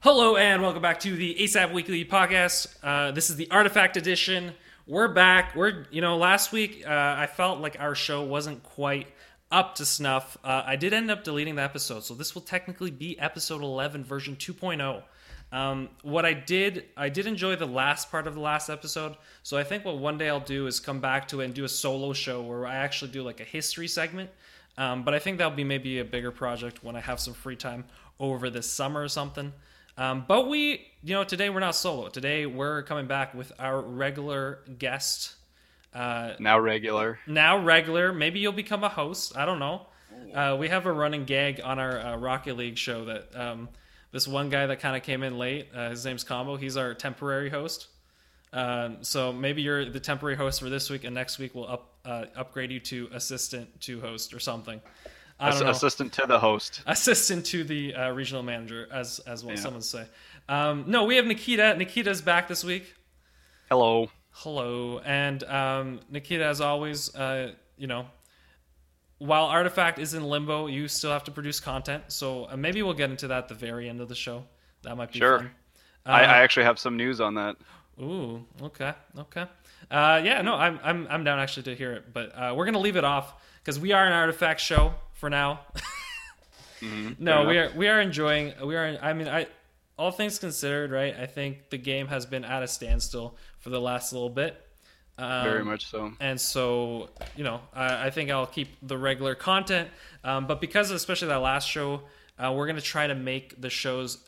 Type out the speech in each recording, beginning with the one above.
Hello and welcome back to the ASAP Weekly Podcast. Uh, this is the Artifact Edition. We're back. We're you know last week uh, I felt like our show wasn't quite up to snuff. Uh, I did end up deleting the episode, so this will technically be episode 11, version 2.0. Um, what I did, I did enjoy the last part of the last episode. So I think what one day I'll do is come back to it and do a solo show where I actually do like a history segment. Um, but I think that'll be maybe a bigger project when I have some free time over this summer or something. Um, but we, you know, today we're not solo. Today we're coming back with our regular guest. Uh, now regular. Now regular. Maybe you'll become a host. I don't know. Uh, we have a running gag on our uh, Rocket League show that um, this one guy that kind of came in late. Uh, his name's Combo. He's our temporary host. Um, so maybe you're the temporary host for this week, and next week we'll up uh, upgrade you to assistant to host or something. Ass- assistant to the host. Assistant to the uh, regional manager, as as well. Yeah. Someone say. Um, no, we have Nikita. Nikita's back this week. Hello. Hello, and um, Nikita, as always, uh, you know, while Artifact is in limbo, you still have to produce content. So uh, maybe we'll get into that at the very end of the show. That might be sure. Fun. Uh, I, I, actually have some news on that. Ooh, okay, okay. Uh, yeah, no, I'm I'm I'm down actually to hear it, but uh, we're gonna leave it off because we are an Artifact show for now. mm-hmm, no, we are we are enjoying. We are. I mean, I all things considered, right? I think the game has been at a standstill for the last little bit. Um, Very much so. And so, you know, I, I think I'll keep the regular content. Um, but because, especially that last show, uh, we're going to try to make the shows.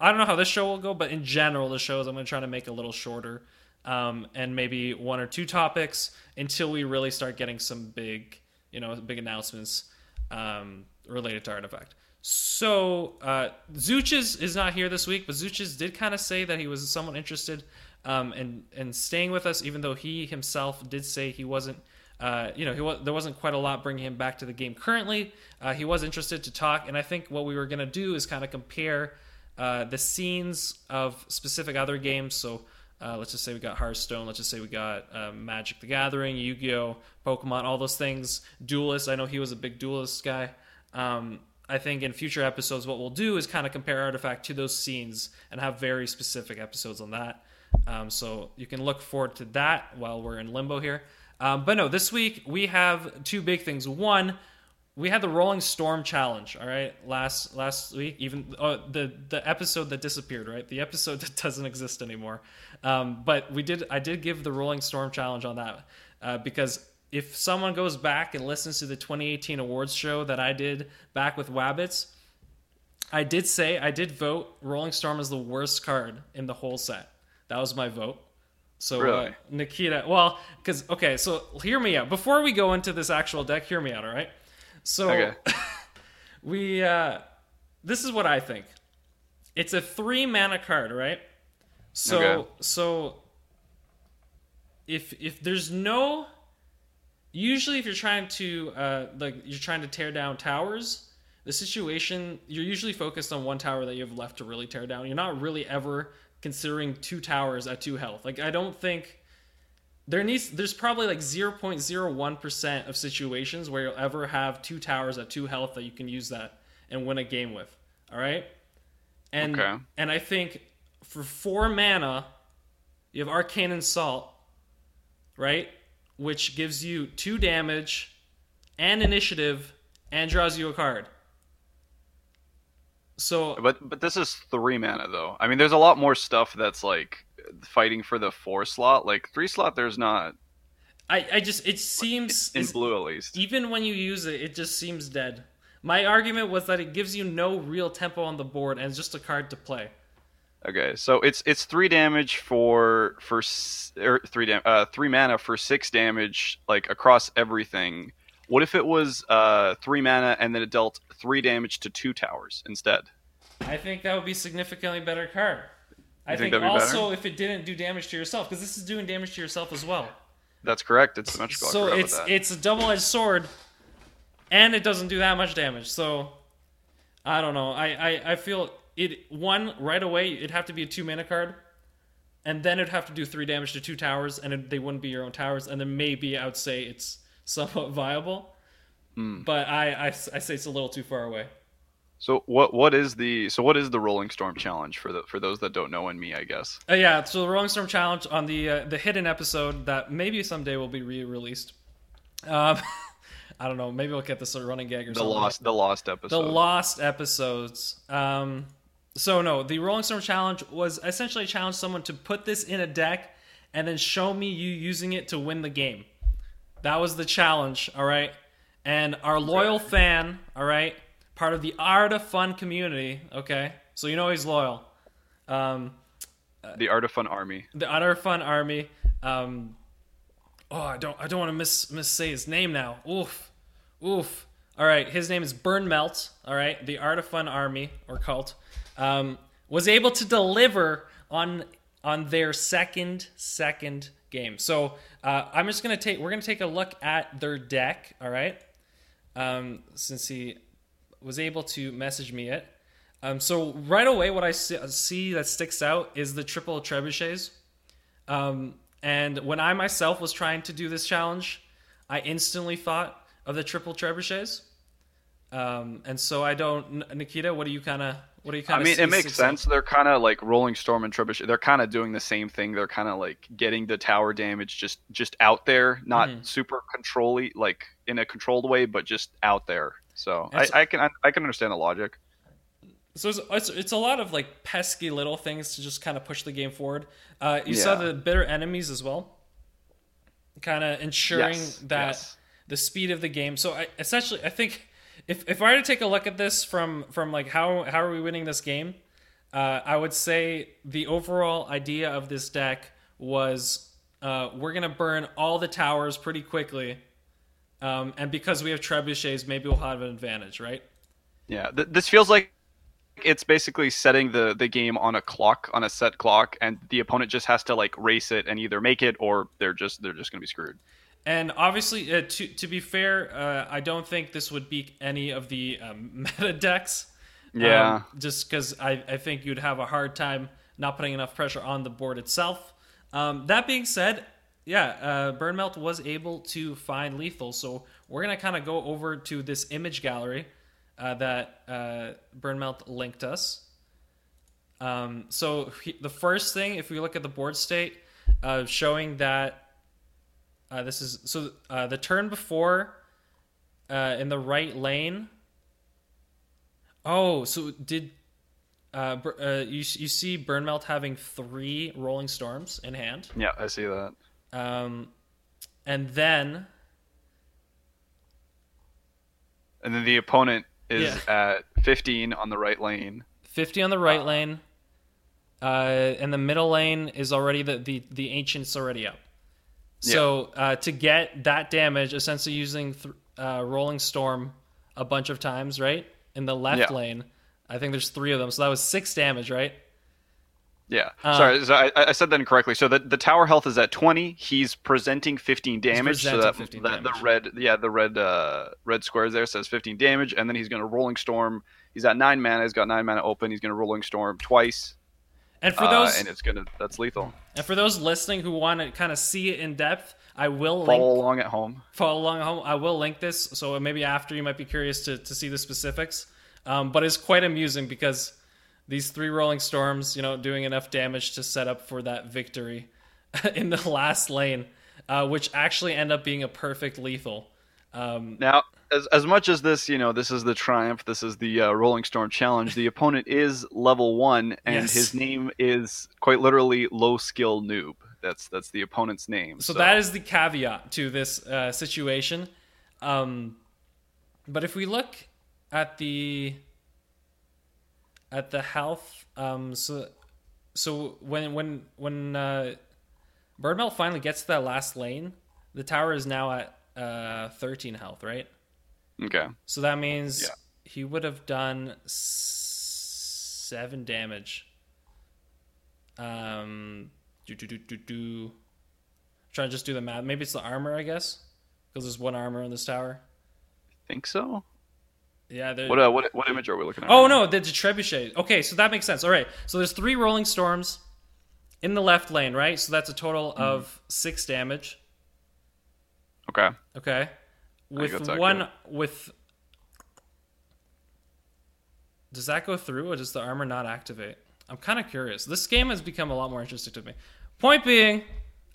I don't know how this show will go, but in general, the shows I'm going to try to make a little shorter um, and maybe one or two topics until we really start getting some big, you know, big announcements um, related to Artifact. So uh, Zuches is not here this week, but Zuches did kind of say that he was somewhat interested um, and and staying with us, even though he himself did say he wasn't. Uh, you know, he was, there wasn't quite a lot bringing him back to the game currently. Uh, he was interested to talk, and I think what we were going to do is kind of compare uh, the scenes of specific other games. So uh, let's just say we got Hearthstone. Let's just say we got uh, Magic the Gathering, Yu Gi Oh, Pokemon, all those things. Duelyst. I know he was a big Duelyst guy. Um, I think in future episodes, what we'll do is kind of compare Artifact to those scenes and have very specific episodes on that. Um, so you can look forward to that while we're in limbo here. Um, but no, this week we have two big things. One, we had the Rolling Storm challenge. All right, last last week, even uh, the the episode that disappeared. Right, the episode that doesn't exist anymore. Um, but we did. I did give the Rolling Storm challenge on that uh, because if someone goes back and listens to the 2018 awards show that I did back with Wabbits, I did say I did vote Rolling Storm as the worst card in the whole set. That was my vote. So uh, really? uh, Nikita, well, because okay, so hear me out. Before we go into this actual deck, hear me out. All right. So okay. we uh, this is what I think. It's a three mana card, right? So okay. so if if there's no usually if you're trying to uh, like you're trying to tear down towers the situation you're usually focused on one tower that you have left to really tear down you're not really ever considering two towers at two health. Like I don't think there needs there's probably like 0.01% of situations where you'll ever have two towers at two health that you can use that and win a game with. All right? And okay. and I think for 4 mana you have Arcane Assault, right? Which gives you 2 damage and initiative and draws you a card. So, but but this is three mana though. I mean, there's a lot more stuff that's like fighting for the four slot. Like three slot, there's not. I I just it seems in blue at least. Even when you use it, it just seems dead. My argument was that it gives you no real tempo on the board and it's just a card to play. Okay, so it's it's three damage for for or er, three dam- uh, three mana for six damage like across everything. What if it was uh, three mana and then it dealt three damage to two towers instead. I think that would be significantly better card. I think, think also if it didn't do damage to yourself, because this is doing damage to yourself as well. That's correct. It's symmetrical. So it's it's a double edged sword, and it doesn't do that much damage. So I don't know. I, I, I feel it one right away. It'd have to be a two mana card, and then it'd have to do three damage to two towers, and it, they wouldn't be your own towers. And then maybe I would say it's somewhat viable. Mm. But I, I, I say it's a little too far away. So what what is the so what is the Rolling Storm challenge for the for those that don't know and me I guess. Uh, yeah, so the Rolling Storm challenge on the uh, the hidden episode that maybe someday will be re-released. Um, I don't know. Maybe we'll get this a running gag or The something. lost the lost episode. the lost episodes. Um, so no, the Rolling Storm challenge was essentially a challenge someone to put this in a deck and then show me you using it to win the game. That was the challenge, all right. And our loyal fan, all right, part of the Art of Fun community, okay. So you know he's loyal. Um, the Art of Fun Army. the Utter Fun Army. Um, oh, I don't, I don't want to miss miss say his name now. Oof, oof. All right, his name is Burn Melt. All right, the Art of Fun Army or cult um, was able to deliver on on their second second game. So uh, I'm just gonna take we're gonna take a look at their deck. All right, um, since he was able to message me it. Um, so right away, what I see, see that sticks out is the triple trebuchets. Um, and when I myself was trying to do this challenge, I instantly thought of the triple trebuchets. Um, and so I don't, Nikita. What do you kind of, what do you kind of? I mean, it makes sense. They're kind of like Rolling Storm and Trebuchet. They're kind of doing the same thing. They're kind of like getting the tower damage just just out there, not Mhm. super controlly, like in a controlled way, but just out there. So I, I can I can understand the logic. So it's, it's, it's a lot of like pesky little things to just kind of push the game forward. Uh, you saw the bitter enemies as well, kind of ensuring Yes, that yes. the speed of the game. So I, essentially, I think if if I were to take a look at this from from like how how are we winning this game, uh, I would say the overall idea of this deck was uh, we're gonna burn all the towers pretty quickly, um, and because we have trebuchets, maybe we'll have an advantage, right? Yeah, th- this feels like it's basically setting the the game on a clock, on a set clock, and the opponent just has to like race it and either make it or they're just they're just gonna be screwed. And obviously, uh, to to be fair, uh, I don't think this would beat any of the um, meta decks. Yeah. Um, just because I, I think you'd have a hard time not putting enough pressure on the board itself. Um, that being said, yeah, uh, Burnmelt was able to find lethal. So we're going to kind of go over to this image gallery uh, that uh, Burnmelt linked us. Um, so he, the first thing, if we look at the board state, uh, showing that uh, this is so uh, the turn before uh, in the right lane. Oh, so did uh, uh, you you see Burnmelt having three Rolling Storms in hand, Yeah, I see that. Um, and then And then the opponent is Yeah. at 15 on the right lane. fifty on the right lane, uh, and the middle lane is already the the the ancient's already up. So uh, to get that damage, essentially using th- uh, Rolling Storm a bunch of times, right in the left Yeah. lane. I think there's three of them, so that was six damage, right? Yeah. Uh, Sorry, so I, I said that incorrectly. So the, the tower health is at 20. He's presenting 15 damage. so presenting that, 15 that damage. the red, yeah, the red, uh, red squares there says 15 damage, and then he's going to rolling storm. He's at nine mana. He's got nine mana open. He's going to rolling storm twice, And for uh, those and it's gonna that's lethal. And for those listening who want to kind of see it in depth, I will Follow link along at home. follow along at home. I will link this, so maybe after you might be curious to, to see the specifics. Um, but it's quite amusing because these three rolling storms, you know, doing enough damage to set up for that victory in the last lane, uh, which actually end up being a perfect lethal. Um, Now, as as much as this, you know, this is the triumph. This is the uh, Rolling Storm challenge. The opponent is level one, and Yes. his name is quite literally low skill noob. That's that's the opponent's name. so that is the caveat to this uh, situation. Um, but if we look at the at the health, um, so so when when when uh, Burnmelt finally gets to that last lane, the tower is now at uh, 13 health, right? okay. So that means Yeah. he would have done s- seven damage. Um, do do do do do. Trying to just do the math. Maybe it's the armor, I guess, because there's one armor in this tower. I think so. Yeah. What uh, what what image are we looking at? Oh right no, the, the trebuchet. Okay, so that makes sense. All right, so there's three rolling storms in the left lane, right? So that's a total Hmm. of six damage. Okay. Okay, with one with does that go through or does the armor not activate? I'm kind of curious. This game has become a lot more interesting to me. Point being,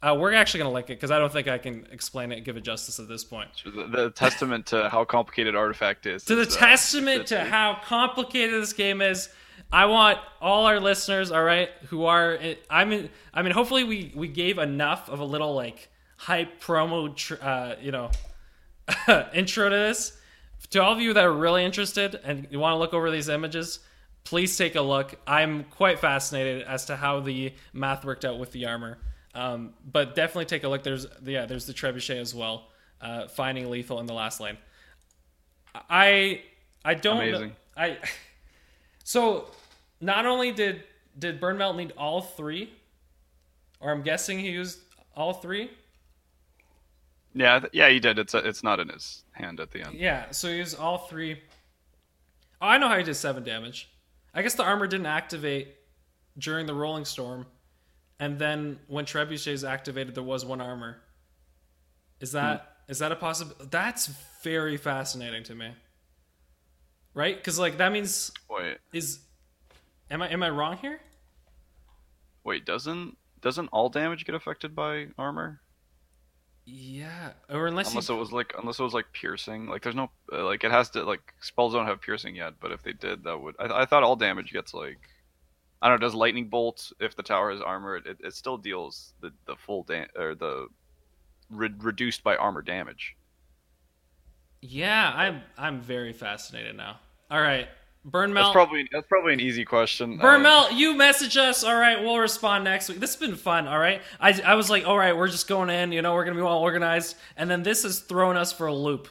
uh, we're actually gonna like it because I don't think I can explain it and give it justice at this point. The, the testament to how complicated Artifact is. To the uh, testament to how complicated this game is, I want all our listeners, all right, who are I mean, I mean, hopefully we we gave enough of a little like hype promo, tr- uh, you know, intro to this. To all of you that are really interested and you want to look over these images, please take a look. I'm quite fascinated as to how the math worked out with the armor. Um, but definitely take a look. There's yeah, there's the trebuchet as well. Uh, finding lethal in the last lane. I I don't know- Amazing. I so not only did did Burnmelt need all three, or I'm guessing he used all three. Yeah, yeah, he did. It's it's not in his hand at the end. Yeah, so he used all three. Oh, I know how he did seven damage. I guess the armor didn't activate during the rolling storm, and then when Trebuchet is activated, there was one armor. Is that is that a possible? That's very fascinating to me. Right? Because like that means Wait, is am I am I wrong here? wait, doesn't doesn't all damage get affected by armor? Yeah, or unless Unless you, it was like unless it was like piercing. Like there's no uh, like it has to like spells don't have piercing yet, but if they did, that would. I, I thought all damage gets like. I don't know. Does lightning bolt if the tower has armor? It, it still deals the the full da- or the re- reduced by armor damage. yeah, I'm I'm very fascinated now. All right, Burn Melt. That's probably that's probably an easy question. Burn Uh, Melt, you message us. All right, we'll respond next week. This has been fun. All right, I I was like, all right, we're just going in. You know, we're gonna be well organized, and then this has thrown us for a loop,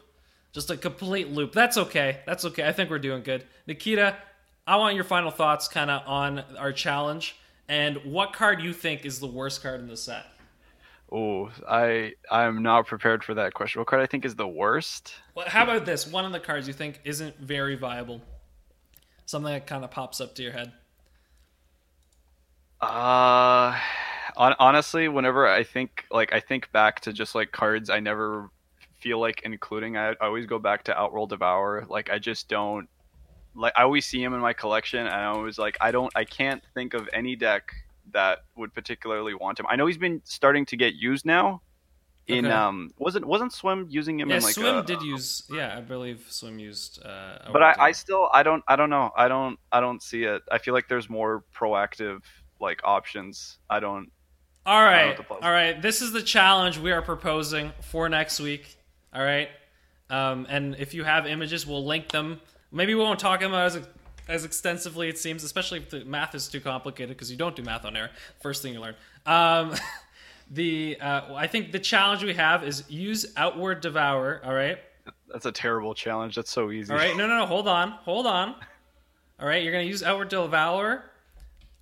just a complete loop. That's okay. That's okay. I think we're doing good. Nikita, I want your final thoughts, kind of on our challenge, and what card you think is the worst card in the set. Oh, I I'm not prepared for that question. What card I think is the worst? Well, how about this? One of the cards you think isn't very viable. Something that kind of pops up to your head. Uh, on, honestly, whenever I think like I think back to just like cards, I never feel like including. I, I always go back to Outworld Devour. Like I just don't like. I always see him in my collection, and I always like I don't. I can't think of any deck that would particularly want him. I know he's been starting to get used now. In Okay. um, wasn't wasn't Swim using him Yeah, in like Swim a- did use. Yeah, I believe Swim used. Uh, but I, I still I don't I don't know I don't I don't see it. I feel like there's more proactive like options. I don't. All right, puzzle- all right. This is the challenge we are proposing for next week. All right, um, and if you have images, we'll link them. Maybe we won't talk about it as as extensively. It seems, especially if the math is too complicated because you don't do math on air. First thing you learn. Um, the uh, I think the challenge we have is use outworld devour. All right. That's a terrible challenge. That's so easy. All right, no, no, no. Hold on, hold on. All right, you're gonna use Outworld Devour,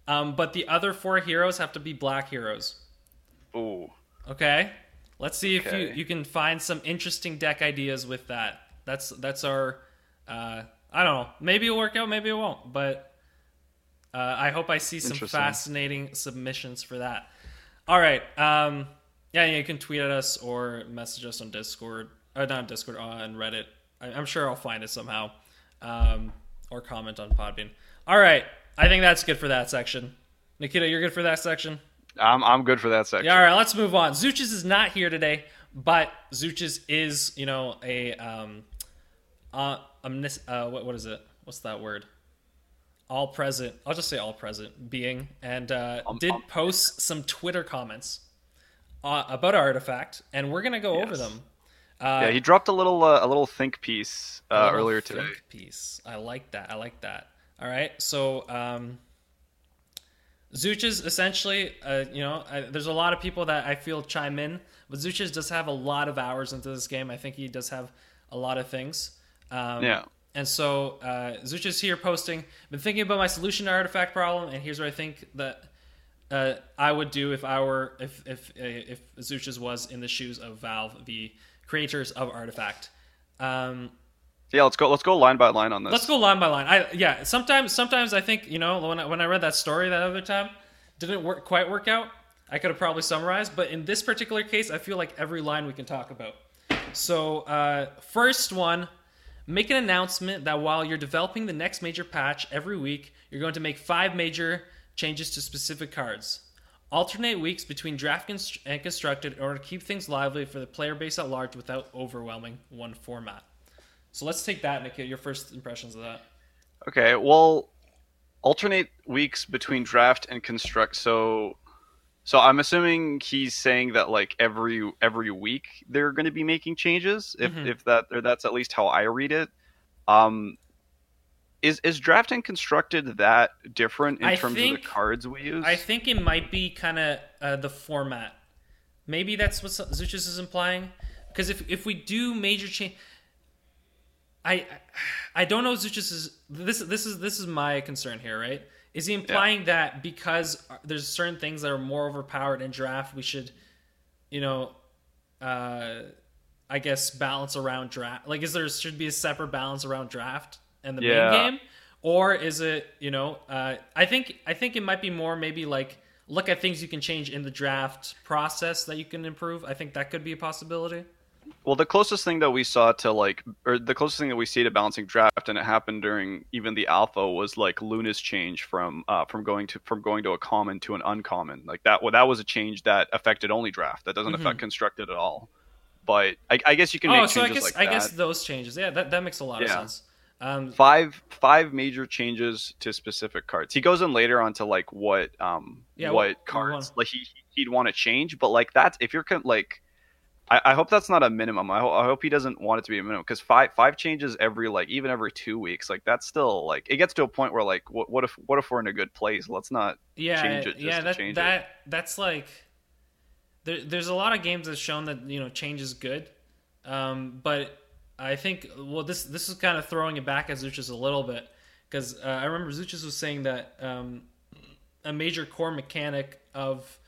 um, but the other four heroes have to be black heroes. Ooh. Okay, let's see if you, you can find some interesting deck ideas with that. That's that's our. Uh, I don't know. Maybe it'll work out. Maybe it won't. But uh, I hope I see some fascinating submissions for that. All right. Um, yeah, you can tweet at us or message us on Discord. Uh, not on Discord, on Reddit. I, I'm sure I'll find it somehow. Um, or comment on Podbean. All right. I think that's good for that section. Nikita, you're good for that section? I'm I'm good for that section. Yeah, all right, let's move on. Zuchis is not here today, but Zuchis is, you know, a um uh, omnis- uh what what is it? What's that word? All present. I'll just say all present being and uh did um. post some Twitter comments uh, about Artifact and we're going to go over Yes. them. yeah, he dropped a little uh, a little think piece uh, little earlier think today. Piece. I like that. I like that. All right. So, um, Zuchas essentially, uh, you know, I, there's a lot of people that I feel chime in, but Zuchas does have a lot of hours into this game. I think he does have a lot of things. Um, Yeah. And so uh, Zuchas here posting, been thinking about my solution to artifact problem, and here's what I think that uh, I would do if I were if if uh, if Zuchas was in the shoes of Valve, the creators of Artifact. Um, Yeah, let's go let's go line by line on this. Let's go line by line. I yeah. Sometimes sometimes I think you know when I, when I read that story that other time, didn't work quite work out. I could have probably summarized, but in this particular case, I feel like every line we can talk about. So uh, first one, Make an announcement that while you're developing the next major patch every week, you're going to make five major changes to specific cards. Alternate weeks between draft and constructed in order to keep things lively for the player base at large without overwhelming one format. So let's take that, Nick. Your first impressions of that. Okay, well, alternate weeks between draft and construct. So, so I'm assuming he's saying that like every every week they're going to be making changes. If mm-hmm. if that or that's at least how I read it. Um, is is drafting constructed that different in I terms think, of the cards we use? I think it might be kind of uh, the format. Maybe that's what Zuchus is implying. Because if if we do major change, I I don't know. Zuchus is this this is this is my concern here, right? Is he implying yeah. that because there's certain things that are more overpowered in draft, we should, you know, uh, I guess balance around draft? Like, is there should be a separate balance around draft? and the yeah. main game, or is it you know? Uh, I think I think it might be more maybe like look at things you can change in the draft process that you can improve. I think that could be a possibility. Well, the closest thing that we saw to like, or the closest thing that we see to balancing draft, and it happened during even the alpha, was like Luna's change from uh, from going to from going to a common to an uncommon. Like that, well, that was a change that affected only draft. That doesn't mm-hmm. affect constructed at all. But I, I, guess you can. Oh, so I guess like I guess those changes. Yeah, that, that makes a lot yeah. of sense. Um, five five major changes to specific cards. He goes in later onto like what um yeah, what, what cards like he he'd want to change, but like that's if you're like. I, I hope that's not a minimum. I, ho- I hope he doesn't want it to be a minimum because five five changes every like even every two weeks like that's still like it gets to a point where like what, what if what if we're in a good place? Let's not yeah change it. yeah, that that it. that's like there, there's a lot of games that's shown that you know change is good, um, but I think well this this is kind of throwing it back at Zuchus a little bit because uh, I remember Zuchus was saying that um, a major core mechanic of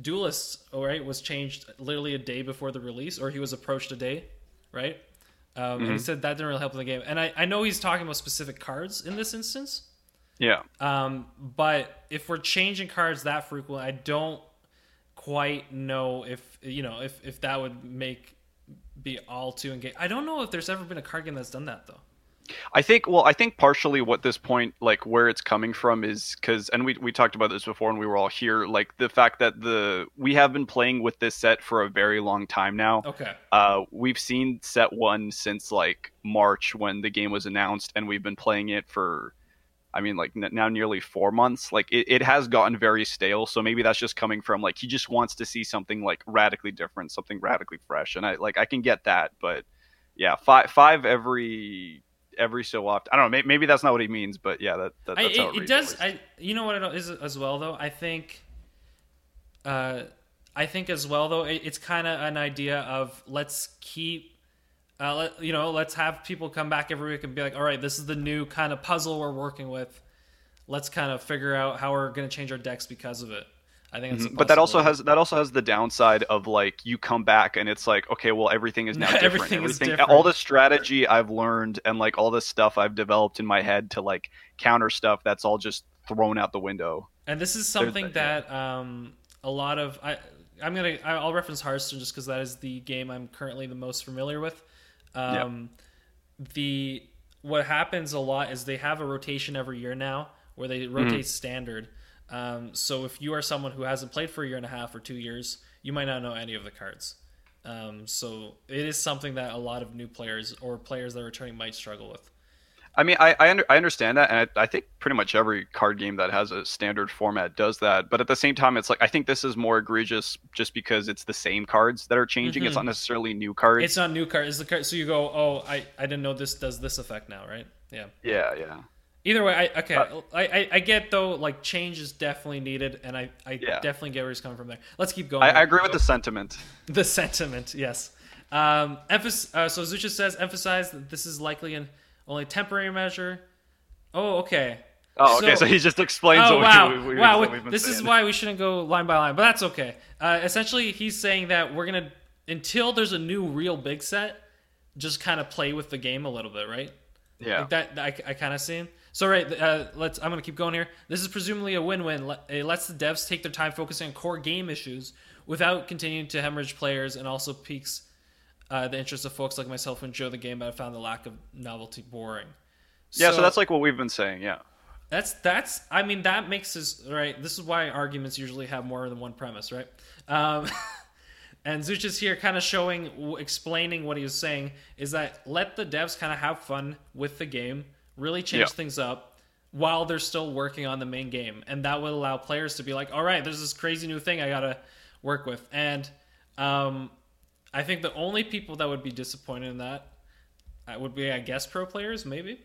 Duelyst's right was changed literally a day before the release or he was approached a day right um, mm-hmm. and he mm-hmm. said that didn't really help in the game and I, I know he's talking about specific cards in this instance yeah um, but if we're changing cards that frequently I don't quite know if you know if if that would make be all too engaged. I don't know if there's ever been a card game that's done that though. I think well, I think partially what this point like where it's coming from is cuz and we we talked about this before and we were all here like the fact that the we have been playing with this set for a very long time now. Okay. Uh we've seen set 1 since like March when the game was announced and we've been playing it for I mean, like now nearly four months. Like it, it has gotten very stale. So maybe that's just coming from like he just wants to see something like radically different, something radically fresh. And I like I can get that, but yeah, five five every every so often. I don't know. Maybe, that's not what he means, but yeah, that, that that's I, how it, it does. I you know what it is as well though. I think. Uh, I think as well though it, it's kind of an idea of let's keep uh, let, you know, let's have people come back every week and be like, all right, this is the new kind of puzzle we're working with. Let's kind of figure out how we're going to change our decks because of it. I think, mm-hmm. but that also has that also has the downside of like you come back and it's like okay, well everything is now different. everything, everything is different. all the strategy I've learned and like all the stuff I've developed in my head to like counter stuff that's all just thrown out the window. And this is something that um, a lot of I I'm gonna I'll reference Hearthstone just because that is the game I'm currently the most familiar with. Um, yep. The what happens a lot is they have a rotation every year now where they rotate mm-hmm. standard. Um, so if you are someone who hasn't played for a year and a half or two years, you might not know any of the cards. Um, so it is something that a lot of new players or players that are returning might struggle with. I mean, I I, under, I understand that, and I, I, think pretty much every card game that has a standard format does that. But at the same time, it's like I think this is more egregious just because it's the same cards that are changing. Mm-hmm. It's not necessarily new cards. It's not new cards. It's the card. So you go, oh, I I didn't know this does this effect now, right? Yeah. Yeah, yeah. Either way, I okay. Uh, I, I, I get though, like change is definitely needed, and I I yeah. definitely get where he's coming from there. Let's keep going. I, I agree with the sentiment. The sentiment, yes. Um, emphasis. Uh, so Zucha says emphasize that this is likely an only temporary measure Oh, okay. Oh, okay. So, so he just explains. Oh, wow, we, we, wow. this saying. is why we shouldn't go line by line, but that's okay. Uh, essentially, he's saying that we're gonna until there's a new real big set, just kind of play with the game a little bit, right? Yeah. Like that, I, I kind of see. So right, uh, let's. I'm gonna keep going here. This is presumably a win-win. It lets the devs take their time focusing on core game issues without continuing to hemorrhage players, and also piques uh, the interest of folks like myself who enjoy the game, but I found the lack of novelty boring. Yeah, so, that's like what we've been saying. Yeah. That's that's. I mean, that makes us right. This is why arguments usually have more than one premise, right? Um, and Zuch is here, kind of showing, explaining what he was saying is that let the devs kind of have fun with the game, really change Yeah. things up while they're still working on the main game, and that would allow players to be like, all right, there's this crazy new thing I gotta work with, and um, I think the only people that would be disappointed in that uh, would be, I guess, pro players, maybe.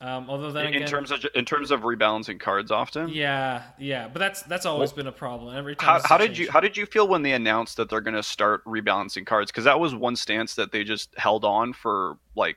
Um, although then In, again, in terms of in terms of rebalancing cards, often. yeah, yeah, but that's that's always been a problem. Every time. How, how did you how did you feel when they announced that they're going to start rebalancing cards? Because that was one stance that they just held on for like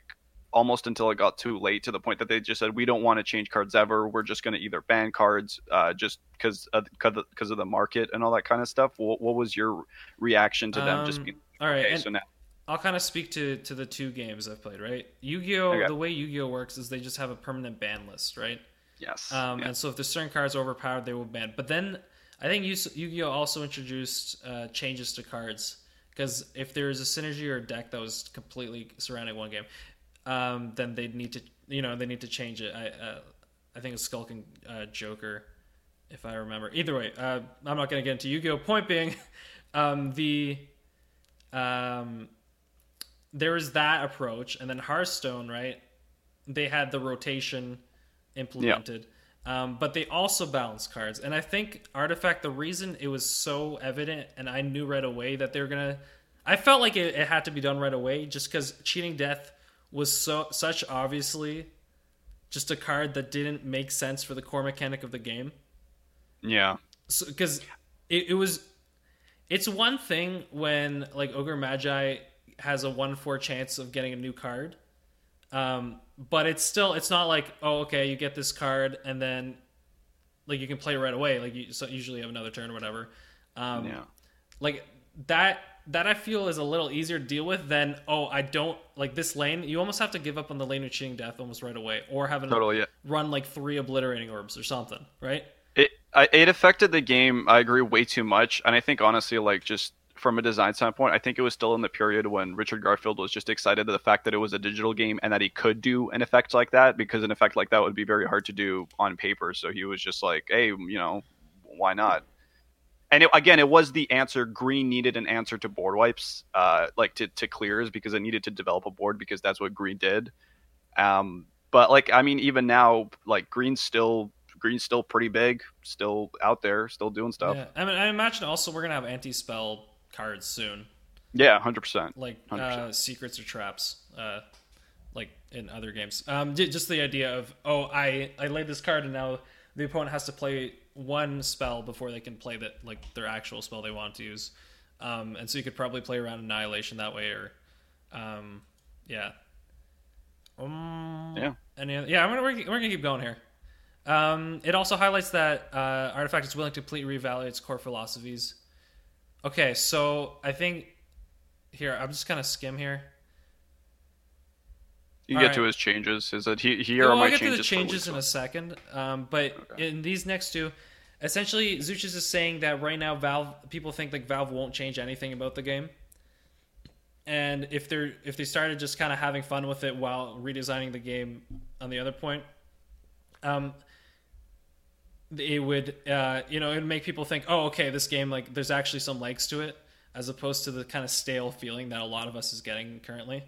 almost until it got too late to the point that they just said we don't want to change cards ever. We're just going to either ban cards uh, just because because of the market and all that kind of stuff. What, what was your reaction to them just Um, being all right? okay? and So now, I'll kind of speak to to the two games I've played. Right, Yu-Gi-Oh. Okay. The way Yu-Gi-Oh works is they just have a permanent ban list, right? yes, Um, yeah. And so if there's certain cards overpowered, they will ban. But then I think Yu- Yu-Gi-Oh also introduced uh, changes to cards because if there's a synergy or a deck that was completely surrounding one game, um, then they need to you know they need to change it. I uh, I think it's Skulking uh, Joker, if I remember. Either way, uh, I'm not going to get into Yu-Gi-Oh. Point being, um, the um, there was that approach, and then Hearthstone, right? They had the rotation implemented, um, but they also balanced cards. And I think Artifact, the reason it was so evident, and I knew right away that they were gonna, I felt like it, it had to be done right away, just because cheating death was so such obviously just a card that didn't make sense for the core mechanic of the game. Yeah, because it, it was it's one thing when like ogre magi has a 1-4 chance of getting a new card um, but it's still it's not like oh okay you get this card and then like you can play right away like you so usually have another turn or whatever. Um, yeah. like that that I feel is a little easier to deal with than oh I don't like this lane you almost have to give up on the lane of cheating death almost right away or have an Totally, yeah. run like three obliterating orbs or something right It I, it affected the game. I agree way too much, and I think honestly, like just from a design standpoint, I think it was still in the period when Richard Garfield was just excited to the fact that it was a digital game and that he could do an effect like that because an effect like that would be very hard to do on paper. So he was just like, hey, you know, why not? And it, again, it was the answer. Green needed an answer to board wipes, uh, like to, to clears, because it needed to develop a board because that's what Green did. Um, but like, I mean, even now, like Green's still Green's still pretty big, still out there, still doing stuff. Yeah, I mean, I imagine also we're gonna have anti-spell cards soon, Yeah, hundred percent. like 100%. uh, secrets or traps, uh, like in other games. Um, just the idea of oh, I I laid this card and now the opponent has to play one spell before they can play that like their actual spell they want to use, um, and so you could probably play around annihilation that way or, um, yeah. Um, Yeah. And yeah, I'm gonna, we're, we're gonna keep going here. Um, it also highlights that uh, Artifact is willing to completely reevaluate its core philosophies. Okay, so I think here I'm just gonna skim here. You All get right. to his changes. Is that he, here well, are my I'll get to changes? the changes in a second. Um, but in these next two, essentially, Zuchis is saying that right now, Valve people think like Valve won't change anything about the game, and if they're if they started just kind of having fun with it while redesigning the game on the other point, um, it would uh, you know it would make people think, oh, okay, this game like there's actually some legs to it, as opposed to the kind of stale feeling that a lot of us is getting currently.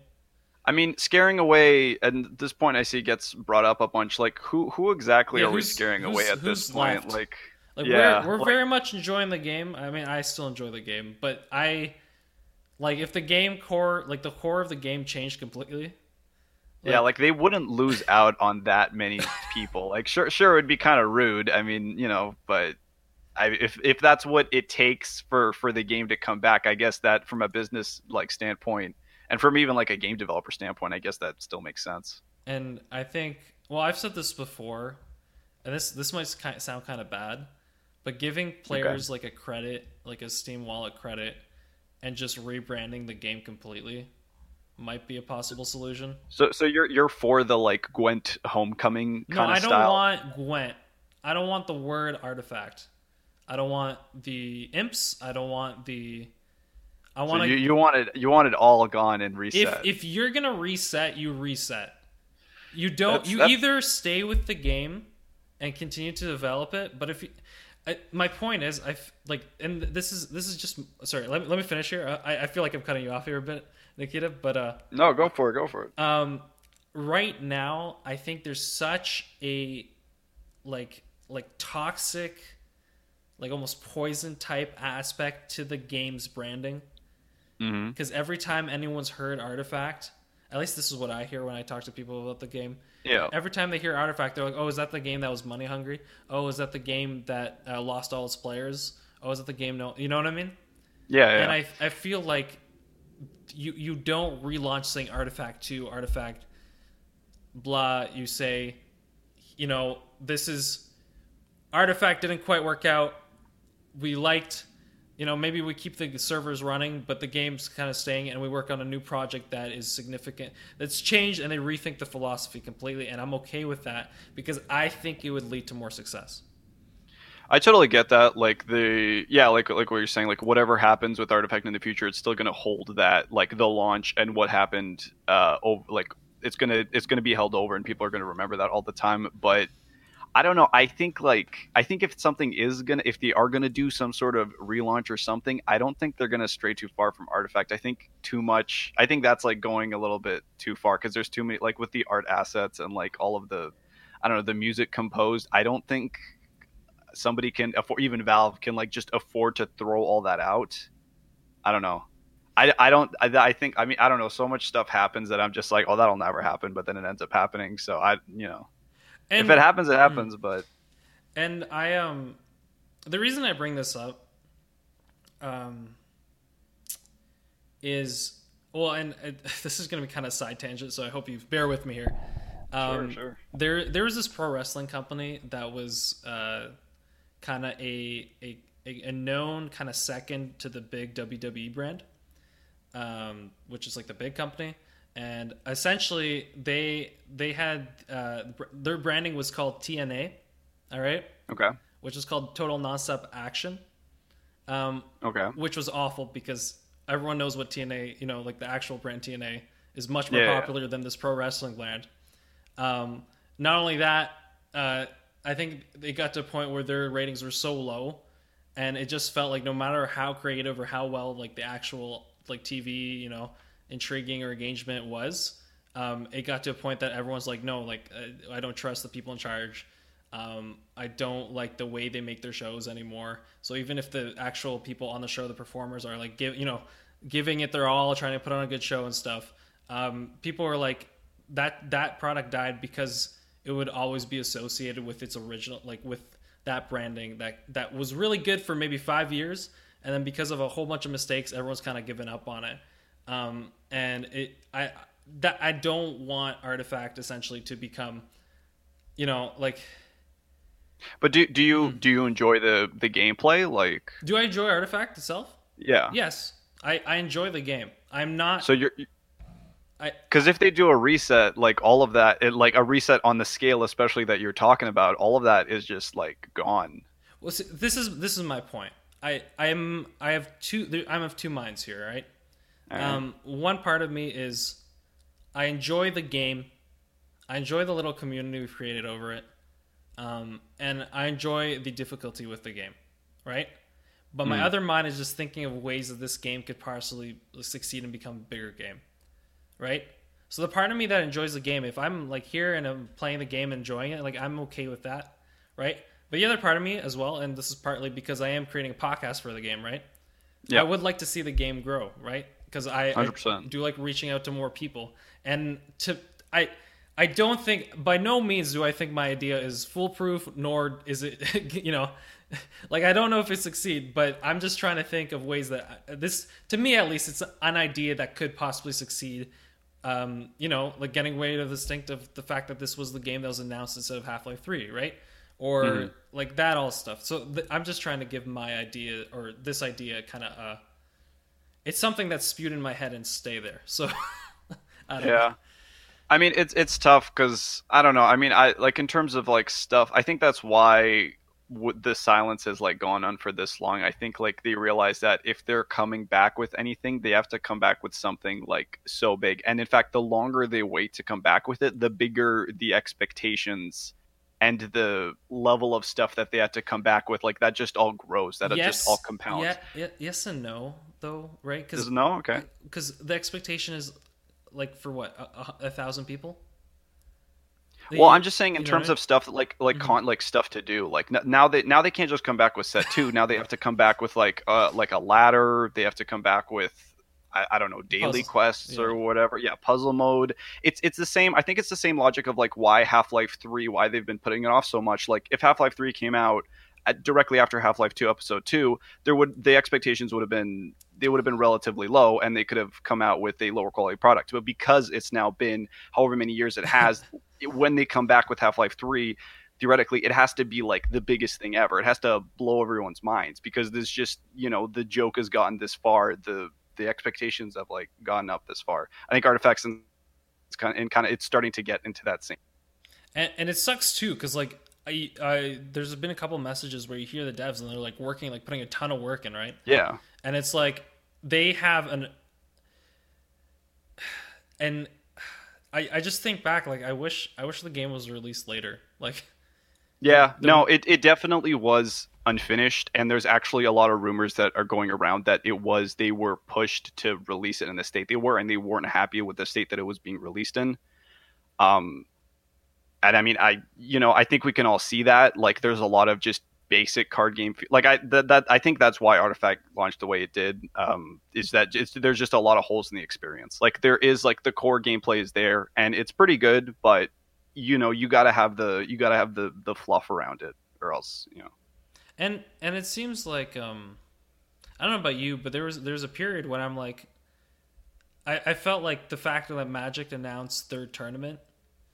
I mean, scaring away. And this point, I see gets brought up a bunch. Like, who who exactly Yeah, are we scaring away at this point? left? Like, Like Yeah, we're we're like- very much enjoying the game. I mean, I still enjoy the game, but I like if the game core, like the core of the game, changed completely. yeah, like they wouldn't lose out on that many people. Like, sure, sure, it would be kind of rude. I mean, you know, but. I, if if that's what it takes for for the game to come back, I guess that from a business like standpoint, and from even like a game developer standpoint, I guess that still makes sense. And I think, well, I've said this before, and this this might sound kind of bad, but giving players like a credit, like a Steam Wallet credit, and just rebranding the game completely, might be a possible solution. So so you're you're for the like Gwent homecoming No, kind of I don't style. want Gwent. I don't want the word artifact. I don't want the imps. I don't want the. I want So to. you, you wanted you wanted all gone and reset. if if you're gonna reset, you reset. You don't. That's- you that's- either stay with the game and continue to develop it. But if you, I, my point is, I like, and this is this is just sorry. Let me, let me finish here. I, I feel like I'm cutting you off here a bit, Nikita. But uh, no, go for it. Go for it. um, right now, I think there's such a like like toxic, like almost poison type aspect to the game's branding. Hmm Because every time anyone's heard Artifact, at least this is what I hear when I talk to people about the game. Yeah. Every time they hear Artifact, they're like, "Oh, is that the game that was money hungry? Oh, is that the game that uh, lost all its players? Oh, is that the game? No, you know what I mean?" Yeah. Yeah. And I I feel like you you don't relaunch saying Artifact two, Artifact, blah. You say, you know, this is Artifact didn't quite work out. We liked, you know, maybe we keep the servers running, but the game's kind of staying, and we work on a new project that is significant, that's changed, and they rethink the philosophy completely. And I'm okay with that because I think it would lead to more success. I totally get that. Like the yeah, like like what you're saying. Like whatever happens with Artifact in the future, it's still gonna hold that like the launch and what happened. Uh, over, like it's gonna it's gonna be held over, and people are gonna remember that all the time. But I don't know. I think like I think if something is gonna if they are gonna do some sort of relaunch or something, I don't think they're gonna stray too far from Artifact. I think too much. I think that's like going a little bit too far because there's too many like with the art assets and like all of the I don't know the music composed. I don't think somebody can afford even valve can like just afford to throw all that out i don't know i, I don't I, I think i mean i don't know so much stuff happens that i'm just like oh that'll never happen but then it ends up happening so i you know And if it happens it happens but And I um the reason I bring this up um is well and uh, this is going to be kind of side tangent so I hope you bear with me here. Um, sure sure There there was this pro wrestling company that was uh kind of a, a a a known kind of second to the big WWE brand. Um, which is like the big company and essentially they they had uh, their branding was called TNA, all right? okay which is called Total Nonstop Action, um, okay which was awful because everyone knows what TNA, you know, like the actual brand TNA is much more Yeah, yeah. popular than this pro wrestling brand. Um, not only that, uh, I think they got to a point where their ratings were so low, and it just felt like no matter how creative or how well like the actual like TV, you know, intriguing or engagement was, um, it got to a point that everyone's like, no, like uh, I don't trust the people in charge. Um, I don't like the way they make their shows anymore. So even if the actual people on the show, the performers, are like give you know giving it their all, trying to put on a good show and stuff, um, people are like that that product died because it would always be associated with its original like with that branding that that was really good for maybe five years and then because of a whole bunch of mistakes everyone's kind of given up on it um, and it i that i don't want artifact essentially to become you know like but do, do Hmm. you do you enjoy the the gameplay like do i enjoy artifact itself yeah yes i i enjoy the game i'm not so you're I- because if they do a reset like all of that it, like a reset on the scale especially that you're talking about all of that is just like gone Well, see, this is this is my point. I I'm I have two I'm of two minds here. Right. Alright. Um, one part of me is I enjoy the game. I enjoy the little community we've created over it, um, and I enjoy the difficulty with the game. Right. But my other mind is just thinking of ways that this game could partially succeed and become a bigger game. Right. So the part of me that enjoys the game, if I'm like here and I'm playing the game, enjoying it, like I'm okay with that, right? But the other part of me as well, and this is partly because I am creating a podcast for the game, right? Yeah. I would like to see the game grow, right? Because I, I do like reaching out to more people, and to I I don't think by no means do I think my idea is foolproof, nor is it you know like I don't know if it succeed, but I'm just trying to think of ways that this to me at least it's an idea that could possibly succeed. Um, you know, like getting rid of the distinct of the fact that this was the game that was announced instead of Half Life Three, right? Or Mhm. like that all stuff. So th- I'm just trying to give my idea or this idea kind of uh, it's something that's spewed in my head and stay there. So I don't know. yeah i mean it's it's tough because i don't know i mean i like in terms of like stuff i think that's why the silence has like gone on for this long, I think like they realize that if they're coming back with anything, they have to come back with something like so big. And in fact, the longer they wait to come back with it, the bigger the expectations and the level of stuff that they had to come back with. Like that just all grows. That yes, just all compounds. Yeah, yeah, yes and no, though, right? Because no, okay. Because the expectation is like for what a, a thousand people. Well, I'm just saying in terms of stuff like like mm-hmm. con like stuff to do. Like now they now they can't just come back with set two. now they have to come back with like uh like a ladder. They have to come back with I, I don't know daily puzzle. quests yeah. or whatever. Yeah, puzzle mode. It's it's the same. I think it's the same logic of like why Half Life Three, why they've been putting it off so much. Like if Half Life Three came out at, directly after Half Life Two Episode Two, there would the expectations would have been they would have been relatively low, and they could have come out with a lower quality product. But because it's now been however many years it has, when they come back with Half Life Three, theoretically it has to be like the biggest thing ever. It has to blow everyone's minds because there's just you know the joke has gotten this far, the the expectations have like gone up this far. I think Artifacts and it's kind of, and kind of it's starting to get into that scene. And, and it sucks too because like I, I there's been a couple messages where you hear the devs and they're like working like putting a ton of work in right. Yeah. And it's like they have an and I I just think back like I wish I wish the game was released later like. Yeah, the, no, it, it definitely was unfinished and there's actually a lot of rumors that are going around that it was they were pushed to release it in the state they were and they weren't happy with the state that it was being released in. Um and i mean i you know i think we can all see that like there's a lot of just basic card game like i that, that i think that's why artifact launched the way it did um is that there's just a lot of holes in the experience. Like there is like the core gameplay is there and it's pretty good but you know you got to have the you got to have the the fluff around it or else you know and and it seems like um I don't know about you, but there was there's a period when I'm like I, I felt like the fact that Magic announced third tournament.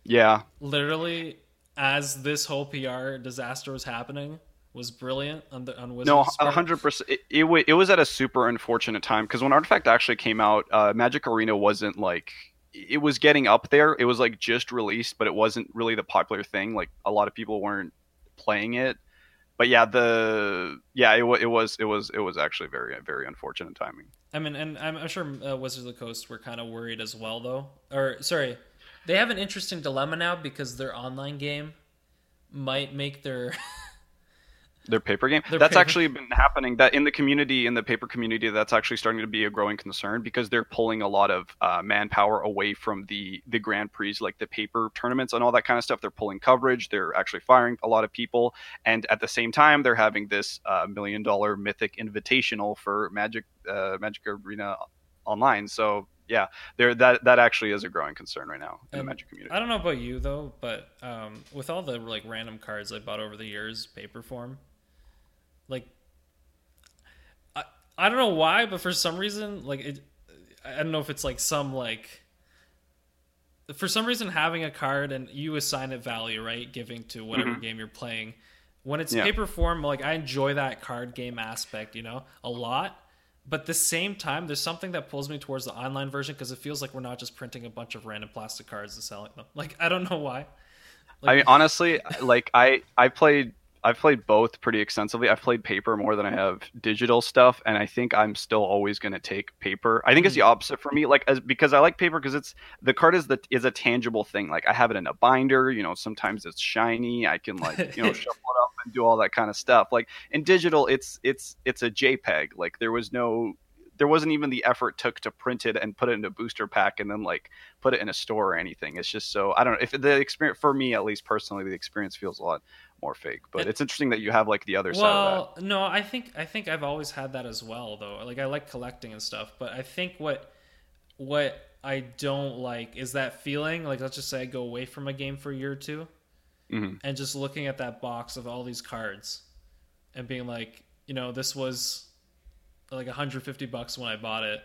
Yeah. Literally as this whole PR disaster was happening was brilliant on the on Wizards. No, hundred percent. It, it, it was at a super unfortunate time because when Artifact actually came out, uh, Magic Arena wasn't like it was getting up there. It was like just released, but it wasn't really the popular thing. Like a lot of people weren't playing it but yeah, the yeah, it, it was it was it was actually very very unfortunate timing. I mean, and I'm, sure uh, Wizards of the Coast were kind of worried as well, though. Or sorry, they have an interesting dilemma now because their online game might make their their paper game. Their that's paper. actually been happening. That in the community in the paper community that's actually starting to be a growing concern because they're pulling a lot of uh, manpower away from the the grand prix like the paper tournaments and all that kind of stuff. They're pulling coverage. They're actually firing a lot of people. And at the same time they're having this uh, million dollar mythic invitational for magic uh, magic arena online. So yeah, there that that actually is a growing concern right now in and the Magic community. I don't know about you though, but um, with all the like random cards I bought over the years, paper form, like, I I don't know why, but for some reason, like it, I don't know if it's like some like. For some reason, having a card and you assign it value, right? Giving to whatever mm-hmm. game you're playing. When it's yeah. paper form, like I enjoy that card game aspect, you know, a lot but at the same time there's something that pulls me towards the online version because it feels like we're not just printing a bunch of random plastic cards and selling them like i don't know why like, i mean, honestly like i i played I've played both pretty extensively. I've played paper more than I have digital stuff, and I think I'm still always going to take paper. I think mm it's the hmm. opposite for me, like as, because I like paper because it's the card is the is a tangible thing. Like I have it in a binder. You know, sometimes it's shiny. I can like you know shuffle it up and do all that kind of stuff. Like in digital, it's it's it's a JPEG. Like there was no there wasn't even the effort took to print it and put it in a booster pack and then like put it in a store or anything. It's just so I don't know if the experience for me at least personally the experience feels a lot more fake. But it, it's interesting that you have like the other well, side of that. No, I think I think I've always had that as well though. Like I like collecting and stuff, but I think what what I don't like is that feeling like let's just say I go away from a game for a year or 2 mm-hmm. and just looking at that box of all these cards and being like, you know, this was like 150 bucks when I bought it.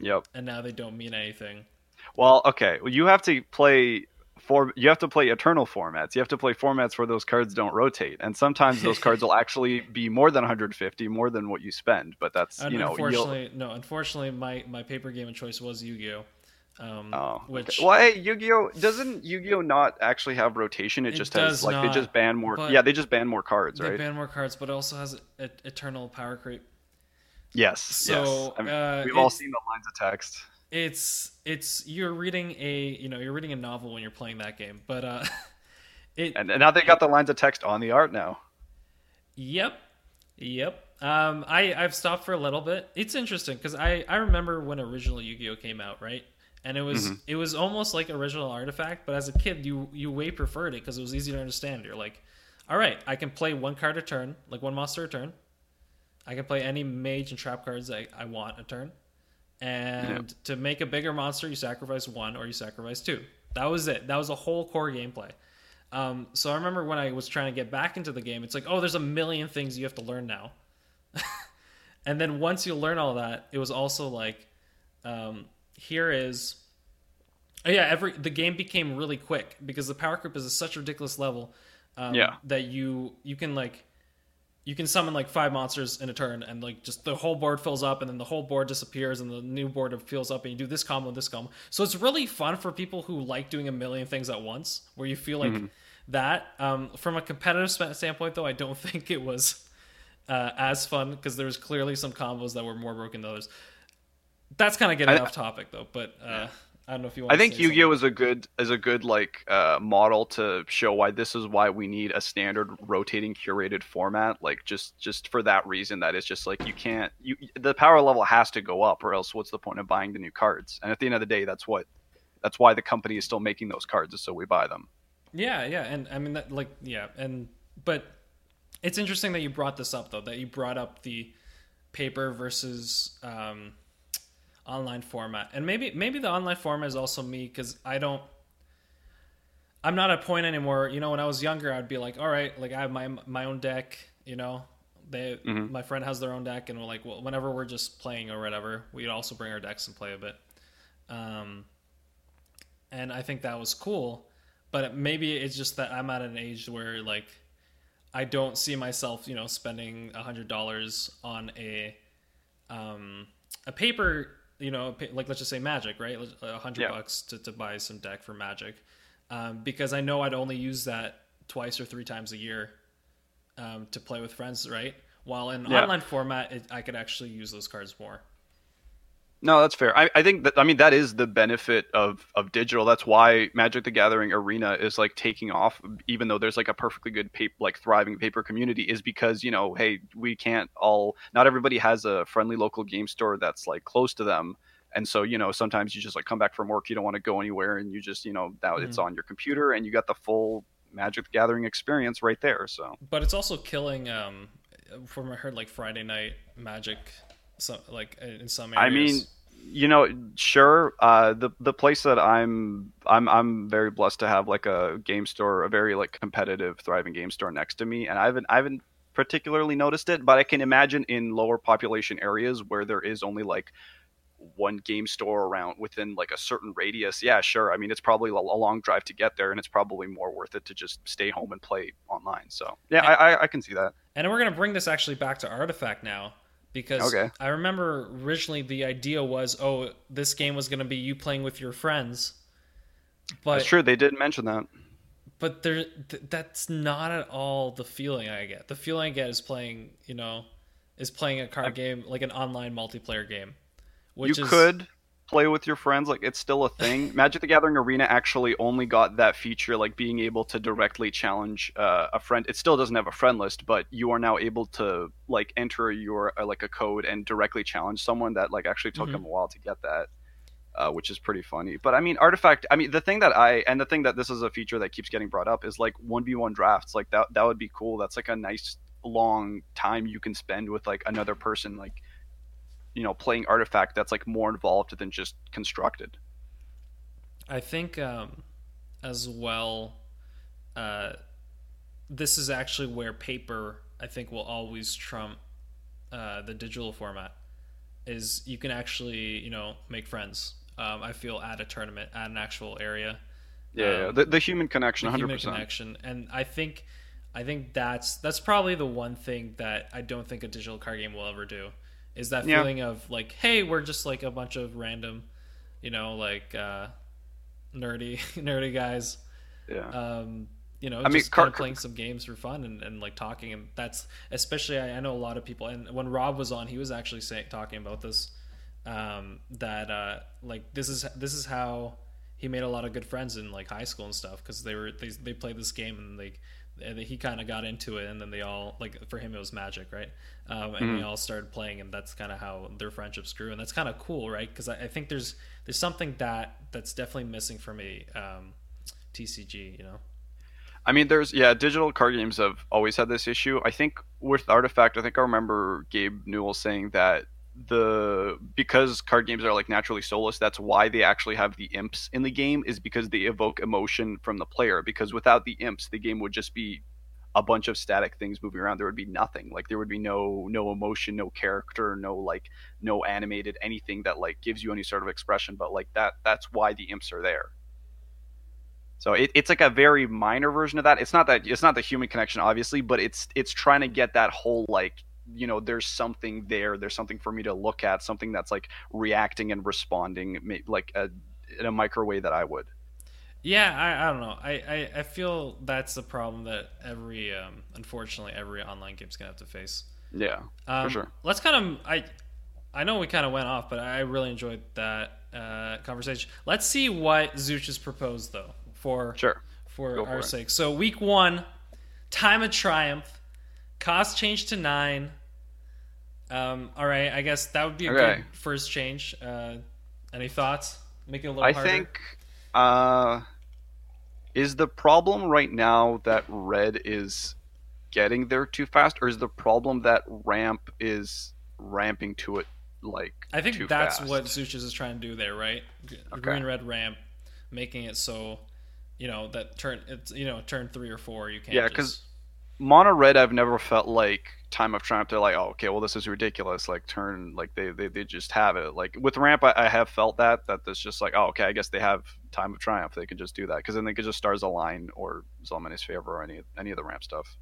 Yep. And now they don't mean anything. Well, okay. Well, you have to play for you have to play eternal formats. You have to play formats where those cards don't rotate, and sometimes those cards will actually be more than 150, more than what you spend. But that's you know, unfortunately, no. Unfortunately, my my paper game of choice was Yu Gi Oh. Um, Oh, which okay. well, hey, Yu-Gi-Oh doesn't Yu-Gi-Oh not actually have rotation. It, It just has like they just ban more. Yeah, they just ban more cards, they right? ban more cards, but it also has a, eternal power creep. yes. So, yes. I mean, uh, we've all seen the lines of text. It's it's you're reading a you know you're reading a novel when you're playing that game, but uh, it And, and now they got the lines of text on the art now. Yep, yep. Um, I I've stopped for a little bit. It's interesting because I I remember when original Yu-Gi-Oh came out, right? And it was Mhm. it was almost like original artifact, but as a kid, you you way preferred it because it was easy to understand. You're like, all right, I can play one card a turn, like one monster a turn. I can play any magic and trap cards I, I want a turn. And to make a bigger monster, you sacrifice one or you sacrifice two. That was it. That was a whole core gameplay. Um, so I remember when I was trying to get back into the game, it's like, oh, there's a million things you have to learn now. and then once you learn all that, it was also like, um, here is, oh, yeah, every the game became really quick because the power creep is at such a ridiculous level. Um, Yeah. That you you can like you can summon like five monsters in a turn and like just the whole board fills up and then the whole board disappears and the new board fills up and you do this combo and this combo. So it's really fun for people who like doing a million things at once where you feel like that. Um, from a competitive standpoint though i don't think it was uh, as fun because there was clearly some combos that were more broken than others. That's kind of getting I- off topic though but uh, i don't know if you want I think Yu-Gi-Oh is a good is a good like uh, model to show why this is why we need a standard rotating curated format. Like just just for that reason, that it's just like you can't you the power level has to go up, or else what's the point of buying the new cards? And at the end of the day, that's what that's why the company is still making those cards, is so we buy them. Yeah, yeah, and I mean that like yeah, and but it's interesting that you brought this up though, that you brought up the paper versus um online format. And maybe maybe the online format is also me cuz I don't I'm not at a point anymore. You know, when I was younger, I'd be like, "All right, like I have my my own deck, you know, they Mhm. my friend has their own deck and we're like, well, whenever we're just playing or whatever, we'd also bring our decks and play a bit." Um and I think that was cool but maybe it's just that I'm at an age where like I don't see myself, you know, spending a hundred dollars on a um, a paper, you know, like let's just say Magic, right? A hundred Yeah. bucks to, to buy some deck for Magic, um, because I know I'd only use that twice or three times a year um, to play with friends, right? While in Yeah. online format, it, I could actually use those cards more. No, that's fair. I, I think that I mean that is the benefit of of digital. That's why Magic the Gathering Arena is like taking off, even though there's like a perfectly good paper, like thriving paper community, is because you know, hey, we can't all. Not everybody has a friendly local game store that's like close to them, and so you know sometimes you just like come back from work, you don't want to go anywhere, and you just you know now it's on your computer and you got the full Magic the Gathering experience right there. So But it's also killing, um, from I heard like Friday night Magic, some like in some areas. I mean, you know, sure. Uh, the the place that I'm I'm I'm very blessed to have like a game store, a very like competitive, thriving game store next to me, and I haven't I haven't particularly noticed it, but I can imagine in lower population areas where there is only like one game store around within like a certain radius. Yeah, sure. I mean, it's probably a long drive to get there, and it's probably more worth it to just stay home and play online. So yeah, I I, I can see that. And we're to bring this actually back to Artifact now because Okay. I remember originally the idea was, oh, this game was going to be you playing with your friends. But That's true. They didn't mention that. but there th- that's not at all the feeling I get. The feeling I get is playing, you know, is playing a card game like an online multiplayer game. Which you is could play with your friends like it's still a thing. Magic the gathering arena actually only got that feature like being able to directly challenge uh, a friend. It still doesn't have a friend list but you are now able to like enter your uh, like a code and directly challenge someone that like actually took Mhm. them a while to get that uh, which is pretty funny. But i mean artifact i mean the thing that i and the thing that this is a feature that keeps getting brought up is like 1v1 drafts. Like that that would be cool. That's like a nice long time you can spend with like another person. Like you know playing artifact that's like more involved than just constructed I think um, as well, uh, this is actually where paper I think will always trump uh, the digital format. Is you can actually you know make friends. Um, I feel at a tournament at an actual area. yeah, yeah. Um, The, the human connection the 100% human connection, and I think I think that's that's probably the one thing that I don't think a digital card game will ever do. Is that Yeah. feeling of like, hey, we're just like a bunch of random, you know, like uh, nerdy nerdy guys. Yeah. Um, you know, I mean, just car- kind of playing some games for fun and, and like talking, and that's especially I, I know a lot of people. And when Rob was on, he was actually saying talking about this. Um, that uh, like this is this is how he made a lot of good friends in like high school and stuff because they were they, they played this game and like he kind of got into it and then they all like for him it was magic right? Um, and they all started playing and that's kind of how their friendships grew and that's kind of cool right? Because I, I think there's there's something that that's definitely missing for me um, tcg you know? I mean, there's yeah, digital card games have always had this issue. I think with Artifact, I think I remember Gabe Newell saying that the because card games are like naturally soulless, that's why they actually have the imps in the game is because they evoke emotion from the player. Because without the imps, the game would just be a bunch of static things moving around. There would be nothing. Like there would be no no emotion, no character, no like no animated anything that like gives you any sort of expression. But like that that's why the imps are there. So it, it's like a very minor version of that. It's not that it's not the human connection, obviously, but it's it's trying to get that whole like you know there's something there. There's something for me to look at, something that's like reacting and responding, like a, in a micro way that I would. Yeah, I, I don't know. I, I, I feel that's the problem that every um, unfortunately every online game's gonna have to face. Yeah, Um, for sure. Let's kind of I I know we kind of went off, but I really enjoyed that uh, conversation. Let's see what Zuch has proposed though for Sure. for Go our it. sake. So week one, time of triumph, cost change to nine. Um, all right, I guess that would be a Okay. good first change. Uh, any thoughts? Make it a little harder. I harder. think uh, is the problem right now that red is getting there too fast, or is the problem that ramp is ramping to it like I think that's fast? what Suchis is trying to do there, right? Okay. Green red ramp, making it so you know that turn it's you know turn three or four you can't. Yeah, just- 'cause- mono red I've never felt like time of triumph. They're like oh okay well this is ridiculous. Like turn like they they, they just have it. Like with ramp I, I have felt that that it's just like oh okay I guess they have time of triumph. They could just do that. Because then they could just stars align or Selemene's favor or any any of the ramp stuff.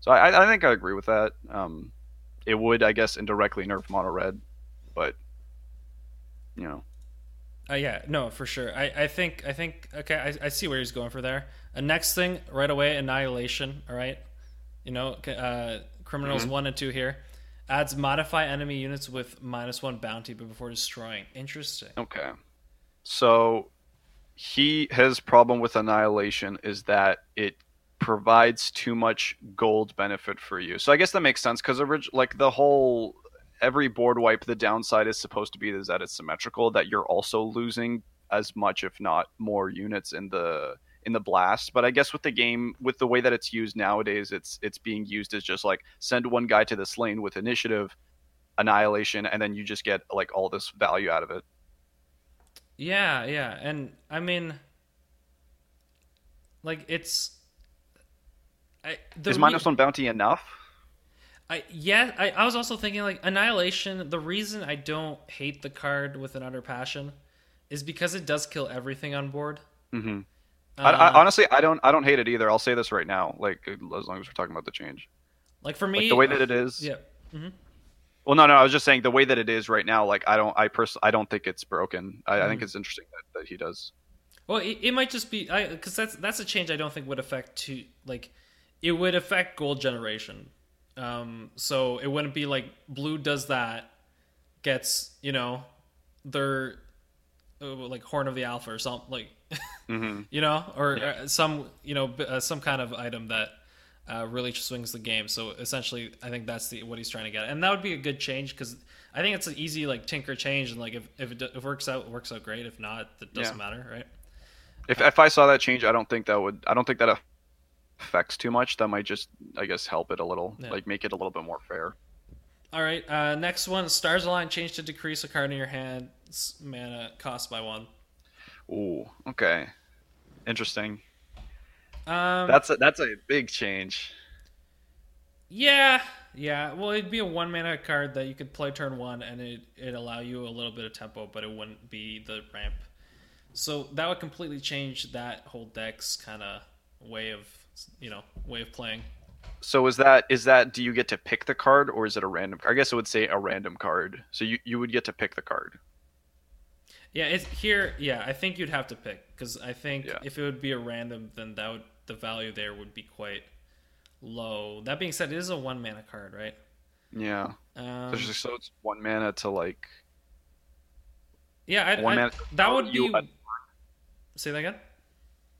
So I, I think I agree with that. Um it would I guess indirectly nerf mono red but you know Uh, yeah, no, for sure. I, I think I think okay, I, I see where he's going for there. Uh, next thing, right away, annihilation. All right, you know, uh, criminals Mm-hmm. one and two here adds modify enemy units with minus one bounty, but before destroying. Interesting. Okay. So he his problem with annihilation is that it provides too much gold benefit for you. So I guess that makes sense because orig- like the whole every board wipe, the downside is supposed to be is that it's symmetrical, that you're also losing as much, if not more, units in the in the blast. But I guess with the game, with the way that it's used nowadays, it's it's being used as just like send one guy to this lane with initiative, annihilation, and then you just get like all this value out of it. Yeah, yeah, and I mean, like it's. I, the is re- minus one bounty enough? I yeah, I, I was also thinking like Annihilation. The reason I don't hate the card with an utter passion is because it does kill everything on board. Mm-hmm. Uh, I, I, honestly, I don't, I don't hate it either. I'll say this right now, like as long as we're talking about the change, like for me, like the way that it is. yeah, hmm Well, no, no, I was just saying the way that it is right now. Like I don't, I pers- I don't think it's broken. I, I Mm-hmm. think it's interesting that, that he does. Well, it, it might just be because that's that's a change I don't think would affect to like it would affect gold generation. Um, so it wouldn't be like blue does that, gets you know, their uh, like horn of the alpha or something like, Mm-hmm. you know, or uh, some you know b- uh, some kind of item that uh, really swings the game. So essentially, I think that's the what he's trying to get, and that would be a good change because I think it's an easy like tinker change, and like if if it, if it works out, it works out great. If not, it doesn't Yeah. matter, right? If if I saw that change, I don't think that would, I don't think that affects too much. That might just, I guess, help it a little, Yeah. like make it a little bit more fair. All right. Uh, next one, Stars Align change to decrease a card in your hand. mana cost by one. Ooh, okay, interesting. Um, That's a, that's a big change. yeah, yeah. Well, it'd be a one mana card that you could play turn one, and it it allow you a little bit of tempo, but it wouldn't be the ramp. So that would completely change that whole deck's kind of way of you know way of playing. So is that is that do you get to pick the card or is it a random? I guess it would say a random card. So you you would get to pick the card. Yeah, it's here. Yeah, I think you'd have to pick because I think Yeah. if it would be a random, then that would the value there would be quite low. That being said, it is a one mana card, right? Yeah. Um, So it's just- so it's one mana to like yeah, I'd, one I'd- mana. that would you- be. Say that again.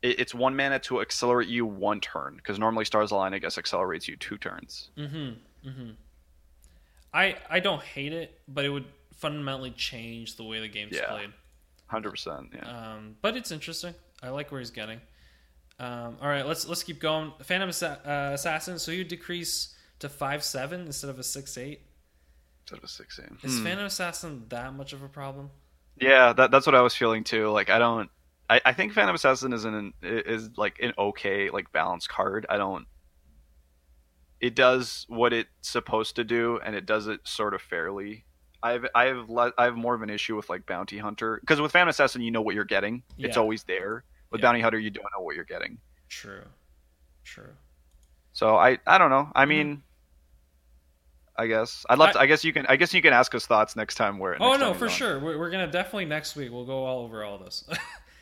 It- it's one mana to accelerate you one turn because normally Stars Align I guess accelerates you two turns. Mm-hmm. Mm-hmm. I I don't hate it, but it would fundamentally change the way the game's Yeah. played. Hundred percent. Yeah. Um, but it's interesting. I like where he's getting. Um, all right, let's let's keep going. Phantom Assa- uh, Assassin. So you decrease to five seven instead of a six eight. Instead of a six eight. Is Hmm. Phantom Assassin that much of a problem? Yeah, that, that's what I was feeling too. Like I don't. I, I think Phantom Assassin is an is like an okay like balanced card. I don't. It does what it's supposed to do, and it does it sort of fairly. I have I have le- I have more of an issue with like Bounty Hunter because with Phantom Assassin you know what you're getting. It's always there. With Yeah. Bounty Hunter you don't know what you're getting. True. True. So I I don't know. I Mm-hmm. mean. I guess I'd love. I- to, I guess you can. I guess you can ask us thoughts next time. Where? Oh no, for on. sure. We're, we're gonna definitely next week. We'll go all over all this.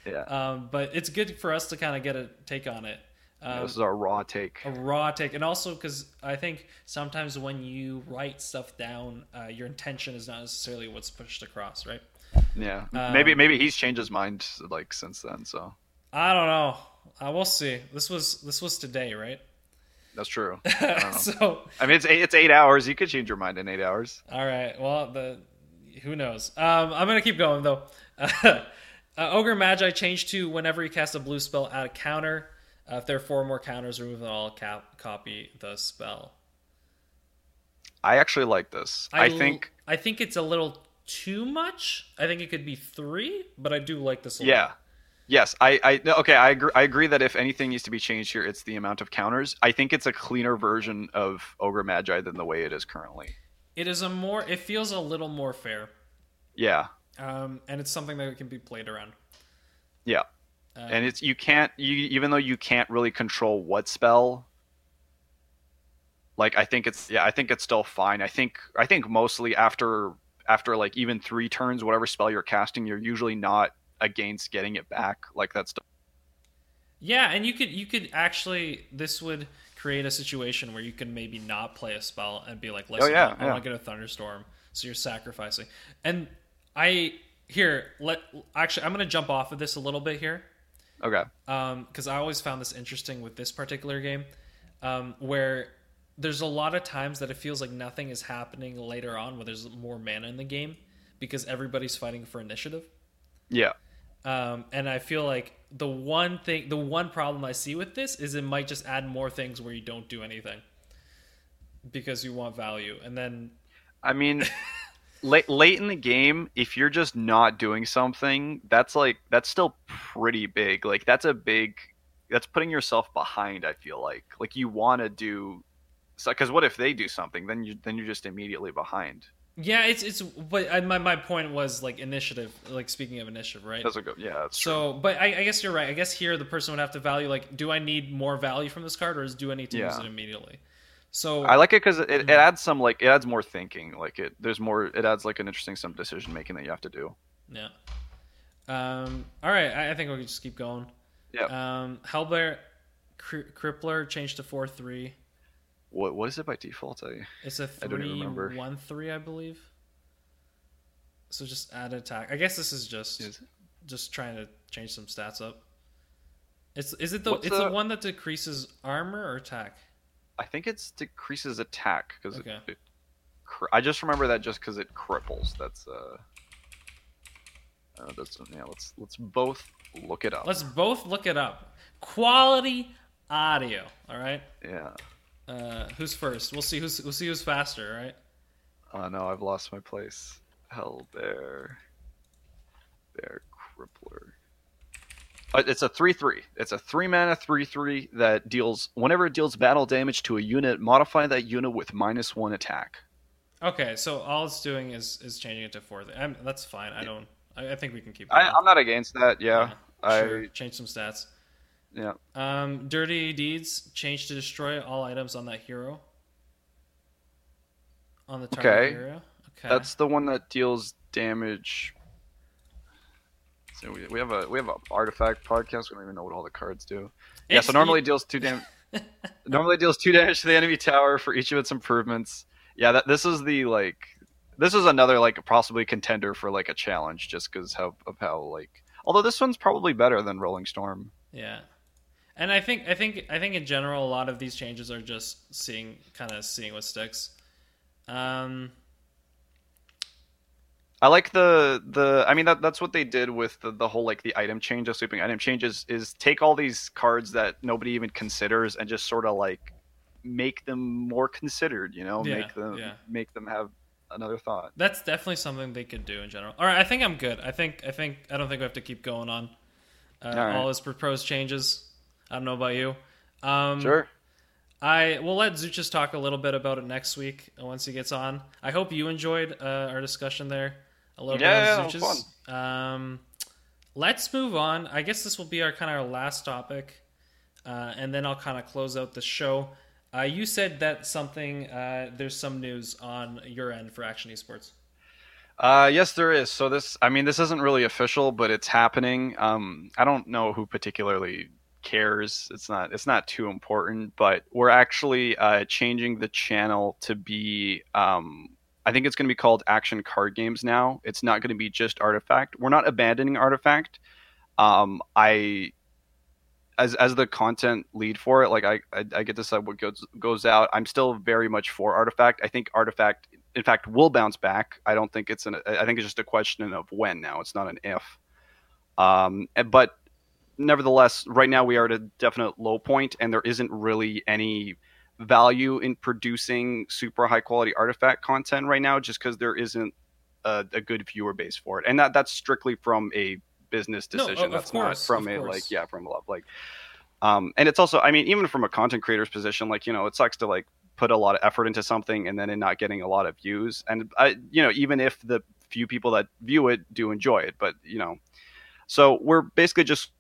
Yeah. um, but it's good for us to kind of get a take on it. Yeah, Um, this is our raw take. a raw take and also because i think sometimes when you write stuff down uh, your intention is not necessarily what's pushed across right Yeah, Um, maybe maybe he's changed his mind like since then. So i don't know uh, we'll see this was this was today right that's true. I so I mean, it's eight, it's eight hours. You could change your mind in eight hours. all right well the who knows um, i'm gonna keep going though uh, ogre magi change to whenever you cast a blue spell add a counter uh, if there are four more counters remove them all cap- copy the spell I actually like this. I, l- think I think it's a little too much. I think it could be three, but I do like this a lot. yeah. Yes, I, I no, okay. I agree. I agree that if anything needs to be changed here, it's the amount of counters. I think it's a cleaner version of Ogre Magi than the way it is currently. It is a more. It feels a little more fair, Yeah, um, and it's something that can be played around. yeah. Uh, and it's you can't you even though you can't really control what spell. Like I think it's yeah I think it's still fine. I think I think mostly after after like even three turns, whatever spell you're casting, you're usually not against getting it back. Like that's yeah, and you could you could actually this would create a situation where you can maybe not play a spell and be like, listen, Oh, yeah, I yeah. want to get a thunderstorm, so you're sacrificing. And I here let actually I'm going to jump off of this a little bit here. okay. Um, because I always found this interesting with this particular game, um, where there's a lot of times that it feels like nothing is happening later on, where there's more mana in the game, because everybody's fighting for initiative. Yeah. Um, and I feel like the one thing, the one problem I see with this is it might just add more things where you don't do anything because you want value, and then I mean, late late in the game, if you're just not doing something, that's like that's still pretty big. Like that's a big. That's putting yourself behind. I feel like like you want to do. Because what if they do something? Then you then you're just immediately behind. yeah, it's it's. But I, my my point was like initiative, like speaking of initiative, right? Doesn't go. Yeah, that's true. So, but I, I guess you're right. I guess here the person would have to value like, do I need more value from this card, or is do I need to use it immediately? So I like it because it, it adds some like it adds more thinking. Like it there's more. It adds like an interesting some decision making that you have to do. yeah. Um. All right. I, I think we can just keep going. Yeah. Um. Hellbear, Cri- Crippler changed to four three. What what is it by default? I It's a I don't even three one three, I believe. So just add attack. I guess this is just is just trying to change some stats up. It's is it the What's it's the the- one that decreases armor or attack? I think it's decreases attack because Okay. it, it, I just remember that just because it cripples. That's uh, uh that's yeah. Let's let's both look it up. Let's both look it up. Quality audio. All right. yeah. Uh, who's first? We'll see who's we'll see who's faster. All right. Oh no, I've lost my place. Hell, bear, bear crippler. Uh, It's a three-three. It's a three mana three-three that deals whenever it deals battle damage to a unit, modify that unit with minus one attack. Okay. So all it's doing is is changing it to four. I'm, that's fine. I don't. I, I think we can keep. I. I'm not against that. Yeah, I Sure. Change some stats. yeah. Um, Dirty Deeds change to destroy all items on that hero. On the target Okay. hero. Okay. That's the one that deals damage. So we, we have a we have a artifact podcast. We don't even know what all the cards do. Yeah, so normally deals two damage. normally deals two damage to the enemy tower for each of its improvements. Yeah, that this is the like this is another like possibly contender for like a challenge just because how of how like although this one's probably better than Rolling Storm. Yeah. And I think I think I think in general a lot of these changes are just seeing kind of seeing what sticks. Um I like the the I mean that that's what they did with the, the whole like the item change, the sweeping item changes is take all these cards that nobody even considers and just sort of like make them more considered, you know, Yeah, make them yeah. make them have another thought. that's definitely something they could do in general. All right, I think I'm good. I think I think I don't think we have to keep going on uh, All right. all his proposed changes. I don't know about you. Um Sure. I will let Zuchus talk a little bit about it next week once he gets on. I hope you enjoyed uh, our discussion there a little Yeah, bit. was Um, let's move on. I guess this will be our kind of our last topic, uh, and then I'll kind of close out the show. Uh, you said that something. Uh, there's some news on your end for Action Esports. Uh, yes, there is. So this, I mean, this isn't really official, but it's happening. Um, I don't know who particularly cares. It's not. It's not too important. But we're actually uh, changing the channel to be. Um, I think it's going to be called Action Card Games now. It's not going to be just Artifact. We're not abandoning Artifact. Um, I. As, as the content lead for it, like I, I, I get to decide what goes goes out. I'm still very much for Artifact. I think Artifact in fact will bounce back. I don't think it's an. I think it's just a question of when now. It's not an if. Um, but nevertheless, right now we are at a definite low point, and there isn't really any value in producing super high quality artifact content right now, just because there isn't a, a good viewer base for it, and that that's strictly from a business No, decision. of that's course, not from a course. like yeah from a love like. Um, and it's also, I mean, even from a content creator's position, like you know, it sucks to like put a lot of effort into something and then in not getting a lot of views. And I, you know, even if the few people that view it do enjoy it, but you know, so we're basically just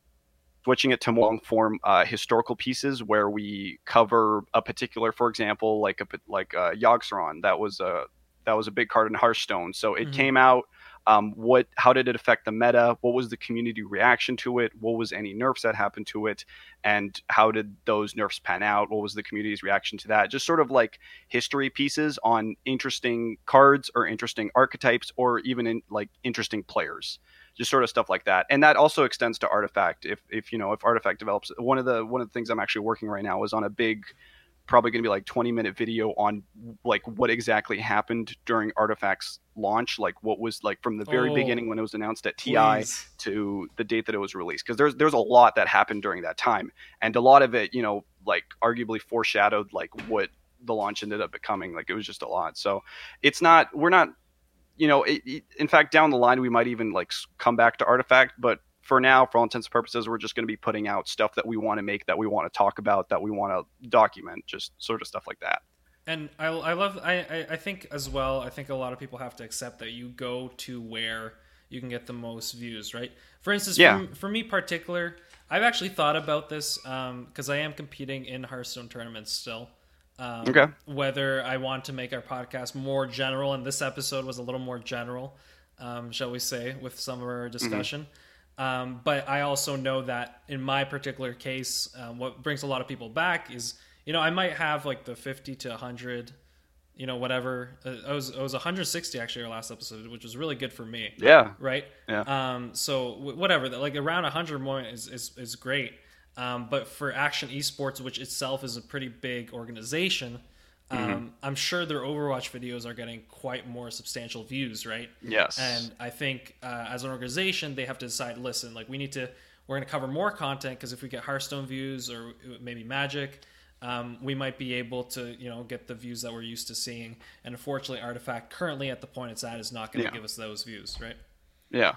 switching it to long form uh, historical pieces where we cover a particular, for example, like a like uh, Yogg-Saron. That was a that was a big card in Hearthstone. So it Mhm. came out. Um, what? How did it affect the meta? What was the community reaction to it? What was any nerfs that happened to it? And how did those nerfs pan out? What was the community's reaction to that? Just sort of like history pieces on interesting cards or interesting archetypes or even in like interesting players just sort of stuff like that. And that also extends to artifact. If if you know if artifact develops one of the one of the things i'm actually working right now is on a big probably going to be like 20 minute video on like what exactly happened during artifact's launch like what was like from the very Oh, beginning when it was announced at TI Please. to the date that it was released. Because there's there's a lot that happened during that time. And a lot of it you know like arguably foreshadowed like what the launch ended up becoming. Like it was just a lot. So it's not we're not you know it, it- in fact down the line we might even like come back to artifact but for now for all intents and purposes we're just going to be putting out stuff that we want to make that we want to talk about that we want to document just sort of stuff like that And I, I love I, I think as well. I think a lot of people have to accept that you go to where you can get the most views, right? For instance, Yeah. for, for me particular, I've actually thought about this um, because I am competing in Hearthstone tournaments still. Um, Okay. Whether I want to make our podcast more general, and this episode was a little more general, um, shall we say, with some of our discussion. Um, but I also know that in my particular case, um, what brings a lot of people back is, you know, I might have like the 50 to 100, you know, whatever. Uh, I was, I was 160 actually our last episode, which was really good for me yeah right? Yeah. Um, so w- whatever, like around 100 more is is, is great. Um, but for Action Esports, which itself is a pretty big organization, um, Mm-hmm. I'm sure their Overwatch videos are getting quite more substantial views, right? yes And I think uh, as an organization, they have to decide. Listen, like we need to, we're going to cover more content because if we get Hearthstone views or maybe Magic, um, we might be able to, you know, get the views that we're used to seeing. And unfortunately, Artifact currently at the point it's at is not going to Yeah. give us those views, right? Yeah.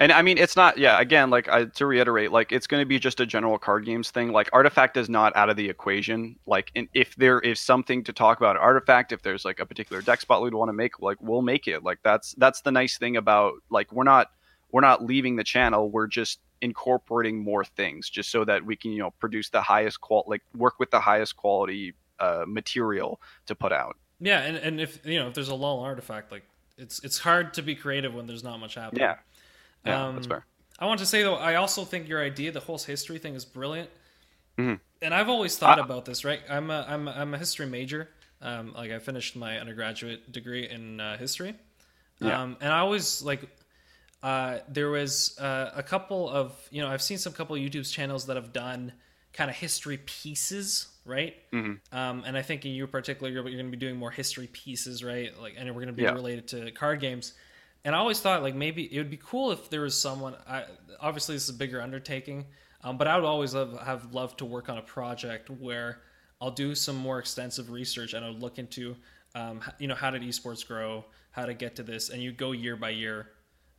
And I mean, it's not, yeah, again, like I, to reiterate, like it's going to be just a general card games thing. Like Artifact is not out of the equation. Like, in, if there is something to talk about Artifact, if there's like a particular deck spot we'd want to make, like we'll make it. Like that's, that's the nice thing about, like, we're not, we're not leaving the channel. We're just incorporating more things just so that we can, you know, produce the highest qual, like work with the highest quality uh, material to put out. Yeah, and, and if you know if there's a lull artifact, like it's it's hard to be creative when there's not much happening. Yeah. Yeah, Um, that's fair. I want to say though, I also think your idea, the whole history thing, is brilliant. Mhm. And I've always thought I- about this, right? I'm a I'm a, I'm a history major. Um, like I finished my undergraduate degree in uh, history. Yeah. Um, and I always like uh, there was uh, a couple of you know I've seen some couple of YouTube channels that have done kind of history pieces, right? Mm-hmm. Um, and I think in you particular, you're, you're going to be doing more history pieces, right? Like, and we're going to be Yeah. related to card games. And I always thought like maybe it would be cool if there was someone. I, obviously, this is a bigger undertaking, um, but I would always have, have loved to work on a project where I'll do some more extensive research and I'll look into, um, you know, how did esports grow, how to get to this, and you go year by year,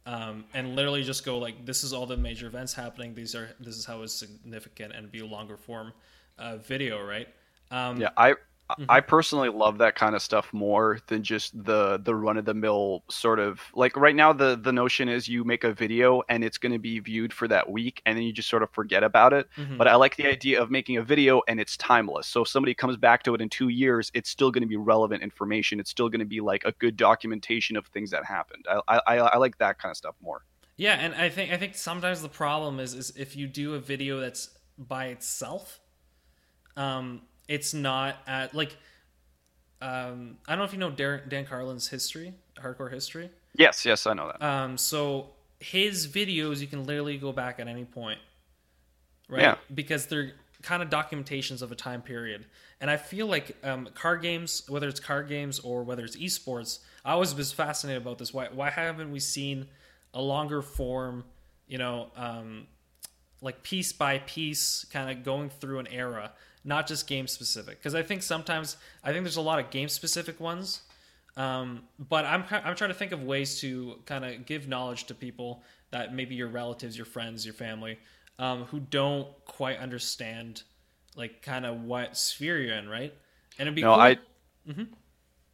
um, and literally just go like, this is all the major events happening. These are this is how it's significant, and be a longer form uh, video, right? Um, Yeah, I Mm-hmm. I personally love that kind of stuff more than just the the run of the mill sort of like right now the the notion is you make a video and it's going to be viewed for that week and then you just sort of forget about it. mhm. But I like the idea of making a video and it's timeless. So if somebody comes back to it in 2 years, it's still going to be relevant information. It's still going to be like a good documentation of things that happened. I I I like that kind of stuff more. Yeah, and I think I think sometimes the problem is is if you do a video that's by itself, um, it's not at like, um, I don't know if you know Dan, Dan Carlin's history, hardcore history. Yes, yes, I know that. Um, so his videos you can literally go back at any point, right? Yeah. Because they're kind of documentations of a time period, and I feel like um, card games, whether it's card games or whether it's esports, I always was fascinated about this. Why why haven't we seen a longer form, you know, um, like piece by piece, kind of going through an era, not just game specific? Because I think sometimes I think there's a lot of game specific ones. Um, but I'm I'm trying to think of ways to kind of give knowledge to people that maybe your relatives, your friends, your family, um, who don't quite understand like kind of what sphere you're in, right? And it'd be No, cool. I Mhm.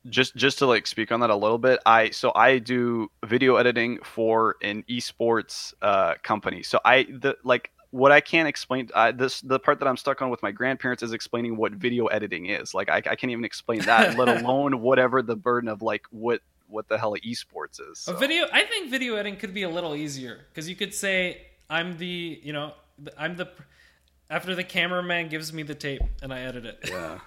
just just to like speak on that a little bit. I so I do video editing for an esports uh, company. So I the like what I can't explain. I, this the part that I'm stuck on with my grandparents is explaining what video editing is. Like I, I can't even explain that, let alone whatever the burden of like what what the hell esports is. A So. video, I think video editing could be a little easier because you could say, "I'm the, you know, I'm the." After the cameraman gives me the tape and I edit it. Yeah.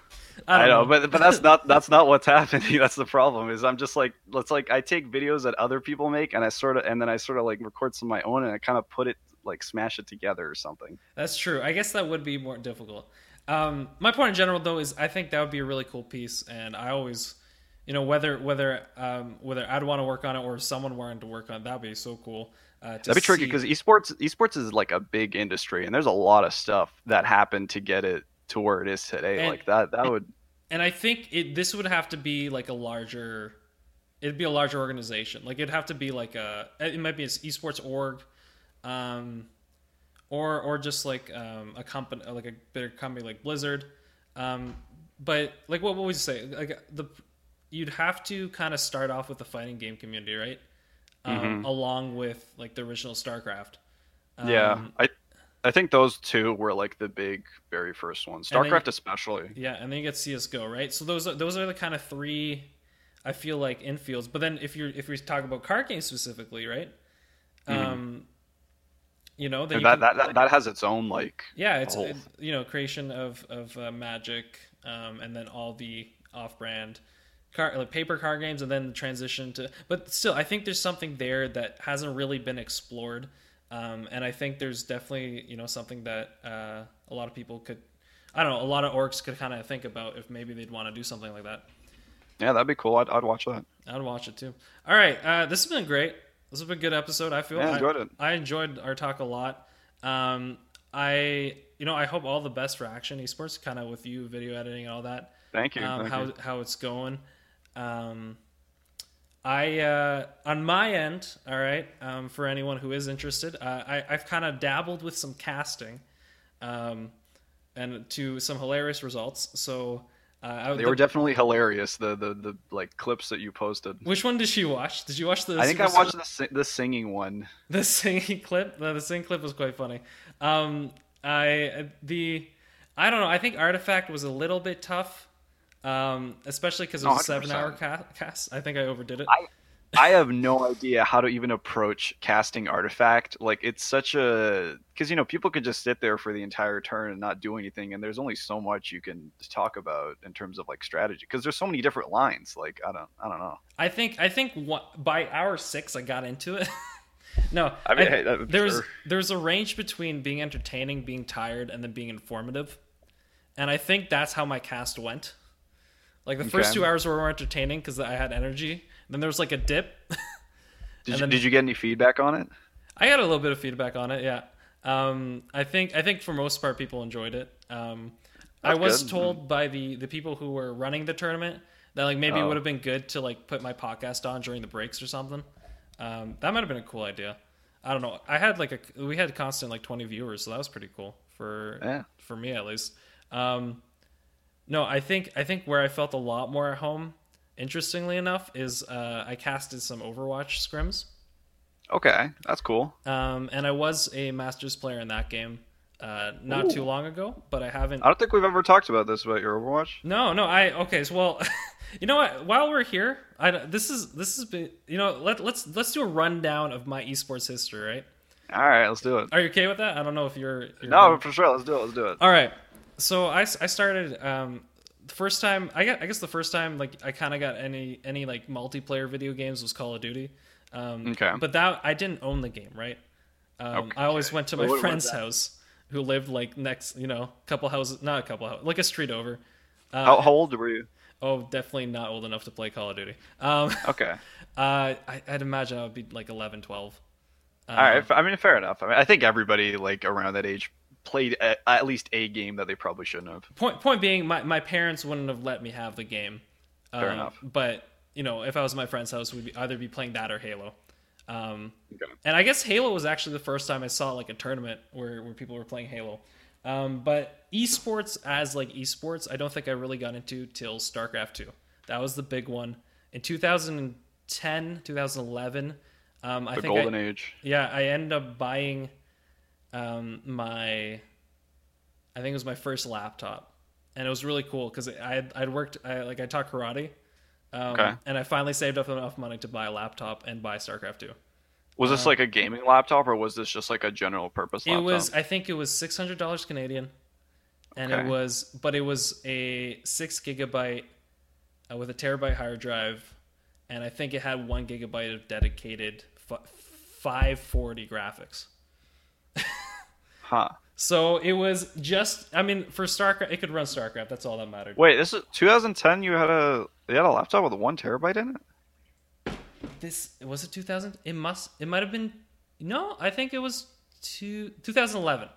I, I don't know, but but that's not that's not what's happening. That's the problem. Is I'm just like let's like I take videos that other people make and I sort of and then I sort of like record some of my own and I kind of put it like smash it together or something. That's true. I guess that would be more difficult. Um, my point in general, though, is I think that would be a really cool piece, and I always, you know, whether whether um, whether I'd want to work on it or someone wanted to work on it, that'd be so cool. Uh, to That'd be tricky because esports esports is like a big industry and there's a lot of stuff that happened to get it to where it is today. And- like that that would and I think it this would have to be like a larger, it'd be a larger organization. Like it'd have to be like a, it might be an esports org, um, or or just like um, a company, like a bigger company like Blizzard. Um, but like what what would you say? Like the you'd have to kind of start off with the fighting game community, right? Um, Along with like the original StarCraft. yeah. Um, I I think those two were like the big very first ones. StarCraft especially. Yeah, and then you get CS:GO, right? So those are, those are the kind of three I feel like infields. But then if you're if we talk about card games specifically, right? Um, you know, Mm-hmm. You that, can- that that that has its own like yeah, it's whole- it- you know creation of of uh, Magic, um, and then all the off-brand card like paper card games, and then the transition to. But still, I think there's something there that hasn't really been explored, um, and I think there's definitely you know something that uh, a lot of people could. I don't know. A lot of orgs could kind of think about if maybe they'd want to do something like that. yeah, that'd be cool. I'd, I'd watch that. I'd watch it too. All right, uh, this has been great. This has been a good episode. I feel Yeah, I I enjoyed it. I enjoyed our talk a lot. Um, I you know I hope all the best for Action Esports, kind of with you video editing and all that. Thank you. Um, thank how you. how it's going. Um, I uh, on my end, all right. Um, for anyone who is interested, uh, I, I've kind of dabbled with some casting, um, and to some hilarious results. So uh, I, They the- were definitely hilarious. The, the the like clips that you posted. which one did she watch? Did you watch the? I think I watched the the singing one. the singing clip. The, the singing clip was quite funny. Um, I the I don't know. I think Artifact was a little bit tough, um, especially because it was a 100%. seven-hour ca- cast. I think I overdid it. I- I have no idea how to even approach casting artifact. Like it's such a because you know people could just sit there for the entire turn and not do anything, and there's only so much you can talk about in terms of like strategy because there's so many different lines. Like I don't, I don't know. I think I think what, by hour six I got into it. no, I mean, hey, I'm there's sure. there's a range between being entertaining, being tired, and then being informative, and I think that's how my cast went. Like the first Okay. two hours were more entertaining because I had energy. Then there was like a dip. Did you, then- did you get any feedback on it? I got a little bit of feedback on it. Yeah, um, I think I think for most part people enjoyed it. Um, I was good. told by the the people who were running the tournament that like maybe it Oh. would have been good to like put my podcast on during the breaks or something. Um, that might have been a cool idea. I don't know. I had like a we had constant like twenty viewers, so that was pretty cool for Yeah. for me at least. Um, no, I think I think where I felt a lot more at home, interestingly enough, is uh, I casted some Overwatch scrims. Okay, that's cool. Um, and I was a Masters player in that game uh, not Ooh. too long ago, but I haven't. I don't think we've ever talked about this about your Overwatch. No, no, I okay. So well, you know what? While we're here, I this is this has been you know let let's let's do a rundown of my esports history, right? All right, let's do it. Are you okay with that? I don't know if you're. you're No, for sure. Let's do it. Let's do it. All right. So I, I started um, first time I got I guess the first time like I kind of got any any like multiplayer video games was Call of Duty. Um, Okay. But that I didn't own the game, right? Um, I always went to my what friend's house who lived like next, you know, couple houses, not a couple houses, like a street over. Uh, How, how old were you? Oh, definitely not old enough to play Call of Duty. Um, Okay. uh, I, I'd imagine I would be like 11, 12. All right. f- I mean, fair enough. I mean, I think everybody like around that age played a, at least a game that they probably shouldn't have. point point being my, my parents wouldn't have let me have the game Fair Um, enough. but you know if i was at my friend's house we'd be, either be playing that or halo um, Okay. and i guess halo was actually the first time i saw like a tournament where, where people were playing halo um, but esports as like esports i don't think i really got into till starcraft 2 that was the big one in 2010 2011 um, i The think golden I, age. yeah, I ended up buying um, my, I think it was my first laptop, and it was really cool because I had, I'd worked I, like I taught karate, um, Okay. and I finally saved up enough money to buy a laptop and buy StarCraft two. Was this like a gaming laptop or was this just like a general purpose Uh-huh. It was I think it was six hundred dollars Canadian, and it was but it was a six gigabyte uh, with a terabyte hard drive, and I think it had one gigabyte of dedicated f- five forty graphics. Huh. So it was just, I mean, for StarCraft, it could run StarCraft. That's all that mattered. Wait, this is 2010. You had a you had a laptop with one terabyte in it. This was it 2000? It must, it might have been, no, I think it was two, 2011.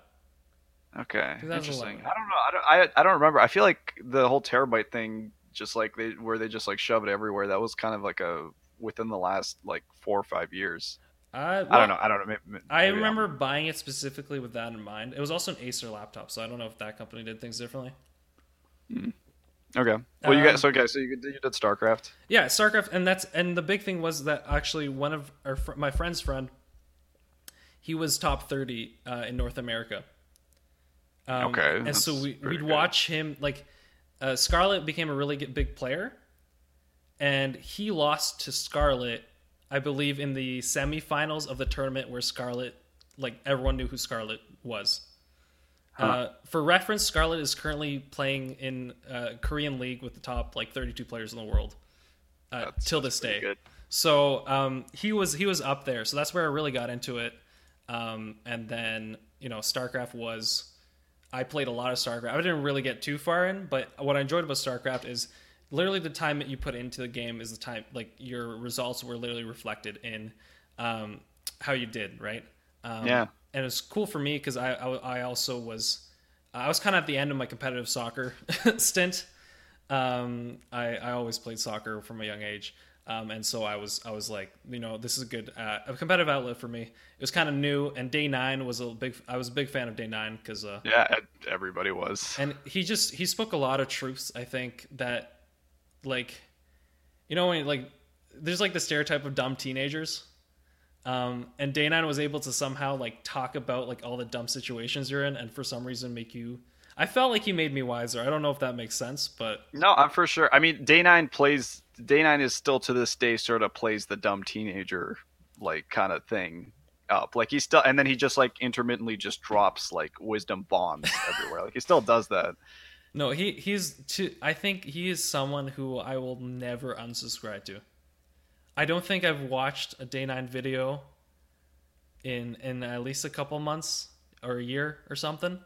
Okay, 2011. interesting. I don't know. I don't. I, I don't remember. I feel like the whole terabyte thing, just like they where they just like shove it everywhere. That was kind of like a within the last like four or five years. Uh, I don't know. I don't know. Maybe, maybe I I'm- remember buying it specifically with that in mind. It was also an Acer laptop, so I don't know if that company did things differently. Okay. Well, you Um, guys. So okay. So you did, you did StarCraft. Yeah, StarCraft, and that's and the big thing was that actually one of our fr- my friend's friend, he was top thirty uh, in North America. Um, Okay, and so we we'd good. watch him like uh, Scarlett became a really big player, and he lost to Scarlett, I believe, in the semifinals of the tournament where Scarlett, like everyone knew who Scarlett was. Uh, for reference, Scarlett is currently playing in uh, Korean League with the top like 32 players in the world uh, That's- till this day. good. So um, he was he was up there. So that's where I really got into it. Um, and then you know, StarCraft was. I played a lot of StarCraft. I didn't really get too far in, but what I enjoyed about StarCraft is literally the time that you put into the game is the time like your results were literally reflected in um, how you did, right? Um, Yeah. and it's cool for me because I, I I also was I was kind of at the end of my competitive soccer stint. Um, I I always played soccer from a young age, um, and so I was I was like you know this is a good uh, a competitive outlet for me. It was kind of new, and Day Nine was a big I was a big fan of Day Nine because uh, Yeah, everybody was. and he just he spoke a lot of truths i think that like you know when like there's like the stereotype of dumb teenagers um and day nine was able to somehow like talk about like all the dumb situations you're in and for some reason make you i felt like he made me wiser i don't know if that makes sense but No, I'm for sure. I mean, Day Nine plays Day Nine is still to this day sort of plays the dumb teenager like kind of thing up. Like he still, and then he just like intermittently just drops like wisdom bombs everywhere. Like he still does that. No, he he's too, I think he is someone who I will never unsubscribe to. I don't think I've watched a day nine video in in at least a couple months or a year or something.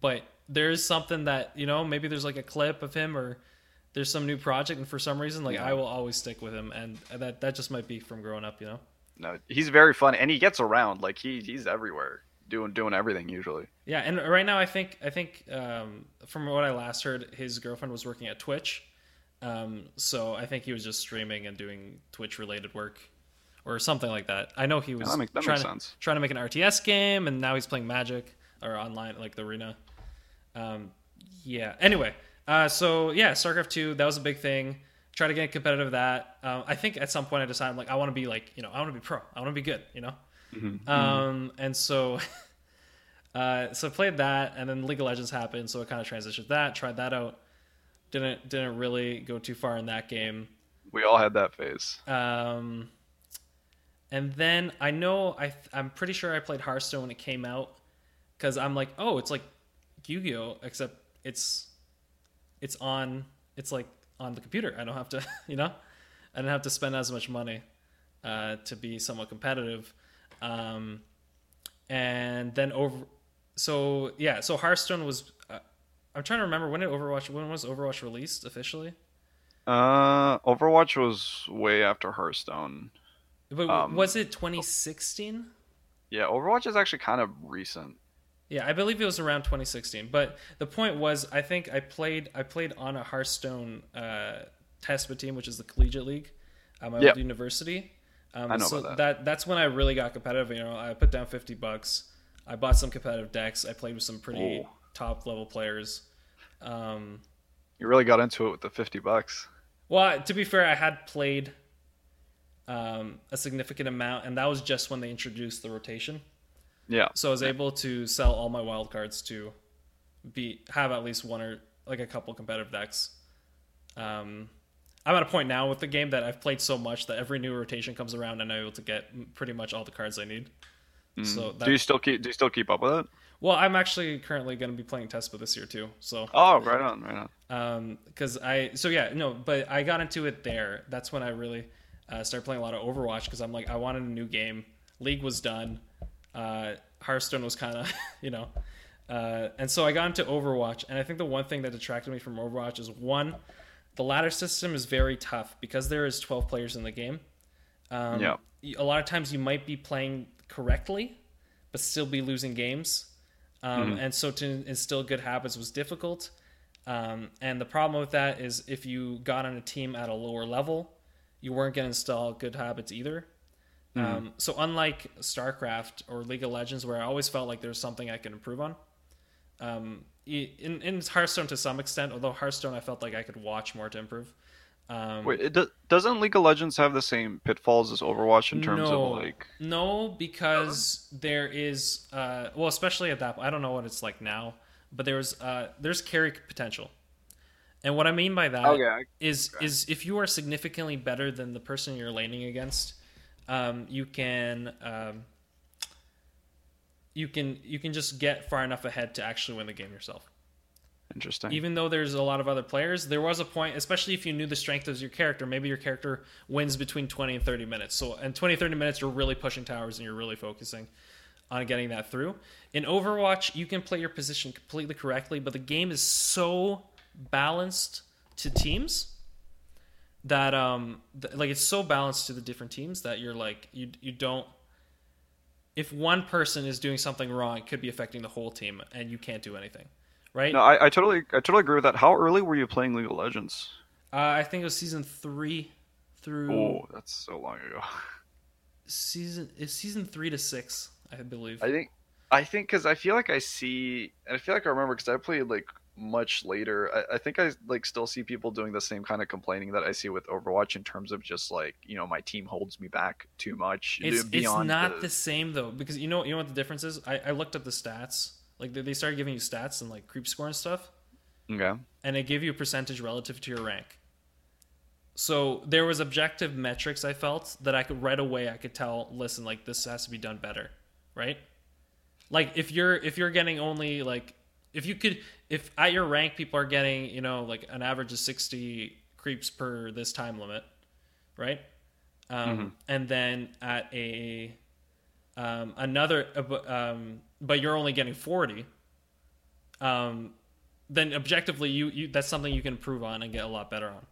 But there's something that you know maybe there's like a clip of him or there's some new project and for some reason like Yeah. I will always stick with him and that that just might be from growing up, you know. No, he's very fun, and he gets around. Like he he's everywhere, doing doing everything usually. Yeah, and right now I think I think um, from what I last heard, his girlfriend was working at Twitch, um, so I think he was just streaming and doing Twitch related work or something like that. I know he was that make- that trying to sense. trying to make an RTS game, and now he's playing Magic or online like the arena. Um, yeah. Anyway, uh, so yeah, StarCraft two that was a big thing. Try to get competitive with that. Um, I think at some point I decided like I want to be like you know I want to be pro. I want to be good. You know. Um, and so. Uh, so I played that, and then League of Legends happened, so I kind of transitioned that. Tried that out. Didn't didn't really go too far in that game. We all had that phase. Um, and then I know I I'm pretty sure I played Hearthstone when it came out because I'm like, oh, it's like Yu-Gi-Oh, except it's it's on it's like on the computer. I don't have to, you know, I don't have to spend as much money uh, to be somewhat competitive. Um, and then over, so yeah, so Hearthstone was. Uh, I'm trying to remember when did Overwatch when was Overwatch released officially? Uh, Overwatch was way after Hearthstone. But Um, was it 2016? Yeah, Overwatch is actually kind of recent. Yeah, I believe it was around 2016. But the point was, I think I played I played on a Hearthstone uh, TESPA team, which is the collegiate league, at my Yep. old university. Um, I know so about that. That's when I really got competitive. You know, I put down 50 bucks. I bought some competitive decks. I played with some pretty Ooh. top level players. Um, You really got into it with the fifty bucks. well, to be fair, I had played um, a significant amount, and that was just when they introduced the rotation. Yeah, So I was able to sell all my wild cards to be have at least one or like a couple competitive decks. Um, I'm at a point now with the game that I've played so much that every new rotation comes around and I'm able to get pretty much all the cards I need. So that, do you still keep do you still keep up with it? well, I'm actually currently going to be playing Tespa this year too. So Oh, right on, right on. um because i so yeah no but i got into it there that's when i really uh, started playing a lot of overwatch because i'm like i wanted a new game league was done uh hearthstone was kind of you know uh and so i got into overwatch and i think the one thing that attracted me from overwatch is one the ladder system is very tough because there is 12 players in the game um, Yeah. a lot of times you might be playing correctly but still be losing games um, and so to instill good habits was difficult um, and the problem with that is if you got on a team at a lower level, you weren't going to install good habits either. Um, so unlike StarCraft or League of Legends, where I always felt like there was something I could improve on, um, in, in Hearthstone to some extent, although Hearthstone I felt like I could watch more to improve. Um, Wait, it do, doesn't League of Legends have the same pitfalls as Overwatch in terms no, of like? no, because there is uh, well, especially at that. I don't know what it's like now, but there's uh, there's carry potential, and what I mean by that is Okay, is if you are significantly better than the person you're laning against, um, you can um, you can you can just get far enough ahead to actually win the game yourself Interesting. even though there's a lot of other players, there was a point, especially if you knew the strength of your character, maybe your character wins between 20 and 30 minutes. So, in 20, 30 minutes, you're really pushing towers and you're really focusing on getting that through. In Overwatch, you can play your position completely correctly, but the game is so balanced to teams that, um, th- like, it's so balanced to the different teams that you're like, you, you don't. If one person is doing something wrong, it could be affecting the whole team, and you can't do anything, right? no, I, I totally I totally agree with that. How early were you playing League of Legends? Uh, I think it was season three through Oh, that's so long ago. season is season three to six, I believe. I think I think because I feel like I see and I feel like I remember because I played like much later. I, I think I like still see people doing the same kind of complaining that I see with Overwatch in terms of just like you know my team holds me back too much. it's it's not the, the same though because you know you know what the difference is. I, I looked up the stats. Like they- they started giving you stats and like creep score and stuff, okay. and it gave you a percentage relative to your rank. so there was objective metrics I felt that I could right away I could tell. Listen, like this has to be done better, right? Like if you're if you're getting only like if you could if at your rank people are getting you know like an average of sixty creeps per this time limit, right? Um, Mhm. And then at a um, another, um, but you're only getting forty. Um, then objectively, you, you that's something you can improve on and get a lot better on.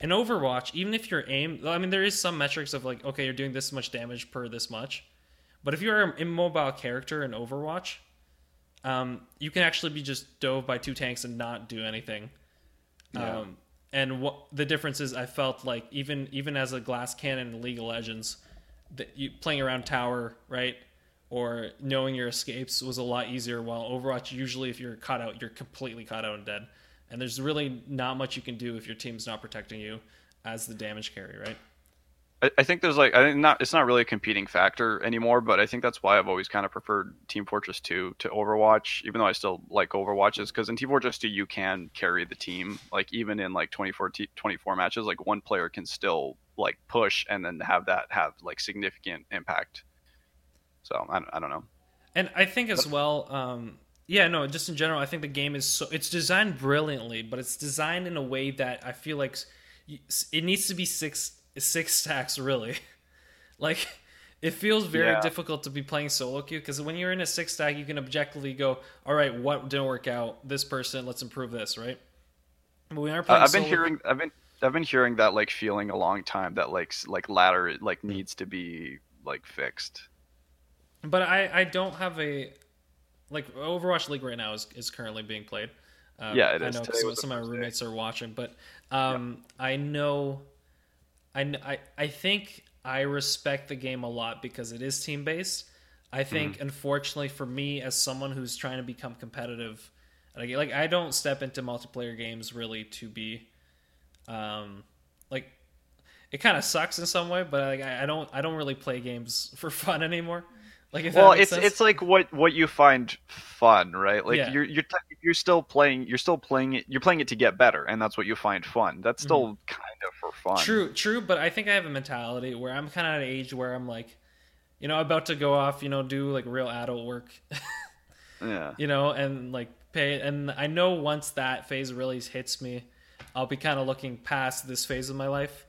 In Overwatch, even if your aim, I mean, there is some metrics of like, okay, you're doing this much damage per this much, but if you're an immobile character in Overwatch, um, you can actually be just dove by two tanks and not do anything. Yeah. Um, and what the difference is, I felt like even even as a glass cannon in League of Legends, that you playing around tower right or knowing your escapes was a lot easier. While Overwatch, usually if you're caught out, you're completely caught out and dead. And there's really not much you can do if your team's not protecting you as the damage carry, right? I, think there's like I think not it's not really a competing factor anymore, but I think that's why I've always kind of preferred Team Fortress 2 to Overwatch, even though I still like Overwatches because in Team Fortress 2 you can carry the team. Like even in like 24 t- 24 matches, like one player can still like push and then have that have like significant impact. So I, don't- I don't know. And I think as well, um, yeah, no, just in general, I think the game is so it's designed brilliantly, but it's designed in a way that I feel like it needs to be six six stacks really. like it feels very Yeah. difficult to be playing solo queue because when you're in a six stack, you can objectively go, all right, what didn't work out? This person, let's improve this, right? But we are playing. I've been hearing I've been I've been hearing that like feeling a long time that like like ladder like needs to be like fixed. But I, I don't have a like Overwatch League right now is, is currently being played. Um, Yeah, it I is. know Today because was some of my first day. roommates are watching, but um, I know, I, I I think I respect the game a lot because it is team based. I think, Mm-hmm. unfortunately, for me as someone who's trying to become competitive, like like I don't step into multiplayer games really to be, um, like it kind of sucks in some way, but like I, I don't I don't really play games for fun anymore. Like if well it's sense. it's like what what you find fun right like Yeah. you're you're t- you're still playing you're still playing it you're playing it to get better and that's what you find fun that's still kind of for fun Mm-hmm. True, true, but I think I have a mentality where I'm kind of at an age where I'm like, you know, about to go off, you know, do like real adult work, yeah you know, and like pay. And I know once that phase really hits me, I'll be kind of looking past this phase of my life.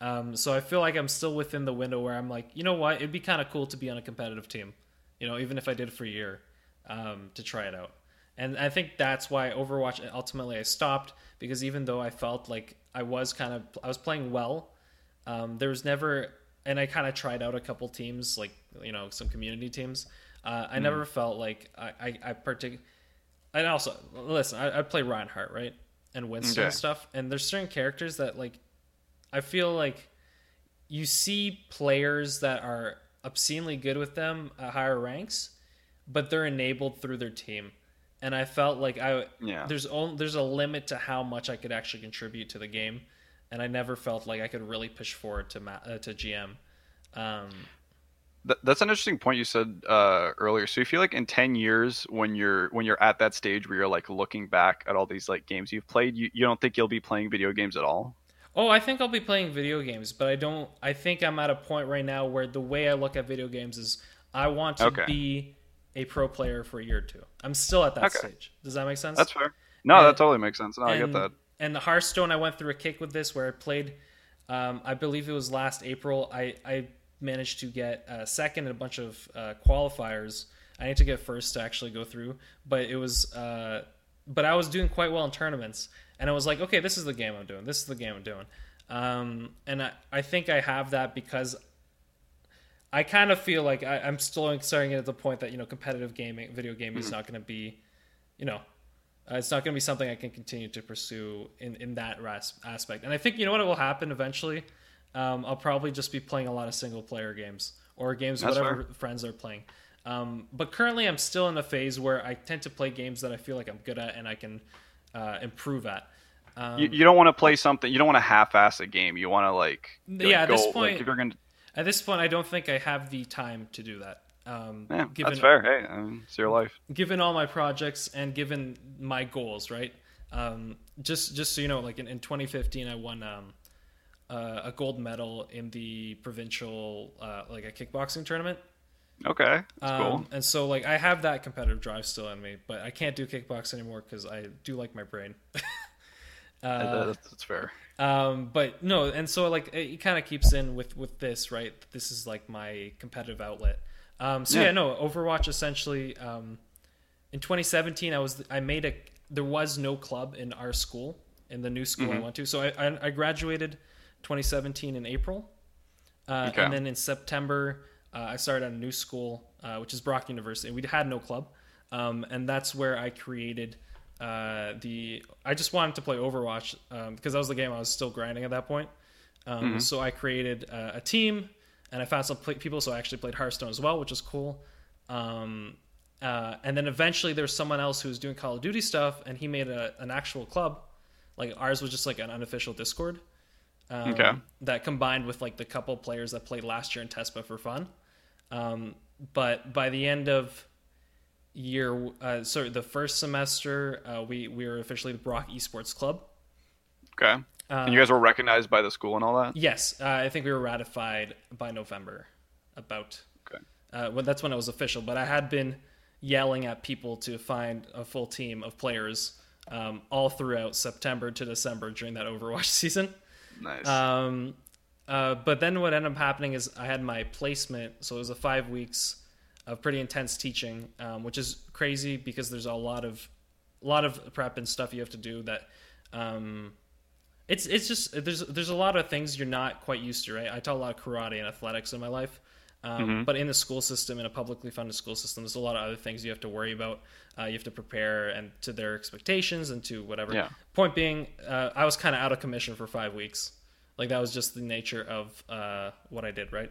Um, so I feel like I'm still within the window where I'm like, you know what, it'd be kind of cool to be on a competitive team, you know, even if I did it for a year, um, to try it out. And I think that's why Overwatch ultimately I stopped because even though I felt like I was kind of I was playing well, um, there was never and I kind of tried out a couple teams like you know some community teams. Uh, I never felt like I I, I partic- And also listen, I, I play Reinhardt right and Winston and stuff, and there's certain characters that like I feel like you see players that are obscenely good with them at higher ranks, but they're enabled through their team. And I felt like I Yeah. there's only, there's a limit to how much I could actually contribute to the game, and I never felt like I could really push forward to ma- uh, to GM. Um, Th- that's an interesting point you said uh, earlier so you feel like in 10 years when you're when you're at that stage where you're like looking back at all these like games you've played you, you don't think you'll be playing video games at all oh, I think I'll be playing video games, but I don't. I think I'm at a point right now where the way I look at video games is I want to Okay. be a pro player for a year or two. I'm still at that Okay. stage. Does that make sense? that's fair no And- that totally makes sense no i get and, that And the Hearthstone, I went through a kick with this where I played. Um, I believe it was last April. I I managed to get uh, second in a bunch of uh, qualifiers. I need to get first to actually go through, but it was. Uh, but I was doing quite well in tournaments, and I was like, okay, this is the game I'm doing. This is the game I'm doing. Um, and I, I think I have that because I kind of feel like I, I'm still starting at the point that you know competitive gaming, video gaming is not going to be, you know, uh, it's not going to be something I can continue to pursue in in that ras- aspect. And I think you know what will happen eventually. Um, I'll probably just be playing a lot of single player games or games That's whatever friends are playing. Um, but currently, I'm still in a phase where I tend to play games that I feel like I'm good at and I can uh, improve at. Um, you, you don't want to play something you don't want to half-ass a game you want to like Yeah, at go, this like, point- if you're gonna at this point, I don't think I have the time to do that. Um, yeah given, that's fair hey I mean, it's your life given all my projects and given my goals, right? Um, just just so you know, like in, in 2015, I won um, uh, a gold medal in the provincial uh, like a kickboxing tournament. Okay, that's Um, cool. And so like I have that competitive drive still in me, but I can't do kickbox anymore because I do like my brain. Uh, that's, that's fair. Um, but no, and so like it, kind of keeps in with with this, right? This is like my competitive outlet. Um, so yeah. Yeah. no, Overwatch essentially. Um, in 2017, I was I made a there was no club in our school in the new school I went to. So I I, I graduated 2017 in April, uh, Okay. and then in September uh, I started at a new school, uh, which is Brock University. We had no club, um, and that's where I created uh, the. I just wanted to play Overwatch um, because that was the game I was still grinding at that point. Um, So I created uh, a team, and I found some pl- people. So I actually played Hearthstone as well, which is cool. Um, uh, and then eventually there's someone else who was doing Call of Duty stuff, and he made a, an actual club. Like ours was just like an unofficial Discord. Um, Okay. That combined with like the couple players that played last year in Tespa for fun. Um, but by the end of year, uh, sorry, the first semester, uh, we we were officially the Brock Esports Club. Okay. Uh, and you guys were recognized by the school and all that. Yes, uh, I think we were ratified by November. About Okay. uh, well, that's when it was official. But I had been yelling at people to find a full team of players um, all throughout September to December during that Overwatch season. Nice. Um, uh, but then what ended up happening is I had my placement, so it was a five weeks of pretty intense teaching, um, which is crazy because there's a lot of a lot of prep and stuff you have to do that. Um, it's it's just there's there's a lot of things you're not quite used to, right? I taught a lot of karate and athletics in my life, um, but in the school system, in a publicly funded school system, there's a lot of other things you have to worry about. Uh, you have to prepare and to their expectations and to whatever. Yeah. Point being, uh, I was kind of out of commission for five weeks. Like that was just the nature of uh, what I did, right?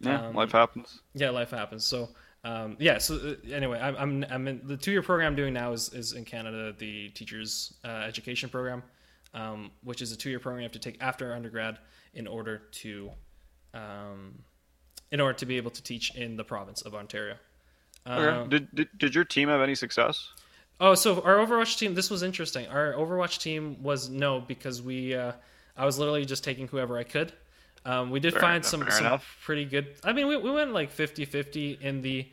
yeah, um, life happens. Yeah, life happens. So um, yeah. So uh, anyway, I'm I'm, I'm in, the two year program I'm doing now is is in Canada the teachers uh, education program, um, which is a two year program you have to take after undergrad in order to um, in order to be able to teach in the province of Ontario. Okay. Um, did, did did your team have any success? Oh, so our Overwatch team. This was interesting. Our Overwatch team was no because we. Uh, I was literally just taking whoever I could. Um, we did Fair find enough, some, some enough. pretty good. I mean, we, we went like 50-50 in the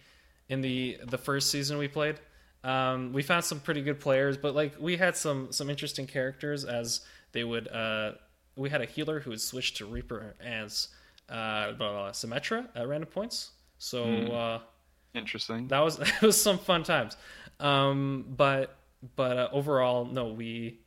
in the the first season we played. Um, we found some pretty good players, but like we had some some interesting characters as they would. Uh, we had a healer who would switch to Reaper as uh, blah, blah, Symmetra at random points. So. Hmm. Uh, Interesting. that was it was some fun times um but but uh, overall no we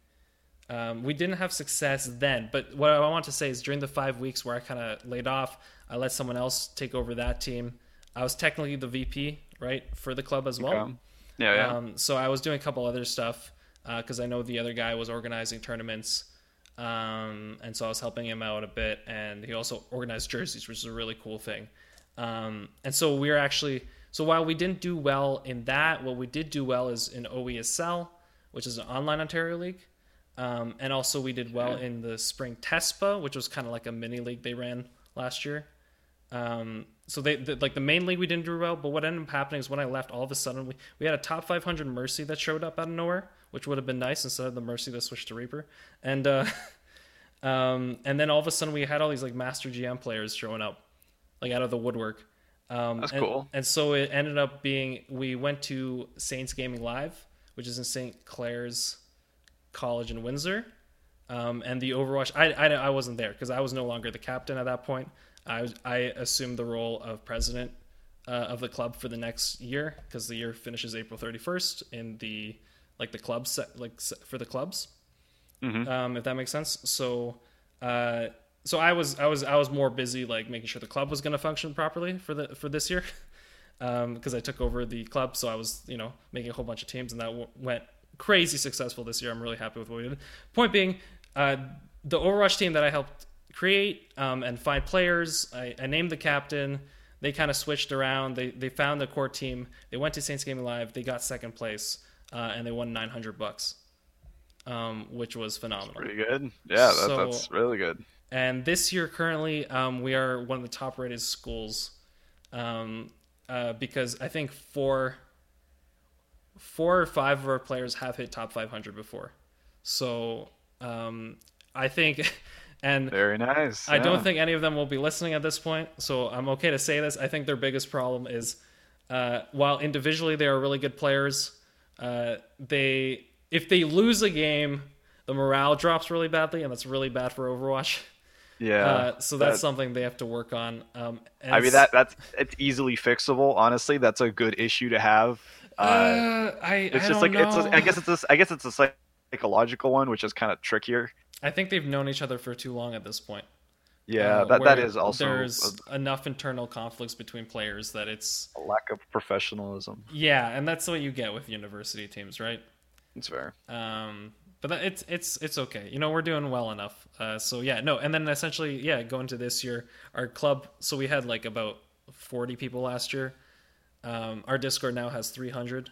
um, we didn't have success then but what i want to say is during the five weeks where i kind of laid off i let someone else take over that team i was technically the vp right for the club as well Okay. Yeah, yeah. um, so I was doing a couple other stuff because I know the other guy was organizing tournaments, um, and so I was helping him out a bit. And he also organized jerseys, which is a really cool thing. Um, and so we are actually so while we didn't do well in that, what we did do well is in OESL, which is an online Ontario league. Um, and also we did well in the spring TESPA, which was kind of like a mini league they ran last year. Um, so they the, like the main league we didn't do well, but what ended up happening is when I left, all of a sudden we, we had a top 500 Mercy that showed up out of nowhere, which would have been nice instead of the Mercy that switched to Reaper, and uh, um, and then all of a sudden we had all these like Master GM players showing up, like out of the woodwork. Um, That's and- cool. And so it ended up being we went to Saints Gaming Live, which is in St. Clair's College in Windsor. Um, and the Overwatch, I, I, I wasn't there because I was no longer the captain at that point. I, was- I assumed the role of president uh, of the club for the next year because the year finishes April 31st in the like the club set like for the clubs, Mhm. um, if that makes sense. So, uh, so I was I was I was more busy like making sure the club was going to function properly for the for this year because I took over the club. So I was, you know, making a whole bunch of teams, and that w- went crazy successful this year. I'm really happy with what we did. Point being, uh, the Overwatch team that I helped create um, and find players, I, I named the captain. They kind of switched around. They they found the core team. They went to Saints Gaming Live. They got second place, uh, and they won 900 bucks, um, which was phenomenal. Pretty good. Yeah, that, So- that's really good. And this year, currently, um, we are one of the top rated schools um, uh, because I think four, four or five of our players have hit top 500 before. So um, I think And Very nice. I don't think any of them will be listening at this point, so I'm okay to say this. I think their biggest problem is uh, while individually they are really good players, uh, they if they lose a game, the morale drops really badly, and that's really bad for Overwatch. Yeah. Uh, so that's that- something they have to work on. Um, and I mean that that's it's easily fixable. Honestly, that's a good issue to have. Uh, Uh, I, it's I just like it's. know. A, I guess it's a, I guess it's a psychological one, which is kind of trickier. I think they've known each other for too long at this point. Yeah, uh, that that is also there's enough internal conflicts between players that it's a, a lack of professionalism. yeah, and that's what you get with university teams, right? It's fair. Um, but that, it's it's it's okay. You know, we're doing well enough. Uh, so yeah, no, and then essentially, yeah, going to this year, our club. So we had like about forty people last year. Um, our Discord now has three hundred.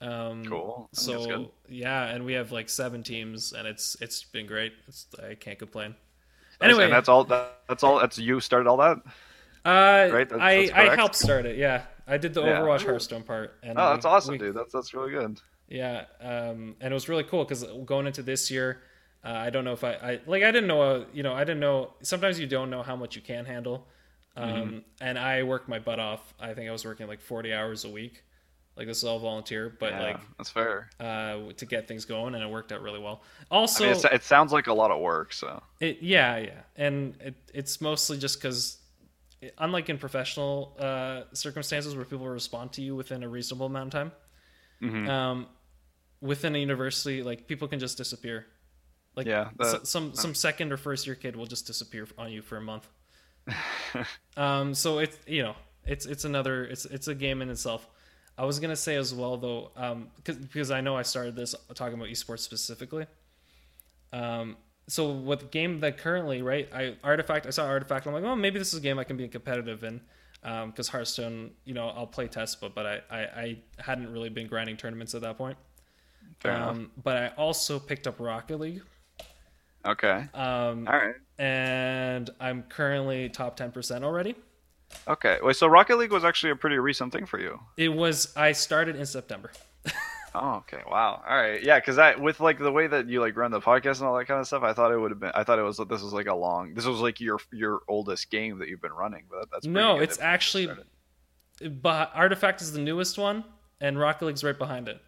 Um, Cool. I think that's good. So yeah, and we have like seven teams, and it's it's been great. It's, I can't complain. Anyway, and that's all. That, that's all. That's you started all that. uh, right? That's- I that's I helped start it. Yeah, I did the Yeah. Overwatch Hearthstone part. And Oh, that's we- awesome, we- dude. That's that's really good. Yeah, um, and it was really cool because going into this year, uh, I don't know if I, I like I didn't know uh, you know I didn't know sometimes you don't know how much you can handle, um, Mm-hmm. and I worked my butt off. I think I was working like forty hours a week, like this is all volunteer, but yeah, like that's fair. uh, to get things going, and it worked out really well. I Also, mean, it sounds like a lot of work. So it, yeah, yeah, and it, it's mostly just because, unlike in professional uh, circumstances where people respond to you within a reasonable amount of time, Mhm. um, within a university, like people can just disappear. Like Yeah, that- some some second or first year kid will just disappear on you for a month. um, so it's you know it's it's another it's it's a game in itself. I was gonna say as well though, um, because because I know I started this talking about esports specifically. Um, so with game that currently right, I artifact I saw artifact. I'm like, oh, maybe this is a game I can be competitive in. Because Hearthstone, you know, I'll play test, but but I, I I hadn't really been grinding tournaments at that point. fair enough. Um, but I also picked up Rocket League, Okay. um, All right. and I'm currently top ten percent already. Okay. Wait. So Rocket League was actually a pretty recent thing for you. It was I started in September. Oh, okay. Wow. All right. Yeah, because I with like the way that you like run the podcast and all that kind of stuff, I thought it would have been. I thought it was this was like a long. This was like your your oldest game that you've been running. But that's No, it's actually, but Artifact is the newest one, and Rocket League's right behind it.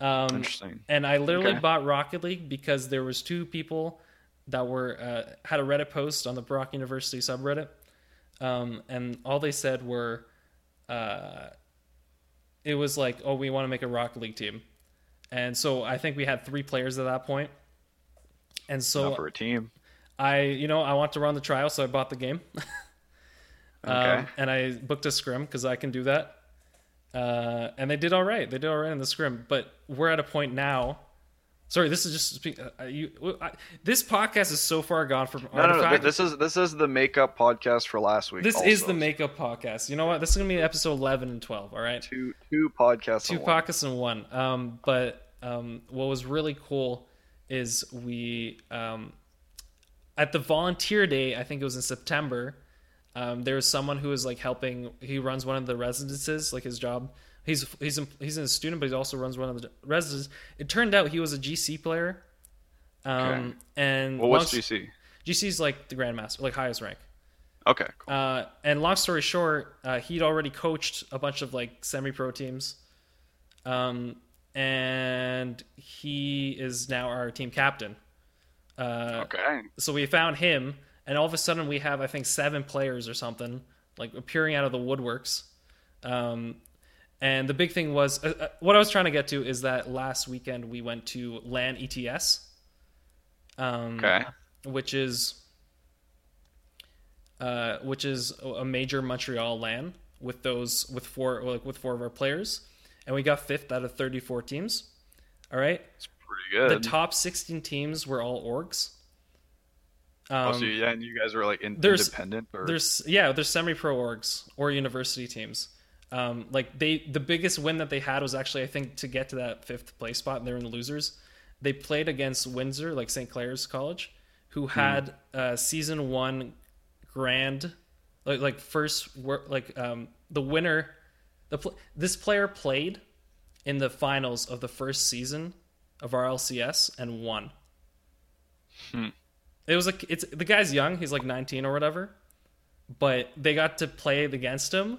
Um, interesting. and I literally Okay. bought Rocket League because there was two people that were uh, had a Reddit post on the Brock University subreddit, um, and all they said were, uh, it was like, "Oh, we want to make a Rocket League team," and so I think we had three players at that point, and so Not for a team. I, you know, I want to run the trial, so I bought the game. Okay. Um, and I booked a scrim because I can do that. Uh, and they did all right. They did all right in the scrim. But we're at a point now. Sorry, this is just uh, you. I, this podcast is so far gone from no, no, no. This is this is the makeup podcast for last week. This is the makeup podcast. You know what? This is gonna be episode eleven and twelve. All right, two two podcasts. two in one. podcasts in one. Um, but um, what was really cool is we um, at the volunteer day. I think it was in September. Um, there was someone who was like helping. He runs one of the residences, like his job. He's he's he's a student, but he also runs one of the residences. It turned out he was a GC player. Um, Okay. and Well, what's long- GC? is like the grandmaster, like highest rank. Okay. Cool. Uh, and long story short, uh, he'd already coached a bunch of like semi-pro teams, um, and he is now our team captain. Uh, okay. so we found him, and all of a sudden we have I think seven players or something like appearing out of the woodworks. Um, and the big thing was uh, uh, what I was trying to get to is that last weekend we went to LAN ETS, um, Okay. which is uh, which is a major Montreal LAN with those with four like with four of our players, and we got fifth out of thirty four teams. All right, It's pretty good. the top sixteen teams were all orgs. Um, oh, so yeah, and you guys were like in, there's- independent, or there's yeah, there's semi-pro orgs or university teams. Um, like they, the biggest win that they had was actually I think to get to that fifth place spot. and They're in the losers. They played against Windsor, like St. Clair's College, who had uh, season one grand, like like first wor- like um, the winner. The pl- this player played in the finals of the first season of RLCS and won. Hmm. It was like it's the guy's young. He's like 19 or whatever, but they got to play against him,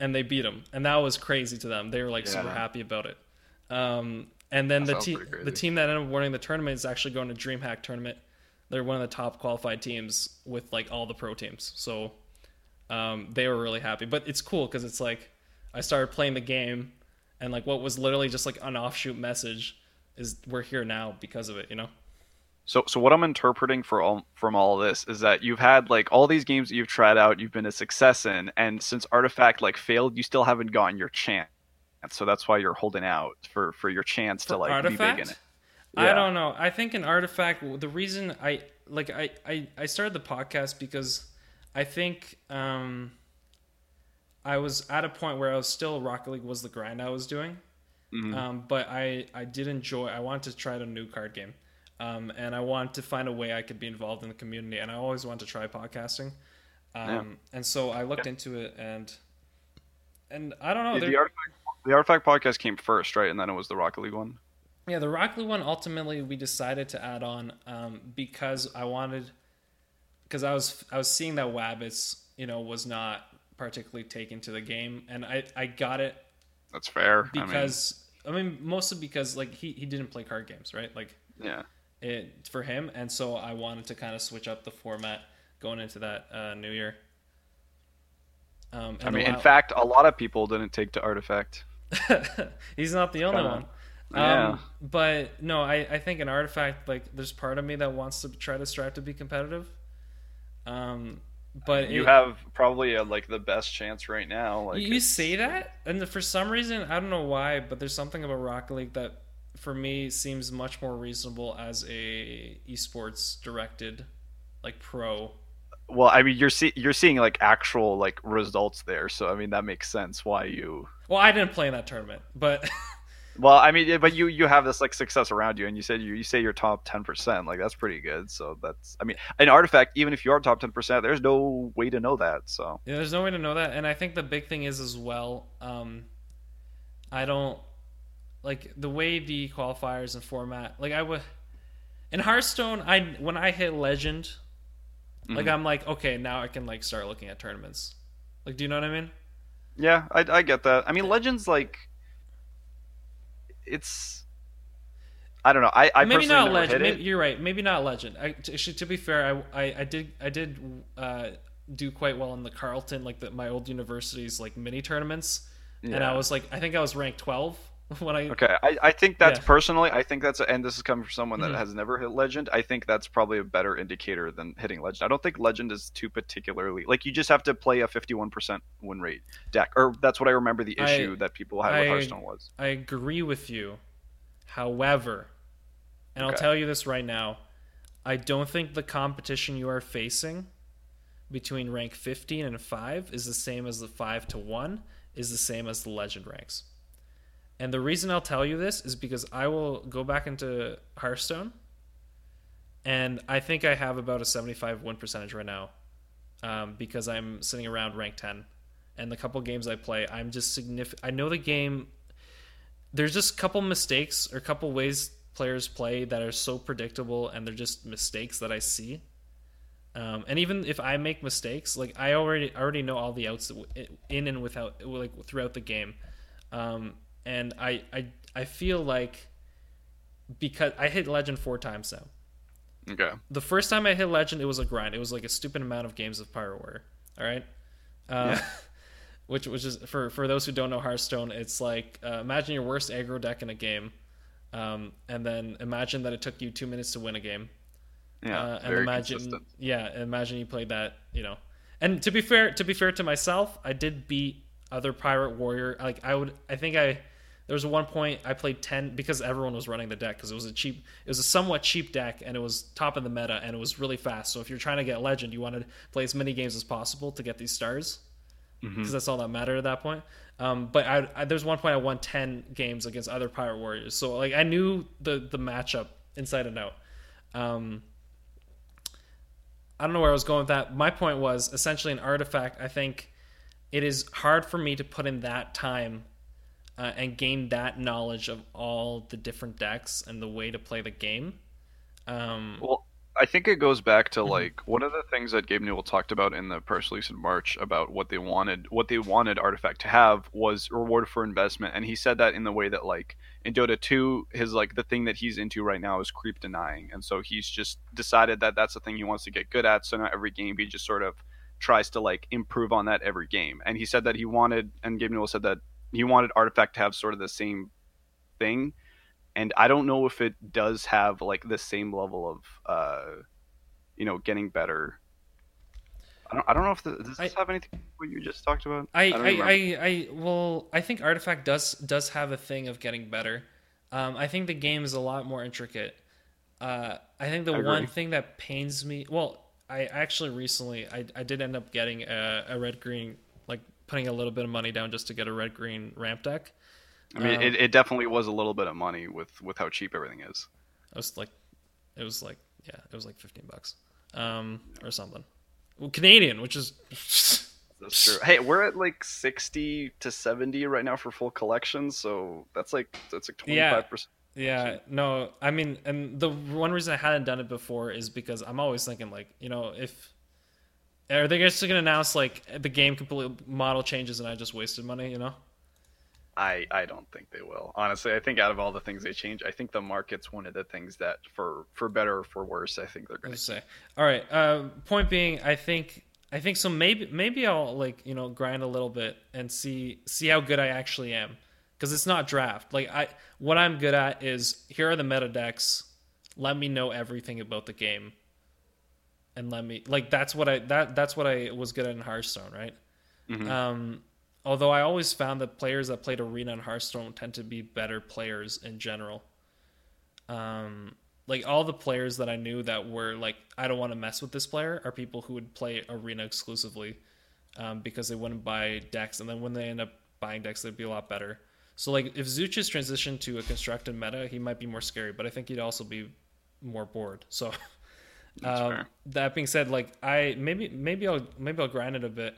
and they beat him, and that was crazy to them. They were like super happy about it. Um, and then That the team, the team that ended up winning the tournament is actually going to DreamHack tournament. They're one of the top qualified teams with like all the pro teams. So um, they were really happy. But it's cool because it's like I started playing the game, and like what was literally just like an offshoot message is we're here now because of it. You know. So, so what I'm interpreting for all, from all this is that you've had like all these games that you've tried out, you've been a success in, and since Artifact like failed, you still haven't gotten your chance. So that's why you're holding out for for your chance to For like be big in Artifact? it. I don't know. I think an artifact. The reason I like I I, I started the podcast because I think um, I was at a point where I was still Rocket League was the grind I was doing, Mhm. um, but I I did enjoy. I wanted to try out a new card game, um, and I wanted to find a way I could be involved in the community, and I always wanted to try podcasting, um, Yeah. and so I looked into it and. And I don't know. the, the Artifact, the Artifact podcast came first, right? And then it was the Rocket League one. Yeah, the Rocket League one ultimately we decided to add on um, because I wanted because I was I was seeing that Wabbits you know was not particularly taken to the game, and I I got it That's fair. because I mean, mostly because like he he didn't play card games right like yeah. It for him, and so I wanted to kind of switch up the format going into that uh, new year. Um, I and mean, in fact, a lot of people didn't take to Artifact. he's not the only Kinda. one. Yeah. Um, but no, I, I think an artifact like there's part of me that wants to try to strive to be competitive. Um, but You it- have probably uh like the best chance right now. Like you it's- say that, and for some reason I don't know why, but there's something about Rocket League that for me seems much more reasonable as a esports directed like pro. Well, I mean, you're see- you're seeing like actual like results there, so I mean that makes sense why you. Well, I didn't play in that tournament, but Well, I mean, but you you have this like success around you, and you said you you say you're top ten percent, like that's pretty good. So that's I mean, an artifact, even if you are top ten percent, there's no way to know that. So Yeah, there's no way to know that, and I think the big thing is as well. Um, I don't like the way the qualifiers and format. Like I would in Hearthstone, I when I hit Legend, like Mhm. I'm like, okay, now I can like start looking at tournaments. Like, do you know what I mean? yeah, I I get that. I mean, Legends like it's. I don't know. I, I maybe not Legend. Maybe, you're right. Maybe not Legend. I, to, to be fair, I, I, I did I did uh, do quite well in the Carleton like the, my old university's like mini tournaments, and I was like, I think I was ranked 12 when I Okay, I, I think that's Yeah. personally, I think that's, and this is coming from someone that Mhm. has never hit Legend. I think that's probably a better indicator than hitting Legend. I don't think Legend is too particularly like you just have to play a fifty-one percent win rate deck, or that's what I remember the I- issue that people had with I- Hearthstone was. I agree with you. However, and I'll tell you this right now, I don't think the competition you are facing between rank 15 and 5 is the same as the 5 to 1 is the same as the legend ranks. And the reason I'll tell you this is because I will go back into Hearthstone and I think I have about a 75 win percentage right now um, because I'm sitting around rank 10. And the couple games I play, I'm just significant. I know the game there's just a couple mistakes or a couple ways players play that are so predictable and they're just mistakes that I see. Um, and even if I make mistakes, like I already I already know all the outs in and without like throughout the game, um, and I, I I feel like because I hit legend four times now. Okay, The first time I hit legend, it was a grind. It was like a stupid amount of games of Pirate Warrior. All right, uh, Yeah. which which is for for those who don't know Hearthstone, it's like uh, imagine your worst aggro deck in a game, um, and then imagine that it took you two minutes to win a game. yeah, uh, and very imagine, consistent. yeah, imagine you played that, you know. And to be fair, to be fair to myself, I did beat other pirate warrior. Like I would, I think I there was one point I played ten because everyone was running the deck because it was a cheap, it was a somewhat cheap deck and it was top of the meta and it was really fast. So if you're trying to get legend, you want to play as many games as possible to get these stars because that's all that mattered at that point. Um, but I, I there's one point I won ten games against other pirate warriors, so like I knew the the matchup inside and out. Um, I don't know where I was going with that. My point was essentially an artifact. I think it is hard for me to put in that time uh, and gain that knowledge of all the different decks and the way to play the game. Um, Well, I think it goes back to like one of the things that Gabe Newell talked about in the press release in March about what they wanted, what they wanted Artifact to have was reward for investment, and he said that in the way that like in Dota 2, his like the thing that he's into right now is creep denying, and so he's just decided that that's the thing he wants to get good at. So now every game he just sort of tries to like improve on that every game, and he said that he wanted, and Gabe Newell said that he wanted Artifact to have sort of the same thing and I don't know if it does have like the same level of uh, you know getting better. I don't, I don't know if the, does this I- have anything what you just talked about. I, don't I. I, I, well, I think Artifact does does have a thing of getting better. Um, I think the game is a lot more intricate. Uh, I think the I one thing that pains me, well, I actually recently I, I did end up getting a, a red green, like putting a little bit of money down just to get a red green ramp deck. I mean, um, it, it definitely was a little bit of money with with how cheap everything is. It was like, it was like, yeah, it was like fifteen bucks, um, or something. Well, Canadian, which is That's true. Hey, we're at like sixty to seventy right now for full collection, so that's like that's like twenty five percent. Yeah, no, I mean, and the one reason I hadn't done it before is because I'm always thinking, like, you know, if are they just gonna announce like the game completely model changes and I just wasted money, you know? I I don't think they will. Honestly, I think out of all the things they change, I think the market's one of the things that for for better or for worse, I think they're gonna say. All right. Uh, point being, I think I think so. Maybe maybe I'll like you know grind a little bit and see see how good I actually am because it's not draft. Like I what I'm good at is here are the meta decks. Let me know everything about the game, and let me like that's what I that that's what I was good at in Hearthstone, right? Mhm. Um, although I always found that players that played Arena and Hearthstone tend to be better players in general. Um, like all the players that I knew that were like, I don't want to mess with this player, are people who would play Arena exclusively, um, because they wouldn't buy decks, and then when they end up buying decks, they'd be a lot better. So like, if Zuchus transitioned to a constructed meta, he might be more scary, but I think he'd also be more bored. So. Um, that being said, like I maybe maybe I'll maybe I'll grind it a bit.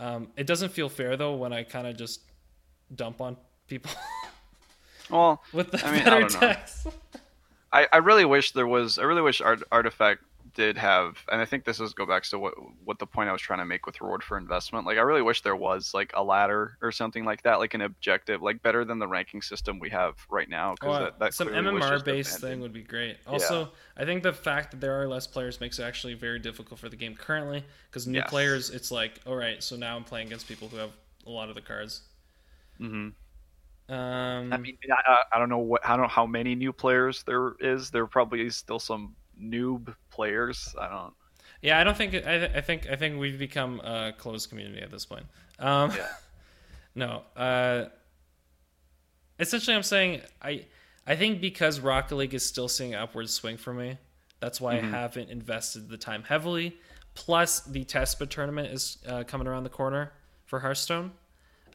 Um, it doesn't feel fair though when I kind of just dump on people Well, with the I mean, I better know. decks. I, I really wish there was. I really wish Art, Artifact did have, and I think this is go back to what what the point I was trying to make with reward for investment. Like, I really wish there was like a ladder or something like that, like an objective, like better than the ranking system we have right now. Because Well, that, that some MMR based thing would be great. Also, I think the fact that there are less players makes it actually very difficult for the game currently because new Yes. players, it's like, all right, so now I'm playing against people who have a lot of the cards. Mhm. Um, I mean, I- I don't know what, I don't know how many new players there is. There probably is still some noob players. I don't. yeah, I don't think I, I think I think we've become a closed community at this point. Um, Yeah. No. Uh, essentially, I'm saying I I think because Rocket League is still seeing upward swing for me, that's why Mm-hmm. I haven't invested the time heavily. Plus, the Tespa tournament is uh, coming around the corner for Hearthstone,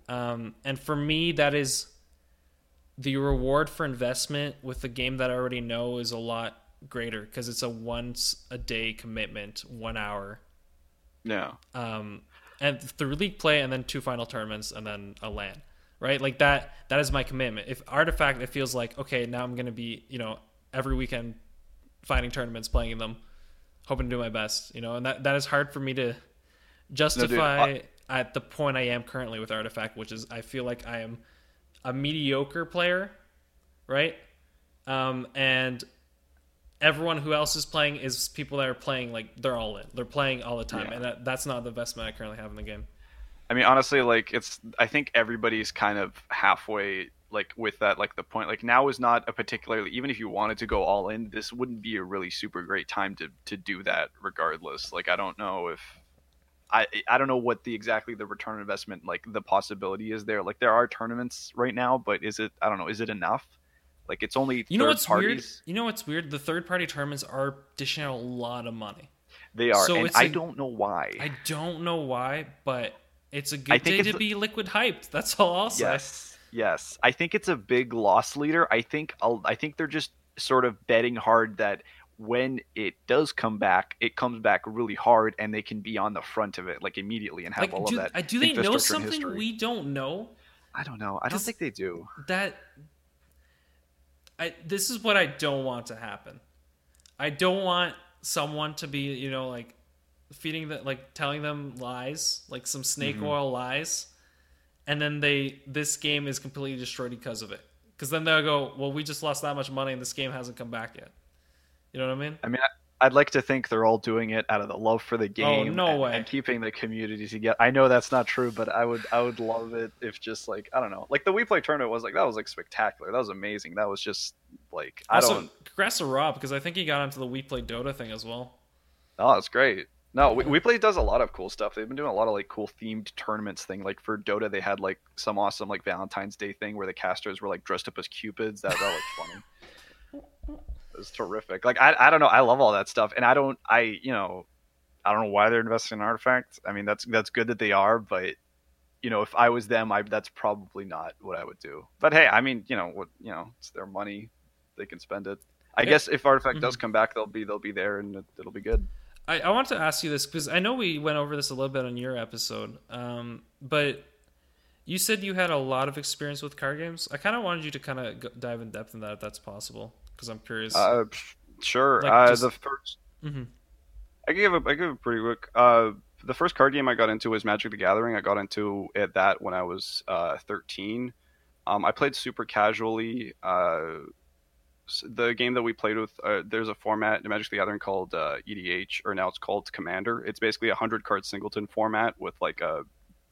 um, and for me, that is the reward for investment with the game that I already know is a lot greater because it's a once a day commitment, one hour Yeah. um, and through league play, and then two final tournaments, and then a LAN, right? Like that. That is my commitment. If artifact, it feels like okay, now I'm gonna be, you know, every weekend finding tournaments, playing in them, hoping to do my best, you know, and that that is hard for me to justify at the point I am currently with artifact, which is I feel like I am a mediocre player, right? Um, and everyone who else is playing is people that are playing like they're all in. They're playing all the time, Yeah. and that, that's not the best investment I currently have in the game. I mean, honestly, like it's. I think everybody's kind of halfway, like with that. Like the point, like now is not a particularly. Even if you wanted to go all in, this wouldn't be a really super great time to to do that. Regardless, like I don't know if. I, I don't know what the exactly the return investment like the possibility is there like there are tournaments right now but is it I don't know is it enough like it's only You know what's parties weird? You know what's weird? The third party tournaments are dishing out a lot of money. they are So and I a- don't know why I don't know why, but it's a good day to a- be liquid hyped. That's all I'll say. Yes, yes. I think it's a big loss leader. I think I'll, I think they're just sort of betting hard that when it does come back, it comes back really hard, and they can be on the front of it like immediately and have Like, all do, of that. do they know something we don't know? I don't know. I don't think they do. that I this is what I don't want to happen. I don't want someone to be, you know, like feeding that, like telling them lies, like some snake mm-hmm. oil lies, and then they this game is completely destroyed because of it. Because then they'll go, well, we just lost that much money and this game hasn't come back yet. You know what I mean? I mean, I- I'd like to think they're all doing it out of the love for the oh, game. Oh, no and, way. and keeping the community together. I know that's not true, but I would I would love it if just like I don't know, like the WePlay tournament was like that was like spectacular. That was amazing. That was just like I also, don't. congrats to Rob because I think he got onto the WePlay Dota thing as well. Oh, that's great. No, we, we play does a lot of cool stuff. They've been doing a lot of like cool themed tournaments thing. Like for Dota, they had like some awesome like Valentine's Day thing where the casters were like dressed up as cupids. That that was funny. Was terrific. Like I I don't know. I love all that stuff, and I don't I you know I don't know why they're investing in artifacts. I mean that's that's good that they are, but you know if I was them, I that's probably not what I would do. But hey, I mean you know what you know it's their money, they can spend it. I Yeah. guess if artifact does Mhm. come back, they'll be they'll be there and it, it'll be good. I, I want to ask you this because I know we went over this a little bit on your episode, um, but you said you had a lot of experience with card games. I kind of wanted you to kind of dive in depth in that if that's possible because I'm curious. Uh, sure. Like, uh, just- the first, hmm I give a, I give a pretty quick. Uh, the first card game I got into was Magic the Gathering. I got into it that when I was uh, 13. Um, I played super casually. Uh, the game that we played with, uh, there's a format in Magic the Gathering called uh, EDH, or now it's called Commander. It's basically a hundred card singleton format with like a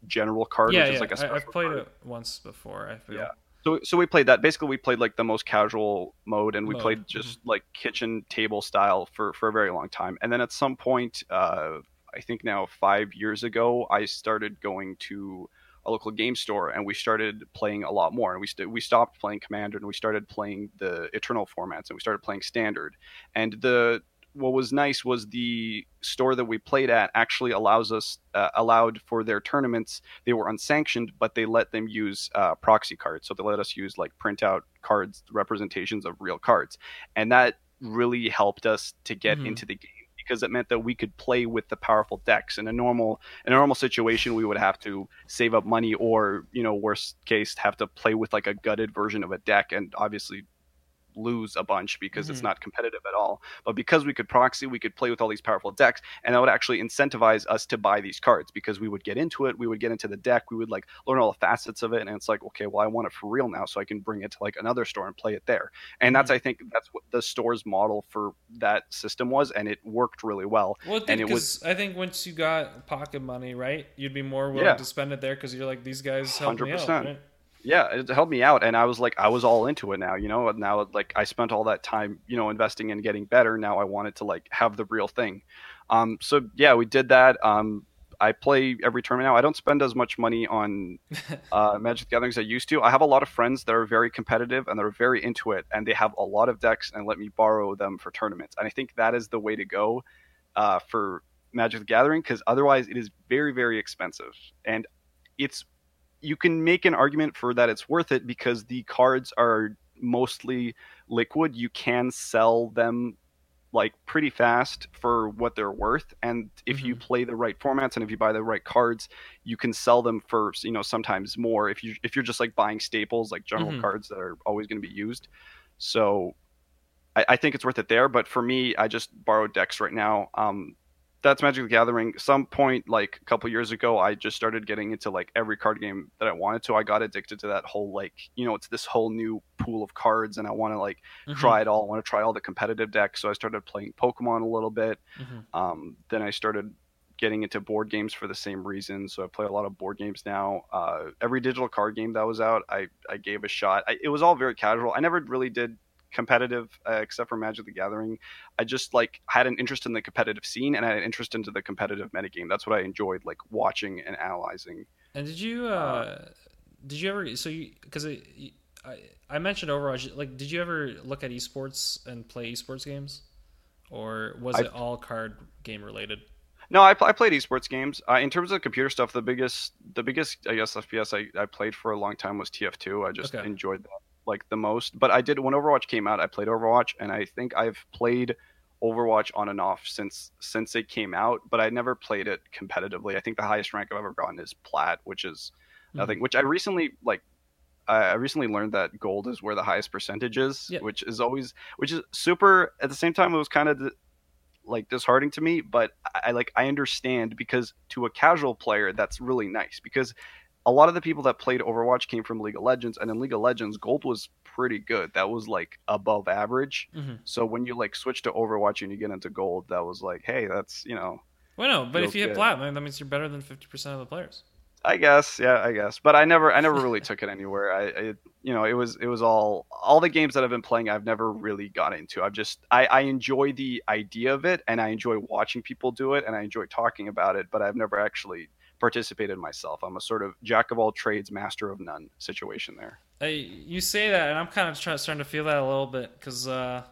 general card, Yeah, which yeah. is like a I, I've played card. it once before. I feel. Yeah. So, so we played that. Basically, we played like the most casual mode, and we Mode, played just like kitchen table style for for a very long time. And then at some point, uh, I think now five years ago, I started going to a local game store, and we started playing a lot more. And we st- we stopped playing Commander, and we started playing the Eternal formats, and we started playing Standard. And the what was nice was the store that we played at actually allows us uh, allowed for their tournaments they were unsanctioned, but they let them use uh, proxy cards. So they let us use like printout cards, representations of real cards, and that really helped us to get Mhm. into the game because it meant that we could play with the powerful decks. In a normal in a normal situation, we would have to save up money, or you know, worst case, have to play with like a gutted version of a deck, and obviously lose a bunch because it's Mhm. not competitive at all. But because we could proxy, we could play with all these powerful decks, and that would actually incentivize us to buy these cards because we would get into it, we would get into the deck, we would like learn all the facets of it, and it's like, okay, well, I want it for real now, so I can bring it to like another store and play it there. And that's, I think, that's what the store's model for that system was, and it worked really well. Well, And it because I think once you got pocket money, right, you'd be more willing Yeah. to spend it there because you're like these guys helped me out. Right? Yeah it helped me out and i was like i was all into it now you know? And now like i spent all that time you know investing in getting better. Now i wanted to like have the real thing. Um so yeah we did that. Um i play every tournament now. I don't spend as much money on uh, magic the gathering as i used to. I have a lot of friends that are very competitive and they're very into it and they have a lot of decks and let me borrow them for tournaments. And i think that is the way to go uh, for magic the gathering because otherwise it is very very expensive. And it's you can make an argument for that it's worth it because the cards are mostly liquid. You can sell them like pretty fast for what they're worth. And if you play the right formats and if you buy the right cards you can sell them for you know sometimes more if you if you're just like buying staples like general Mhm. cards that are always going to be used. So I, I think it's worth it there. But for me i just borrow decks right now. Um that's Magic the Gathering. Some point, like a couple years ago, I just started getting into like every card game that I wanted to. I got addicted to that whole like, you know, it's this whole new pool of cards, and I want to like Mhm. try it all. I want to try all the competitive decks. So I started playing Pokemon a little bit. Mhm. Um, then I started getting into board games for the same reason. So I play a lot of board games now. Uh, every digital card game that was out, I, I gave a shot. I, it was all very casual. I never really did competitive uh, except for Magic the Gathering. I just like had an interest in the competitive scene and I had an interest into the competitive metagame. That's what I enjoyed, like watching and analyzing. And did you uh did you ever so you because I I mentioned Overwatch like did you ever look at esports and play esports games or was I- it all card game related? No, I, I played esports games. Uh, in terms of computer stuff, the biggest, the biggest, I guess, FPS I, I played for a long time was TF2. I just Okay. enjoyed that like the most. But I did when Overwatch came out, I played Overwatch, and I think I've played Overwatch on and off since since it came out. But I never played it competitively. I think the highest rank I've ever gotten is plat, which is nothing. Mm. Which I recently like. I recently learned that gold is where the highest percentage is, which is always, which is super. At the same time, it was kind of like disheartening to me, but I, I like I understand because to a casual player that's really nice because a lot of the people that played Overwatch came from League of Legends, and in League of Legends, gold was pretty good. That was like above average. Mhm. So when you like switch to Overwatch and you get into gold, that was like, hey, that's you know, Well, no, but if you hit platinum, that means you're better than fifty percent of the players. I guess, yeah, I guess. But I never, I never really took it anywhere. I, I, you know, it was, it was all, all the games that I've been playing, I've never really got into. I've just, I, I enjoy the idea of it, and I enjoy watching people do it, and I enjoy talking about it. But I've never actually participated myself. I'm a sort of jack of all trades, master of none situation there. I, you say that, and I'm kind of trying, starting to feel that a little bit because uh,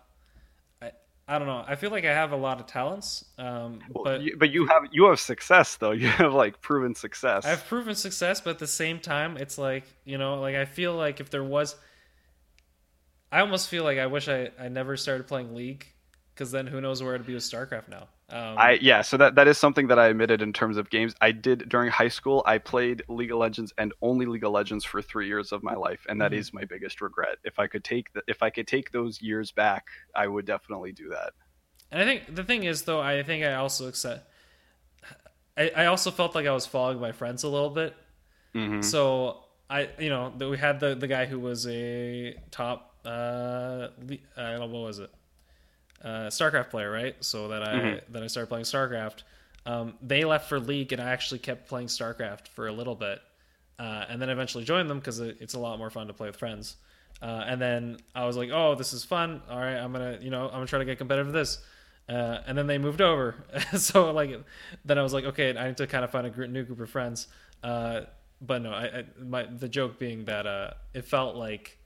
I, I don't know. I feel like I have a lot of talents, um, Well, but you, but you have, you have success though. You have like proven success. I've proven success. But at the same time, it's like you know, like I feel like if there was, I almost feel like I wish I, I never started playing League because then who knows where I'd be with StarCraft now. Um, I yeah, so that that is something that I admitted in terms of games. I did during high school. I played League of Legends and only League of Legends for three years of my life, and that Mhm. is my biggest regret. If I could take the, if I could take those years back, I would definitely do that. And I think the thing is, though, I think I also accept. I, I also felt like I was following my friends a little bit. hmm So I, you know, we had the the guy who was a top, uh, I don't know what was it, uh, StarCraft player, right? So that I Mhm. that I started playing StarCraft. Um, they left for League, and I actually kept playing StarCraft for a little bit, uh, and then eventually joined them because it, it's a lot more fun to play with friends. Uh, and then I was like, "Oh, this is fun. All right, I'm gonna, you know, I'm gonna try to get competitive with this." Uh, and then they moved over, so like, then I was like, "Okay, I need to kind of find a gr- new group of friends." Uh, but no, I, I my the joke being that uh, it felt like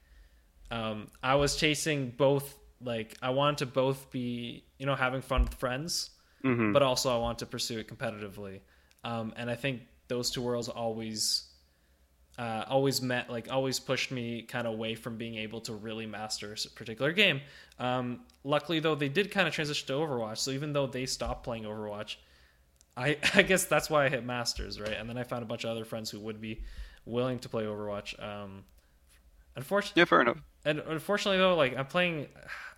um, I was chasing both. Like I wanted to both be, you know, having fun with friends, hmm but also I want to pursue it competitively. Um, and I think those two worlds always, uh, always met, like always pushed me kind of away from being able to really master a particular game. Um, luckily though, they did kind of transition to Overwatch. So even though they stopped playing Overwatch, I, I guess that's why I hit masters, right? And then I found a bunch of other friends who would be willing to play Overwatch. Um, unfortunately, Yeah, fair enough. And unfortunately though, like I'm playing,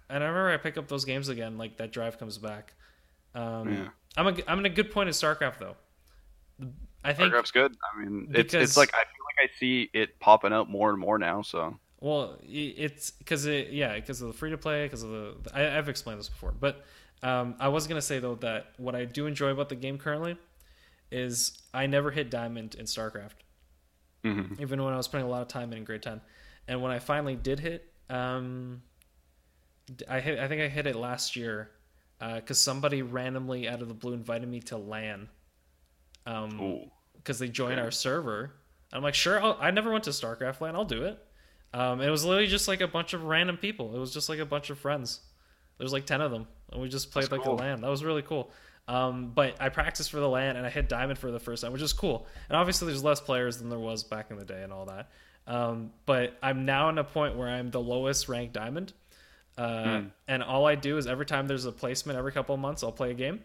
and I remember I pick up those games again. Like that drive comes back. Um, Yeah. I'm a, I'm in a good point in StarCraft though. I think Starcraft's good. I mean, it's it's like I feel like I see it popping up more and more now. So well, it's because it yeah because of the free to play because of the I, I've explained this before, but um, I was gonna say though that what I do enjoy about the game currently is I never hit diamond in StarCraft. Mhm. even when I was putting a lot of time in in grade 10. And when I finally did hit, um, I hit, I think I hit it last year because somebody randomly out of the blue invited me to LAN um, because they joined Okay. our server. I'm like, sure, I'll, I never went to StarCraft LAN, I'll do it. Um, it was literally just like a bunch of random people. It was just like a bunch of friends. There's like 10 of them. And we just played That's like cool. a LAN. That was really cool. Um, but I practiced for the LAN and I hit diamond for the first time, which is cool. And obviously, there's less players than there was back in the day and all that. Um, but I'm now in a point where I'm the lowest ranked diamond. Uh, Hmm. And all I do is every time there's a placement, every couple of months, I'll play a game,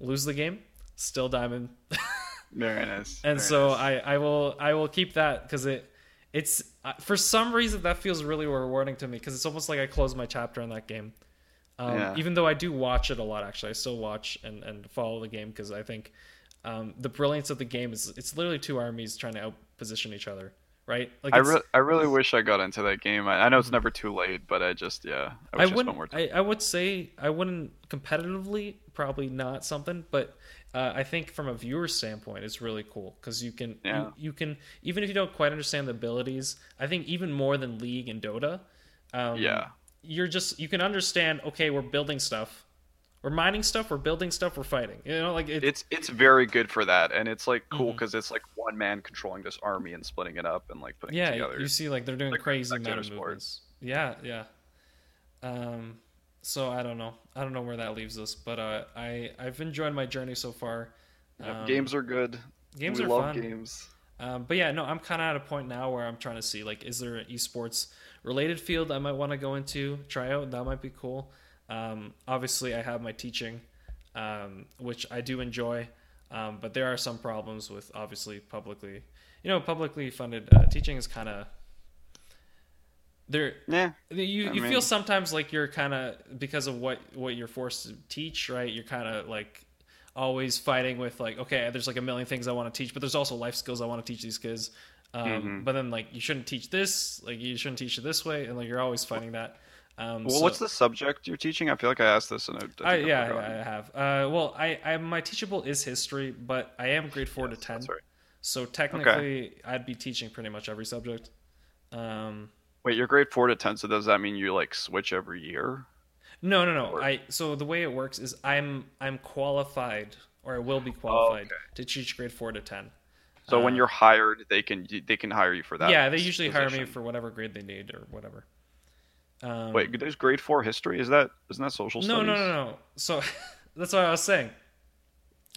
lose the game, still diamond. Very nice. and Very so nice. I, I will I will keep that because it it's uh, for some reason that feels really rewarding to me because it's almost like I closed my chapter in that game. Um, Yeah. Even though I do watch it a lot, actually, I still watch and, and follow the game because I think um, the brilliance of the game is it's literally two armies trying to outposition each other, right? Like I, re- I really wish I got into that game. I, I know it's never too late, but I just yeah, I, I wouldn't. more time. I, I would say I wouldn't competitively, probably not something, but uh, I think from a viewer standpoint, it's really cool because you can Yeah. you, you can even if you don't quite understand the abilities. I think even more than League and Dota. Um, Yeah. you're just you can understand. Okay, we're building stuff, we're mining stuff, we're building stuff, we're fighting. You know, like it, It's it's very good for that, and it's like cool because it's like one man controlling this army and splitting it up and like putting it yeah, together. you see, like they're doing Like crazy meta sport. movements. Yeah, yeah. Um, so I don't know. I don't know where that leaves us, but uh, I I've enjoyed my journey so far. Um, games are good. games we are love fun. games. Um, but yeah, no, I'm kind of at a point now where I'm trying to see like, is there an esports related field I might want to go into, try out? That might be cool. Um, obviously, I have my teaching, um, which I do enjoy, um, but there are some problems with obviously publicly, you know, publicly funded uh, teaching is kind of there Yeah. you I you mean- feel sometimes like you're kind of because of what what you're forced to teach, right? You're kind of like always fighting with like okay, there's like a million things I want to teach, but there's also life skills I want to teach these kids. Um, Mm-hmm. But then like you shouldn't teach this, like you shouldn't teach it this way, and like you're always fighting that. Um, Well, so- what's the subject you're teaching? I feel like I asked this and I, I yeah. I have. Uh, well, I, I my teachable is history, but I am grade four to ten, right. so technically I'd be teaching pretty much every subject. Um, Wait, you're grade four to ten, so does that mean you like switch every year? no, no, no. Or- I so the way it works is I'm I'm qualified or I will be qualified okay. to teach grade four to ten. So when Uh, you're hired, they can they can hire you for that. yeah, they usually hire me for whatever grade they need or whatever. Um, Wait, there's grade four history. Is that isn't that social no, studies? no, no, no. no. So that's what I was saying.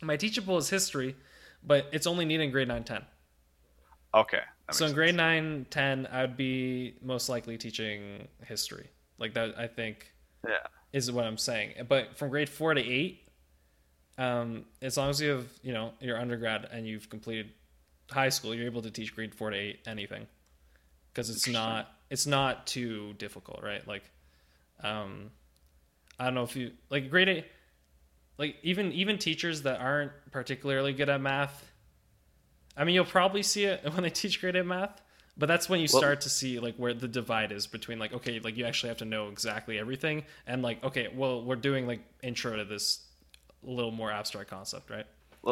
My teachable is history, but it's only needed in grade nine, ten. Okay. so in grade sense. 9 10 i'd be most likely teaching history like that i think Yeah. is what i'm saying but from grade 4 to 8 um, as long as you have you know your undergrad and you've completed high school you're able to teach grade 4 to 8 anything because it's not it's not too difficult right like um i don't know if you like grade 8 like even even teachers that aren't particularly good at math I mean, you'll probably see it when they teach grade 8 math, but that's when you Well- start to see like where the divide is between like okay, like you actually have to know exactly everything, and like okay, well, we're doing like intro to this little more abstract concept, right?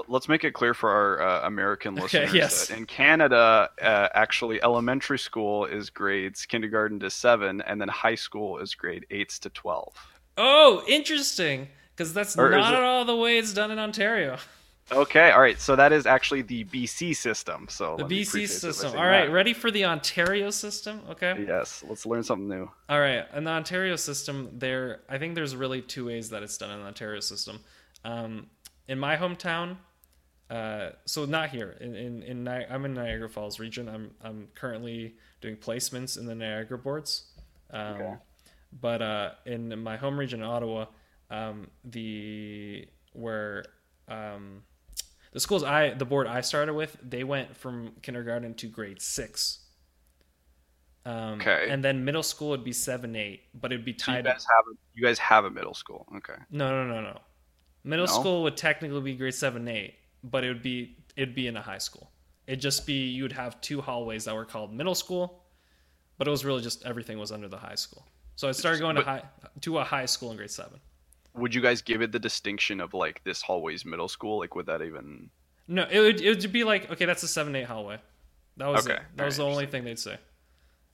Let's make it clear for our uh, American listeners yes. that in Canada, uh, actually, elementary school is grades kindergarten to seven, and then high school is grade eights to twelve. Oh, interesting, because that's Or not it- at all the way it's done in Ontario. Okay, all right. So that is actually the BC system. So The BC preface it by system. All right, that. ready for the Ontario system? Okay. Yes, let's learn something new. All right, in the Ontario system, there I think there's really two ways that it's done in the Ontario system. Um, in my hometown, uh, so not here. In in, in Ni- I'm in Niagara Falls region. I'm I'm currently doing placements in the Niagara boards. Um, Okay. But uh, in my home region, Ottawa, um, the where um, the schools I the board I started with, they went from kindergarten to grade six. Um, Okay. And then middle school would be seven, eight, but it'd be So you tied. guys have a, you guys have a middle school. Okay. no, no, no, no. Middle No? school would technically be grade seven, eight, but it would be it'd be in a high school. It'd just be you would have two hallways that were called middle school, but it was really just everything was under the high school. So I started going to But- high to a high school in grade seven. Would you guys give it the distinction of like this hallway's middle school? Like, would that even? No, it would it would be like okay, that's a seven, eight hallway. That was Okay, it. That was the only thing they'd say.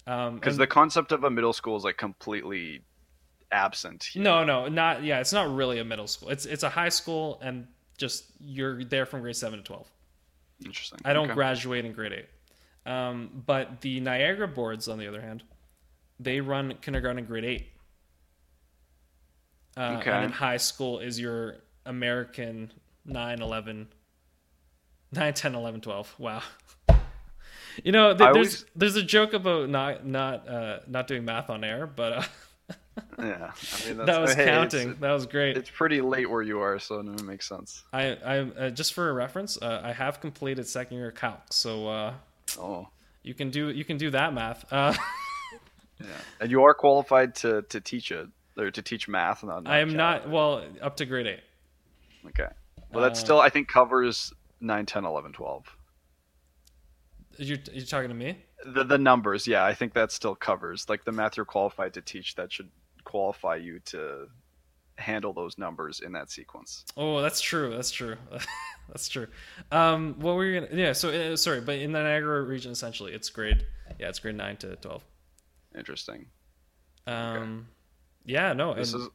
Um, Because and- the concept of a middle school is like completely absent. here. No, no, not yeah. It's not really a middle school. It's it's a high school, and just you're there from grade seven to twelve. Interesting. I don't Okay. graduate in grade eight. Um, but the Niagara boards, on the other hand, they run kindergarten and grade eight. Uh, Okay. And then high school is your American 9, 11, 9, 10, 11, 12. Wow. You know, th- there's always- there's a joke about not not uh, not doing math on air, but uh, Yeah, I mean, that's, that was hey, counting. that was great. It's, pretty late where you are, so it makes sense. I, I uh, just for a reference, uh, I have completed second year calc, so uh, Oh, you can do you can do that math. Uh, yeah. And you are qualified to to teach it or to teach math. Not, I am calc. not well up to grade eight. Okay. Well, that Uh, still I think covers 9, 10, 11, 12. You you talking to me? The the numbers, yeah, I think that still covers. Like the math you're qualified to teach, that should qualify you to handle those numbers in that sequence. Oh, that's true. That's true. that's true. Um, what were you gonna? Yeah. So uh, sorry, but in the Niagara region, essentially, it's grade. Yeah, it's grade nine to twelve. Interesting. Um, yeah. No. This and-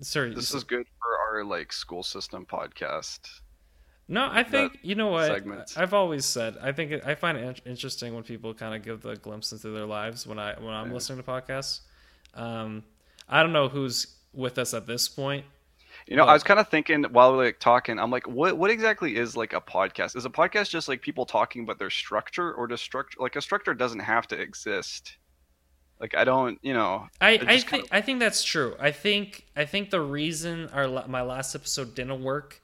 is sorry. this s- is good for our like school system podcast. No, I think you know what segment. I've always said. I think it, I find it interesting when people kind of give the glimpse into their lives when I when I'm Yeah. listening to podcasts. Um, I don't know who's with us at this point. You know, Well- I was kind of thinking while we are like talking, I'm like, what what exactly is like a podcast? Is a podcast just like people talking about their structure, or does structure like a structure doesn't have to exist? Like I don't, you know, I, I just think I think that's true. I think I think the reason our my last episode didn't work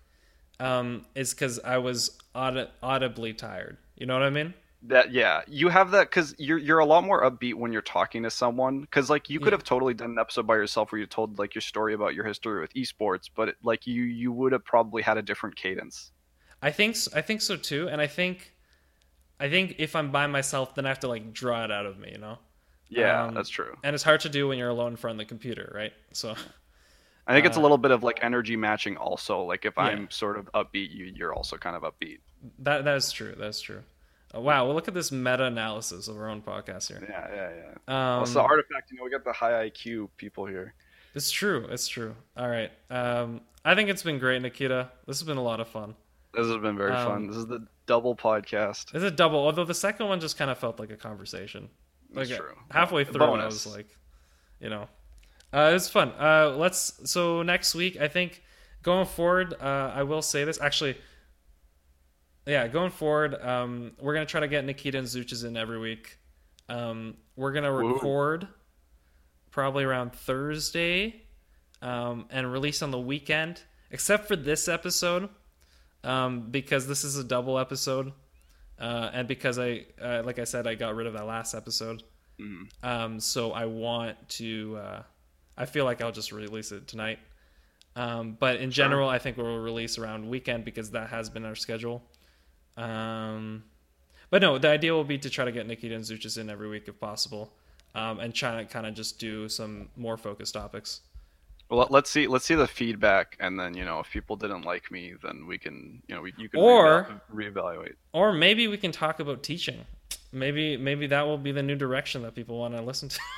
um, is because I was aud- audibly tired. You know what I mean? That yeah, you have that because you're you're a lot more upbeat when you're talking to someone. Because like you could Yeah. have totally done an episode by yourself where you told like your story about your history with esports, but it, like you you would have probably had a different cadence. I think I think so too, and I think I think if I'm by myself, then I have to like draw it out of me, you know. Yeah, Um, that's true. And it's hard to do when you're alone in front of the computer, right? So I think it's a uh, little bit of like energy matching also. Like if Yeah. I'm sort of upbeat, you you're also kind of upbeat. that that is true. That's true. Uh, wow, well look at this meta analysis of our own podcast here. Yeah, yeah, yeah. Um, also, artifact. You know, we got the high IQ people here. It's true. It's true. All right. Um, I think it's been great, Nikita. This has been a lot of fun. This has been very Um, fun. This is the double podcast. It's a double, although the second one just kind of felt like a conversation. That's Like true. halfway through, I was like, you know, uh, it was fun. Uh, let's. So next week, I think going forward, uh, I will say this actually. Yeah, going forward, um, we're gonna try to get Nikita and Zuchas in every week. Um, we're gonna record probably around Thursday, um, and release on the weekend, except for this episode, um, because this is a double episode, uh, and because I, uh, like I said, I got rid of that last episode. Um, so I want to. Uh, I feel like I'll just release it tonight. Um, but in general, I think we'll release around weekend because that has been our schedule. Um, but no, the idea will be to try to get Nikita and Zuchas in every week if possible, um, and try to kind of just do some more focused topics. Well, let- let's see. Let's see the feedback, and then you know, if people didn't like me, then we can, you know, we, you can Or- reeval- reevaluate. Or maybe we can talk about teaching. Maybe maybe that will be the new direction that people want to listen to.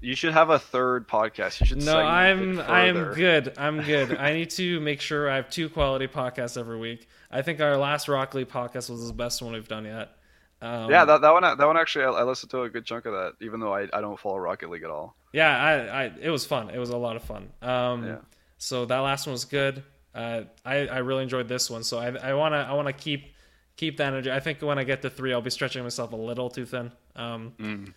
You should have a third podcast. You should. No, I'm I'm good. I'm good. I need to make sure I have two quality podcasts every week. I think our last Rocket League podcast was the best one we've done yet. Um, Yeah, that, that one. That one actually, I, I listened to a good chunk of that, even though I, I don't follow Rocket League at all. yeah. I, I it was fun. It was a lot of fun. Um, Yeah. So that last one was good. Uh, I I really enjoyed this one. So I I wanna I wanna keep keep the energy. I think when I get to three, I'll be stretching myself a little too thin. Um, Mm.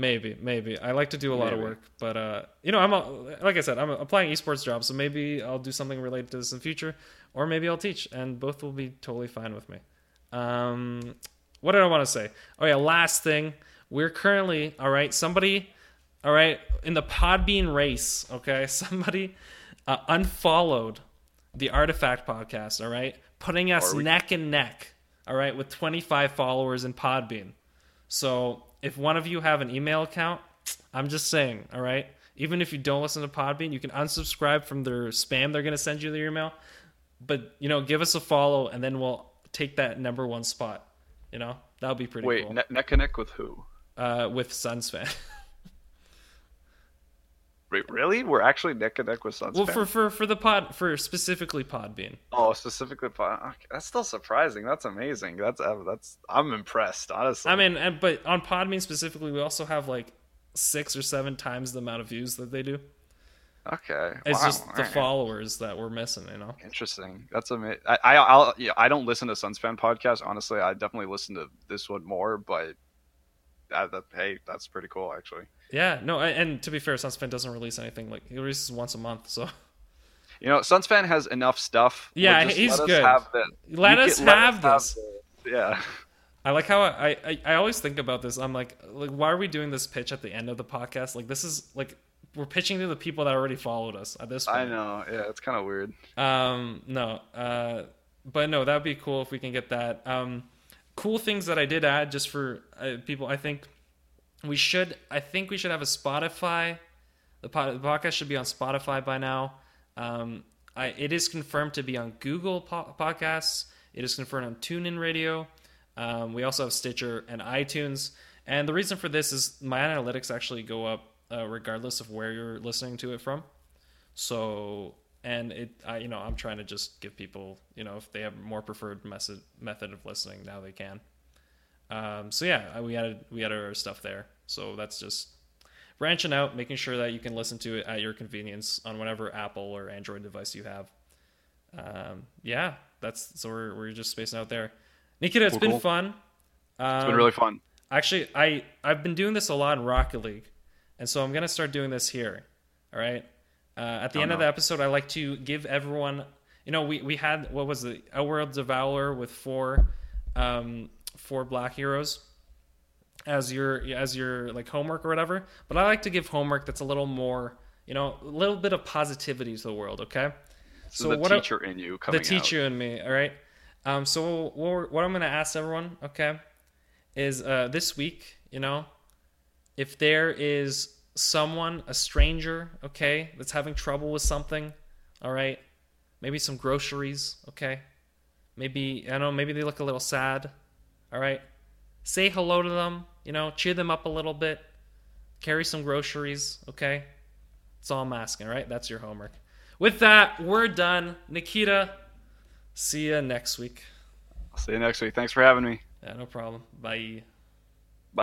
Maybe, maybe. I like to do a lot of work, but uh, you know, I'm a, like I said, I'm applying esports jobs, so maybe I'll do something related to this in the future, or maybe I'll teach, and both will be totally fine with me. Um, what did I want to say? Oh yeah, last thing, we're currently all right. Somebody, all right, in the Podbean race, okay, somebody uh, unfollowed the Artifact podcast, all right, putting us we- neck and neck, all right, with 25 followers in Podbean. So if one of you have an email account, I'm just saying, all right. Even if you don't listen to Podbean, you can unsubscribe from their spam. They're going to send you their email, but you know, give us a follow, and then we'll take that number one spot. You know, that would be pretty Wait, cool. ne- neck and neck with who? uh, with Sunsfan. Wait, really? We're actually neck and neck with Suns well, fans? for for for the pod for specifically Podbean. Oh, specifically, okay, that's still surprising. That's amazing. That's uh, that's I'm impressed, honestly. I mean, and, but on Podbean specifically, we also have like six or seven times the amount of views that they do. okay, It's wow, just the alright. followers that we're missing, you know. Interesting. That's amazing. I, I I'll yeah, I don't listen to Sunsfan podcast. Honestly, I definitely listen to this one more. But that, that, hey, that's pretty cool actually. Yeah, no, and to be fair, Sunsfan doesn't release anything like he releases once a month, so You know, Sunsfan has enough stuff. Yeah, just he's let us good. Have the, let us can- let have this. yeah. I like how I, I I always think about this. I'm like, like why are we doing this pitch at the end of the podcast? Like this is like we're pitching to the people that already followed us at this point. I know. Yeah, it's kind of weird. Um, no, uh, but no, that'd be cool if we can get that. Um, cool things that I did add just for uh, people. I think we should. I think we should have a Spotify. The, pod, the podcast should be on Spotify by now. Um, I, it is confirmed to be on Google po- Podcasts. It is confirmed on TuneIn Radio. Um, we also have Stitcher and iTunes. And the reason for this is my analytics actually go up uh, regardless of where you're listening to it from. So, and it, I, you know, I'm trying to just give people, you know, if they have more preferred method method of listening, now they can. Um, so yeah, we added we added our stuff there. So that's just branching out, making sure that you can listen to it at your convenience on whatever Apple or Android device you have. Um, yeah, that's so we're we're just spacing out there. Nikita, it's Cool, been cool. fun. Um, It's been really fun. Actually, I I've been doing this a lot in Rocket League, and so I'm gonna start doing this here. All right. Uh, at the Oh, end of the episode, I like to give everyone. You know, we we had what was the Outworld Devourer with four, um, four black heroes. as your as your like homework or whatever. But I like to give homework that's a little more, you know, a little bit of positivity to the world. Okay. So, the what I- teacher in you coming the teacher and me. All right. Um. So what, we're- what I'm gonna ask everyone, okay, is uh this week, you know, if there is someone, a stranger, okay, that's having trouble with something, all right, maybe some groceries, okay, maybe I don't know, maybe they look a little sad, all right, say hello to them, you know, cheer them up a little bit, carry some groceries, okay. That's all I'm asking, all right? That's your homework. With that, we're done. Nikita, see you next week. out. See you next week. Thanks for having me. Yeah, no problem. Bye.